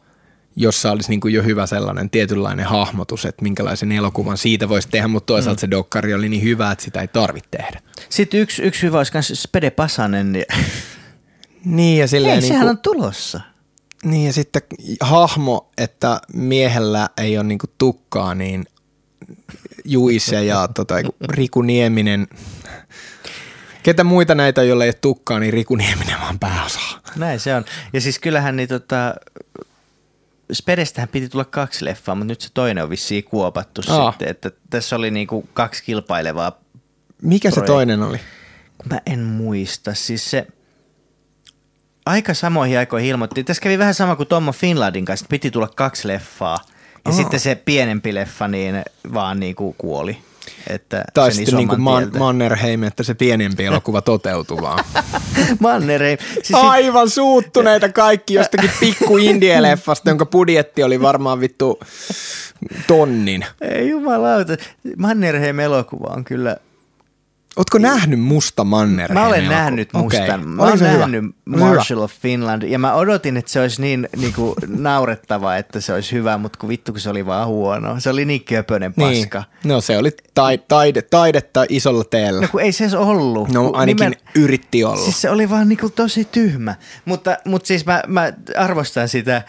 jossa olisi niin kuin jo hyvä sellainen tietynlainen hahmotus, että minkälaisen elokuvan siitä voisi tehdä, mutta toisaalta mm. se dokkari oli niin hyvä, että sitä ei tarvitse tehdä. Sitten yksi, yksi hyvä olisi myös Spede Pasanen. Niin ja silleen Hei, niin sehän kuin, on tulossa. Niin ja sitten hahmo, että miehellä ei ole niinku tukkaa, niin Juise ja tota, Riku Nieminen. Ketä muita näitä, joilla ei ole tukkaa, niin Riku Nieminen vaan pääosaa. Näin se on. Ja siis kyllähän niin tota, Spedestähän piti tulla kaksi leffaa, mutta nyt se toinen on vissiin kuopattu Aa. sitten. Että tässä oli niinku kaksi kilpailevaa Mikä projektia. se toinen oli? Mä en muista. Siis se, aika samoihin aikoihin ilmoitti. Tässä kävi vähän sama kuin Tommo Finlandin kanssa, että piti tulla kaksi leffaa. Ja Aa. sitten se pienempi leffa niin vaan niin kuin kuoli. Että Tai sitten niin kuin Man-. Mannerheim, että se pienempi elokuva toteutuu vaan. <laughs> Mannerheim. Siis Aivan suuttuneita kaikki jostakin pikku indie-leffasta, jonka budjetti oli varmaan vittu tonnin. Ei jumalauta. Mannerheim elokuva on kyllä... Ootko nähnyt Musta Mannerheim? Mä olen elokuva? nähnyt mustan. Mä Oliko olen nähnyt hyvä? Marshall of Finland ja mä odotin, että se olisi niin, niin kuin, <laughs> naurettava, että se olisi hyvä, mutta kun vittu kun se oli vaan huono. Se oli niin köpönen Niin. paska. No se oli tai, taide, taidetta isolla teellä. No kun ei se edes ollut. No ainakin yritti olla. Siis se oli vaan niinku tosi tyhmä. Mutta, mutta siis mä, mä arvostan sitä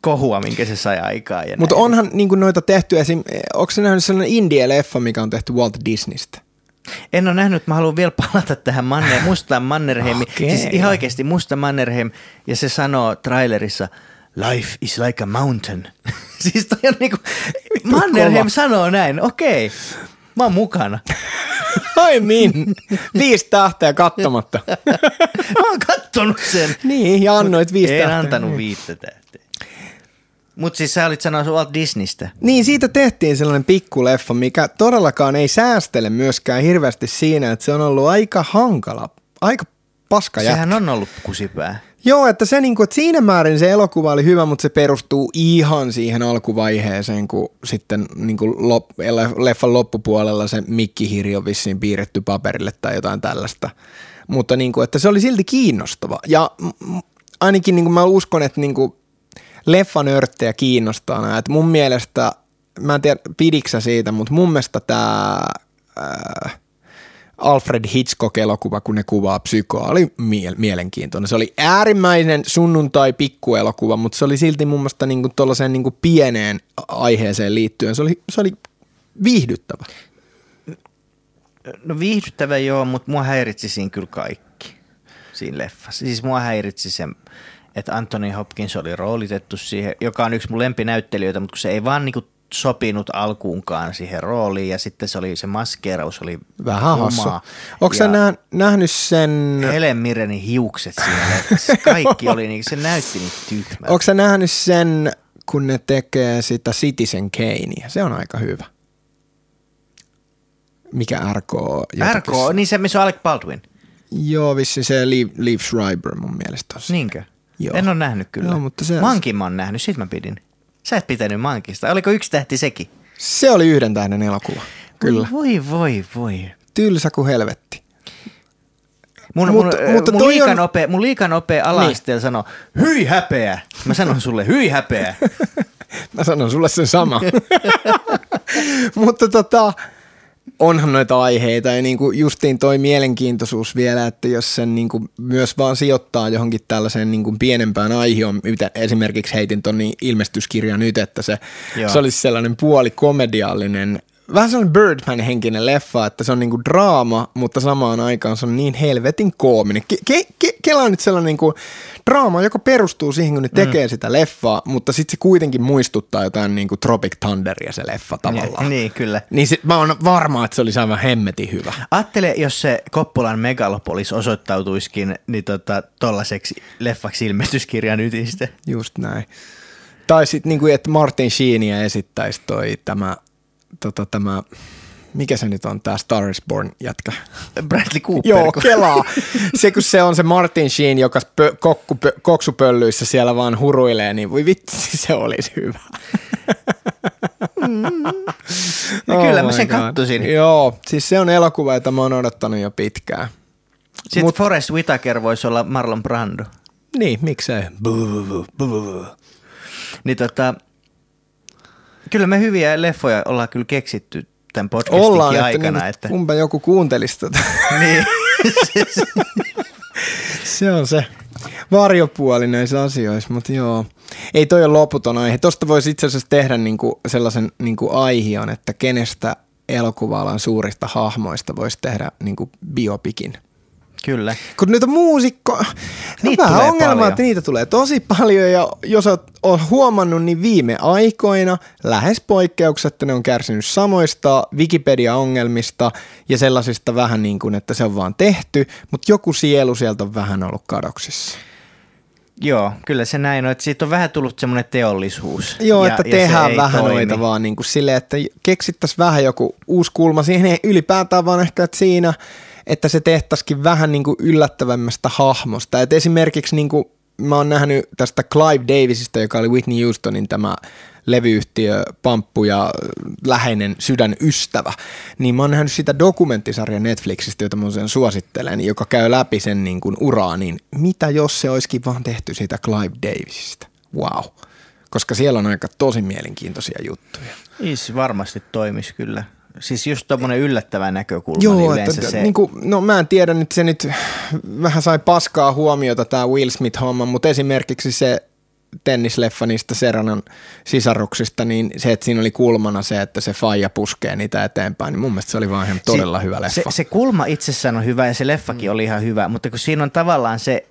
kohua, minkä se sai aikaan. Ja Mutta onhan niin noita tehty esim. Onko se nähnyt sellainen indie-leffa, mikä on tehty Walt Disneystä? En ole nähnyt, mä haluan vielä palata tähän Manner, mustaan Mannerheimiin. <laughs> Okei. Siis ihan oikeasti musta Mannerheim, ja se sanoo trailerissa, life is like a mountain. <laughs> siis toi on niinku, Mannerheim kova. sanoo näin, okei, mä oon mukana. <laughs> Ai min, viisi tähteä kattomatta. mä oon kattonut sen. niin, ja annoit viisi en tähteä. antanut viittä tähteä. Mutta siis sä olit sanoa Walt Disneystä. Niin, siitä tehtiin sellainen pikkuleffa, mikä todellakaan ei säästele myöskään hirveästi siinä, että se on ollut aika hankala, aika paska jätkä. Sehän on ollut kusipää. Joo, että, se, niin kuin, että siinä määrin se elokuva oli hyvä, mutta se perustuu ihan siihen alkuvaiheeseen, kun sitten niin kuin lop, leffan loppupuolella se mikkihirjo on vissiin piirretty paperille tai jotain tällaista. Mutta niin kuin, että se oli silti kiinnostava. Ja ainakin niin kuin mä uskon, että niin kuin leffanörttejä kiinnostaa nämä. Että mun mielestä, mä en tiedä pidiksä siitä, mutta mun mielestä tämä... Alfred Hitchcock-elokuva, kun ne kuvaa psykoa, oli mie- mielenkiintoinen. Se oli äärimmäinen sunnuntai-pikkuelokuva, mutta se oli silti mun mielestä niinku tuollaiseen niinku pieneen aiheeseen liittyen. Se oli, se oli viihdyttävä. No viihdyttävä joo, mutta mua häiritsi siinä kyllä kaikki siinä leffassa. Siis mua häiritsi se, että Anthony Hopkins oli roolitettu siihen, joka on yksi mun lempinäyttelijöitä, mutta kun se ei vaan niinku sopinut alkuunkaan siihen rooliin ja sitten se oli se maskeeraus oli Vähän hassu. Onko sä nä- nähnyt sen, Helen Mirrenin hiukset siinä. <laughs> Kaikki oli niin, se näytti niin tyhmältä. onko sä nähnyt sen, kun ne tekee sitä Citizen Kanea? Se on aika hyvä. Mikä RK? RK, niin se, missä on Alec Baldwin. Joo, vissi se Liv, Liv Schreiber mun mielestä on. Niinkö? Joo. En ole nähnyt kyllä. Joo, mutta se- Mankin mä oon nähnyt, sit mä pidin. Sä et pitänyt Mankista. Oliko yksi tähti sekin? Se oli yhden tähden elokuva. Kyllä. Voi, voi, voi. Tylsä kuin helvetti. Mun, Mut- mun, mutta mun, toi on- liikanopea, mun liikanopea ala-asteella sanoo, hyi häpeä. Mä sanon sulle, hyi häpeä. <laughs> Mä sanon sulle sen sama. <laughs> Mutta tota, onhan noita aiheita ja niinku justiin toi mielenkiintoisuus vielä, että jos sen niinku myös vaan sijoittaa johonkin tällaiseen niinku pienempään aiheoon, mitä esimerkiksi heitin ton niin ilmestyskirja nyt, että se, Joo. se olisi sellainen puolikomediallinen Vähän sellainen Birdman-henkinen leffa, että se on niinku draama, mutta samaan aikaan se on niin helvetin koominen. Ke- ke- ke- Kela nyt sellainen niinku draama, joka perustuu siihen, kun ne tekee mm. sitä leffaa, mutta sitten se kuitenkin muistuttaa jotain niinku Tropic Thunderia se leffa tavallaan. niin, kyllä. Niin sit mä oon varma, että se olisi aivan hemmetin hyvä. Ajattele, jos se Koppolan Megalopolis osoittautuisikin niin tota, tollaseksi leffaksi ilmestyskirjan ytistä. Just näin. Tai sitten niinku, että Martin Sheenia esittäisi toi tämä, tota, tämä, mikä se nyt on, tämä Star is Born jätkä. Bradley Cooper. Joo, kun- kelaa. <laughs> Se kun se on se Martin Sheen, joka pö, kokku, pö, koksupöllyissä siellä vaan huruilee, niin voi vitsi, se olisi hyvä. No kyllä mä sen God. kattosin. Joo, siis se on elokuva, jota mä oon odottanut jo pitkään. Sitten Mut- Forrest Whitaker voisi olla Marlon Brando. Niin, miksei? Buh, buh, buh. Niin tota, kyllä me hyviä leffoja ollaan kyllä keksitty tämän podcastinkin Ollaan, että, aikana. niin, että, kumpa joku kuuntelisi tätä. <laughs> niin. <laughs> se on se varjopuoli näissä asioissa, mutta joo. Ei toi ole loputon aihe. Tosta voisi itse asiassa tehdä niinku sellaisen niinku aihion, että kenestä elokuva-alan suurista hahmoista voisi tehdä niinku biopikin. Kyllä. Kun nyt on muusikko, Niitä vähän tulee ongelma, paljon. että niitä tulee tosi paljon ja jos oot, oot huomannut, niin viime aikoina lähes poikkeuksetta ne on kärsinyt samoista Wikipedia-ongelmista ja sellaisista vähän niin kuin, että se on vaan tehty, mutta joku sielu sieltä on vähän ollut kadoksissa. Joo, kyllä se näin on, että siitä on vähän tullut semmoinen teollisuus. Joo, ja, että ja tehdään vähän toimi. noita vaan niin kuin silleen, että keksittäisiin vähän joku uusi kulma siihen ylipäätään vaan ehkä, että siinä, että se tehtäisikin vähän niin kuin yllättävämmästä hahmosta. Et esimerkiksi niin kuin mä oon nähnyt tästä Clive Davisista, joka oli Whitney Houstonin tämä levyyhtiö, pamppu ja läheinen sydänystävä, niin mä oon nähnyt sitä dokumenttisarja Netflixistä, jota mä sen suosittelen, joka käy läpi sen niin kuin uraa, niin mitä jos se olisikin vaan tehty siitä Clive Davisista? Wow. Koska siellä on aika tosi mielenkiintoisia juttuja. Is varmasti toimisi kyllä. Siis just tommonen yllättävä näkökulma, niin Joo, yleensä että, se... niin kuin, no mä en tiedä nyt, se nyt vähän sai paskaa huomiota tämä Will Smith-homma, mutta esimerkiksi se tennisleffa niistä Seranan sisaruksista, niin se, että siinä oli kulmana se, että se faija puskee niitä eteenpäin, niin mun mielestä se oli vaan ihan todella si- hyvä leffa. Se, se kulma itsessään on hyvä ja se leffakin mm. oli ihan hyvä, mutta kun siinä on tavallaan se,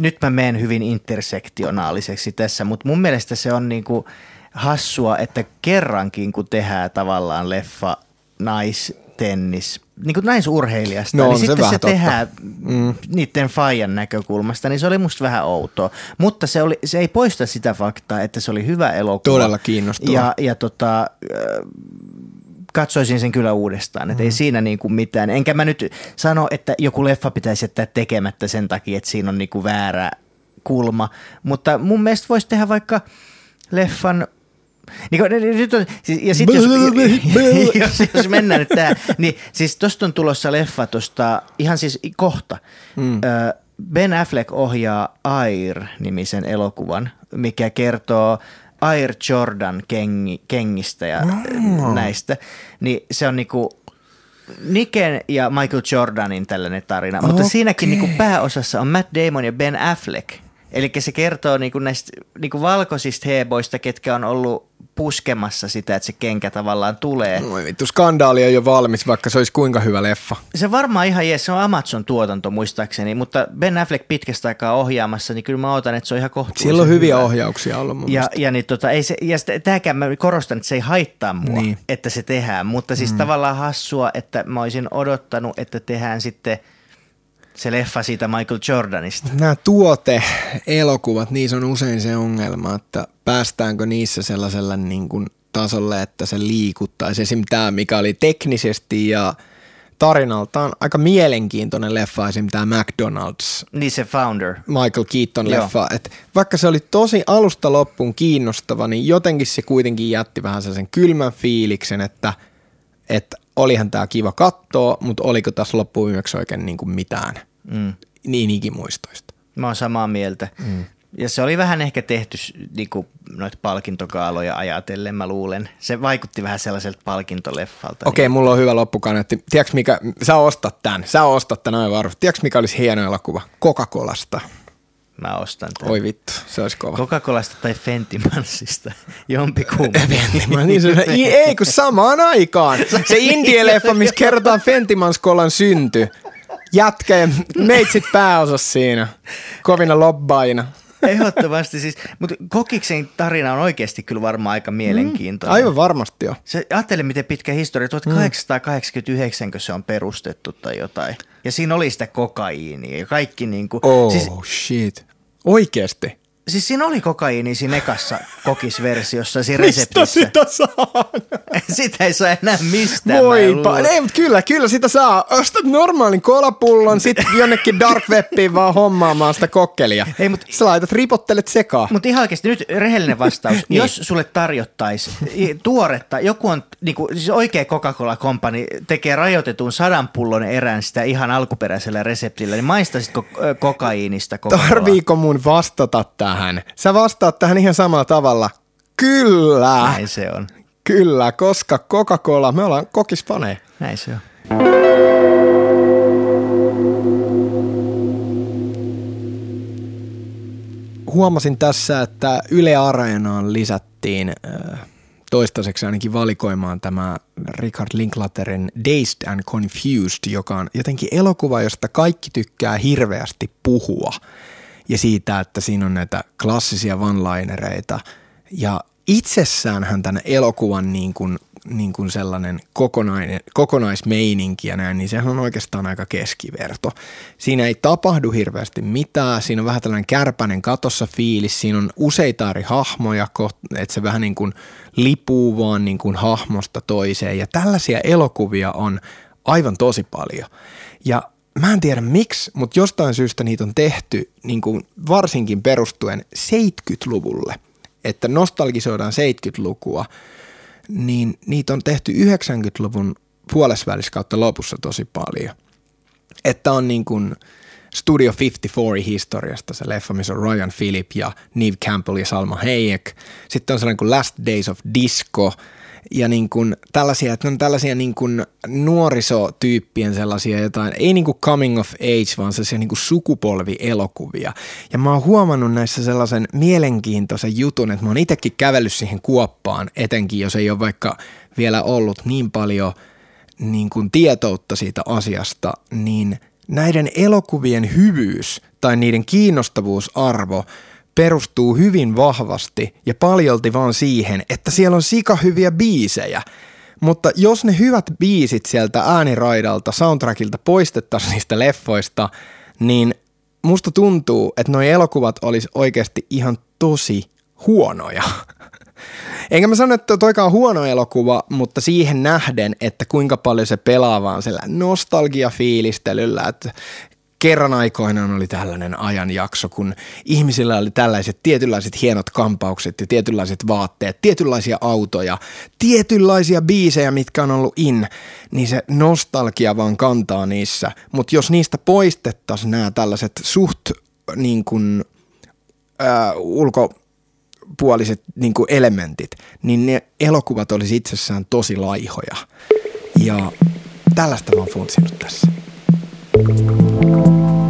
nyt mä menen hyvin intersektionaaliseksi tässä, mutta mun mielestä se on niinku hassua, että kerrankin kun tehdään tavallaan leffa naistennis, niin kuin naisurheilijasta, No niin se sitten se totta. tehdään mm. niiden faijan näkökulmasta, niin se oli musta vähän outoa. Mutta se, oli, se ei poista sitä faktaa, että se oli hyvä elokuva. Todella kiinnostava. Ja, ja tota, katsoisin sen kyllä uudestaan, että mm. ei siinä niinku mitään. Enkä mä nyt sano, että joku leffa pitäisi jättää tekemättä sen takia, että siinä on niinku väärä kulma, mutta mun mielestä voisi tehdä vaikka leffan niin kuin, nyt on, siis, ja sitten jos, <laughs> jos, jos mennään nyt tähän, niin siis tosta on tulossa leffa tosta, ihan siis kohta. Mm. Ben Affleck ohjaa Air-nimisen elokuvan, mikä kertoo Air Jordan kengi, kengistä ja Mm. näistä. Niin se on niinku Niken ja Michael Jordanin tällainen tarina, mutta Okei. siinäkin niinku pääosassa on Matt Damon ja Ben Affleck. Eli se kertoo niinku näistä niinku valkoisista heboista, ketkä on ollut puskemassa sitä, että se kenkä tavallaan tulee. Oi vittu, skandaali on jo valmis, vaikka se olisi kuinka hyvä leffa. Se varmaan ihan jees, se on Amazon-tuotanto muistaakseni, mutta Ben Affleck pitkästä aikaa ohjaamassa, niin kyllä mä odotan, että se on ihan kohtuullisen Siellä on hyviä hyvä. ohjauksia ollut mun Ja, mielestä. ja, niin tota, ei se, ja sitä- tämäkään mä korostan, että se ei haittaa mua, niin. että se tehdään, mutta siis mm. tavallaan hassua, että mä olisin odottanut, että tehdään sitten se leffa siitä Michael Jordanista. Nämä tuote-elokuvat, niissä on usein se ongelma, että päästäänkö niissä sellaisella niin kuin tasolle, että se liikuttaisi. Esim. tämä, mikä oli teknisesti ja tarinaltaan aika mielenkiintoinen leffa, esim. tämä McDonald's Niin se Founder. Michael Keaton Joo. leffa. Et vaikka se oli tosi alusta loppuun kiinnostava, niin jotenkin se kuitenkin jätti vähän sen kylmän fiiliksen, että, että olihan tämä kiva katsoa, mutta oliko tässä loppuun yöksi oikein niin kuin mitään Mm. niin ikimuistoista. Mä oon samaa mieltä. Mm. Ja se oli vähän ehkä tehty niin kuin noita palkintokaaloja ajatellen, mä luulen. Se vaikutti vähän sellaiselta palkintoleffalta. Okei, okay, mulla on hyvä loppukaneetti. Tiedätkö mikä, sä ostat tämän, sä ostat tämän aivan varmasti. Tiedätkö mikä olisi hieno elokuva? Coca-Colasta. Niin mä ostan tämän. Oi vittu, se olisi kova. Coca-Colasta tai Fentimansista. <laughs> Jompikumpi. <laughs> Mä niin se, ei, <laughs> ei, kun samaan aikaan. Se indie-leffa, missä kerrotaan Fentimanskolan synty. Jätkä ja meitsit pääosassa siinä. Kovina lobbaina. Ehdottomasti siis. Mutta Kokiksen tarina on oikeasti kyllä varmaan aika mielenkiintoinen. Aivan varmasti jo. Se, ajattele, miten pitkä historia. 1889 kun se on perustettu tai jotain. Ja siinä oli sitä kokaiinia ja kaikki niin kuin, Oh siis, shit. Oikeesti? Siis siinä oli kokaiinia siinä ekassa kokisversiossa, siinä Mistä reseptissä. sitä saa? <laughs> Sitä ei saa enää mistään. mä Voi luulen. Ei, mutta kyllä, kyllä sitä saa. Ostat normaalin kolapullon, sit jonnekin dark webiin vaan hommaamaan sitä kokkelia. Ei, mut- Sä laitat, ripottelet sekaan. Mutta ihan oikeasti nyt rehellinen vastaus. Niin. Jos sulle tarjottaisi tuoretta, joku on niinku, siis oikea Coca-Cola Company tekee rajoitetun sadan pullon erän sitä ihan alkuperäisellä reseptillä, niin maistaisitko kokaiinista Coca-Colaa? Tarviiko mun vastata tähän? Sä vastaat tähän ihan samalla tavalla. Kyllä, Näin se on. kyllä, koska Coca-Cola, me ollaan kokispaneja. Näin se on. Huomasin tässä, että Yle Areenaan lisättiin toistaiseksi ainakin valikoimaan tämä Richard Linklaterin Dazed and Confused, joka on jotenkin elokuva, josta kaikki tykkää hirveästi puhua. Ja siitä, että siinä on näitä klassisia one-linereita. Ja itsessäänhän tämän elokuvan niin kuin niin kuin sellainen kokonainen, kokonaismeininki ja näin, niin sehän on oikeastaan aika keskiverto. Siinä ei tapahdu hirveästi mitään, siinä on vähän tällainen kärpäinen katossa fiilis, siinä on useita eri hahmoja, että se vähän niin kuin lipuu vaan niin kuin hahmosta toiseen ja tällaisia elokuvia on aivan tosi paljon. Ja mä en tiedä miksi, mutta jostain syystä niitä on tehty niin kuin varsinkin perustuen 70-luvulle, että nostalgisoidaan 70-lukua, niin niitä on tehty 90-luvun puolesvälissä kautta lopussa tosi paljon. Että on niin kuin Studio 54 historiasta se leffa, missä on Ryan Phillip ja Neve Campbell ja Salma Hayek. Sitten on sellainen kuin Last Days of Disco – ja niin kuin tällaisia, että ne on tällaisia niin kuin nuorisotyyppien sellaisia jotain, ei niin kuin coming of age, vaan sellaisia niin kuin sukupolvielokuvia. Ja mä oon huomannut näissä sellaisen mielenkiintoisen jutun, että mä oon itsekin kävellyt siihen kuoppaan, etenkin jos ei ole vaikka vielä ollut niin paljon niin kuin tietoutta siitä asiasta, niin näiden elokuvien hyvyys tai niiden kiinnostavuusarvo – perustuu hyvin vahvasti ja paljolti vaan siihen, että siellä on sika hyviä biisejä. Mutta jos ne hyvät biisit sieltä ääniraidalta, soundtrackilta poistettaisiin niistä leffoista, niin musta tuntuu, että nuo elokuvat olisi oikeasti ihan tosi huonoja. <laughs> Enkä mä sano, että toikaan on huono elokuva, mutta siihen nähden, että kuinka paljon se pelaa vaan sillä nostalgia-fiilistelyllä, että kerran aikoinaan oli tällainen ajanjakso, kun ihmisillä oli tällaiset tietynlaiset hienot kampaukset ja tietynlaiset vaatteet, tietynlaisia autoja, tietynlaisia biisejä, mitkä on ollut in, niin se nostalgia vaan kantaa niissä. Mutta jos niistä poistettaisiin nämä tällaiset suht niin kuin, ää, ulkopuoliset niin kuin elementit, niin ne elokuvat olisi itsessään tosi laihoja. Ja tällaista mä oon funtsinut tässä. Thank you.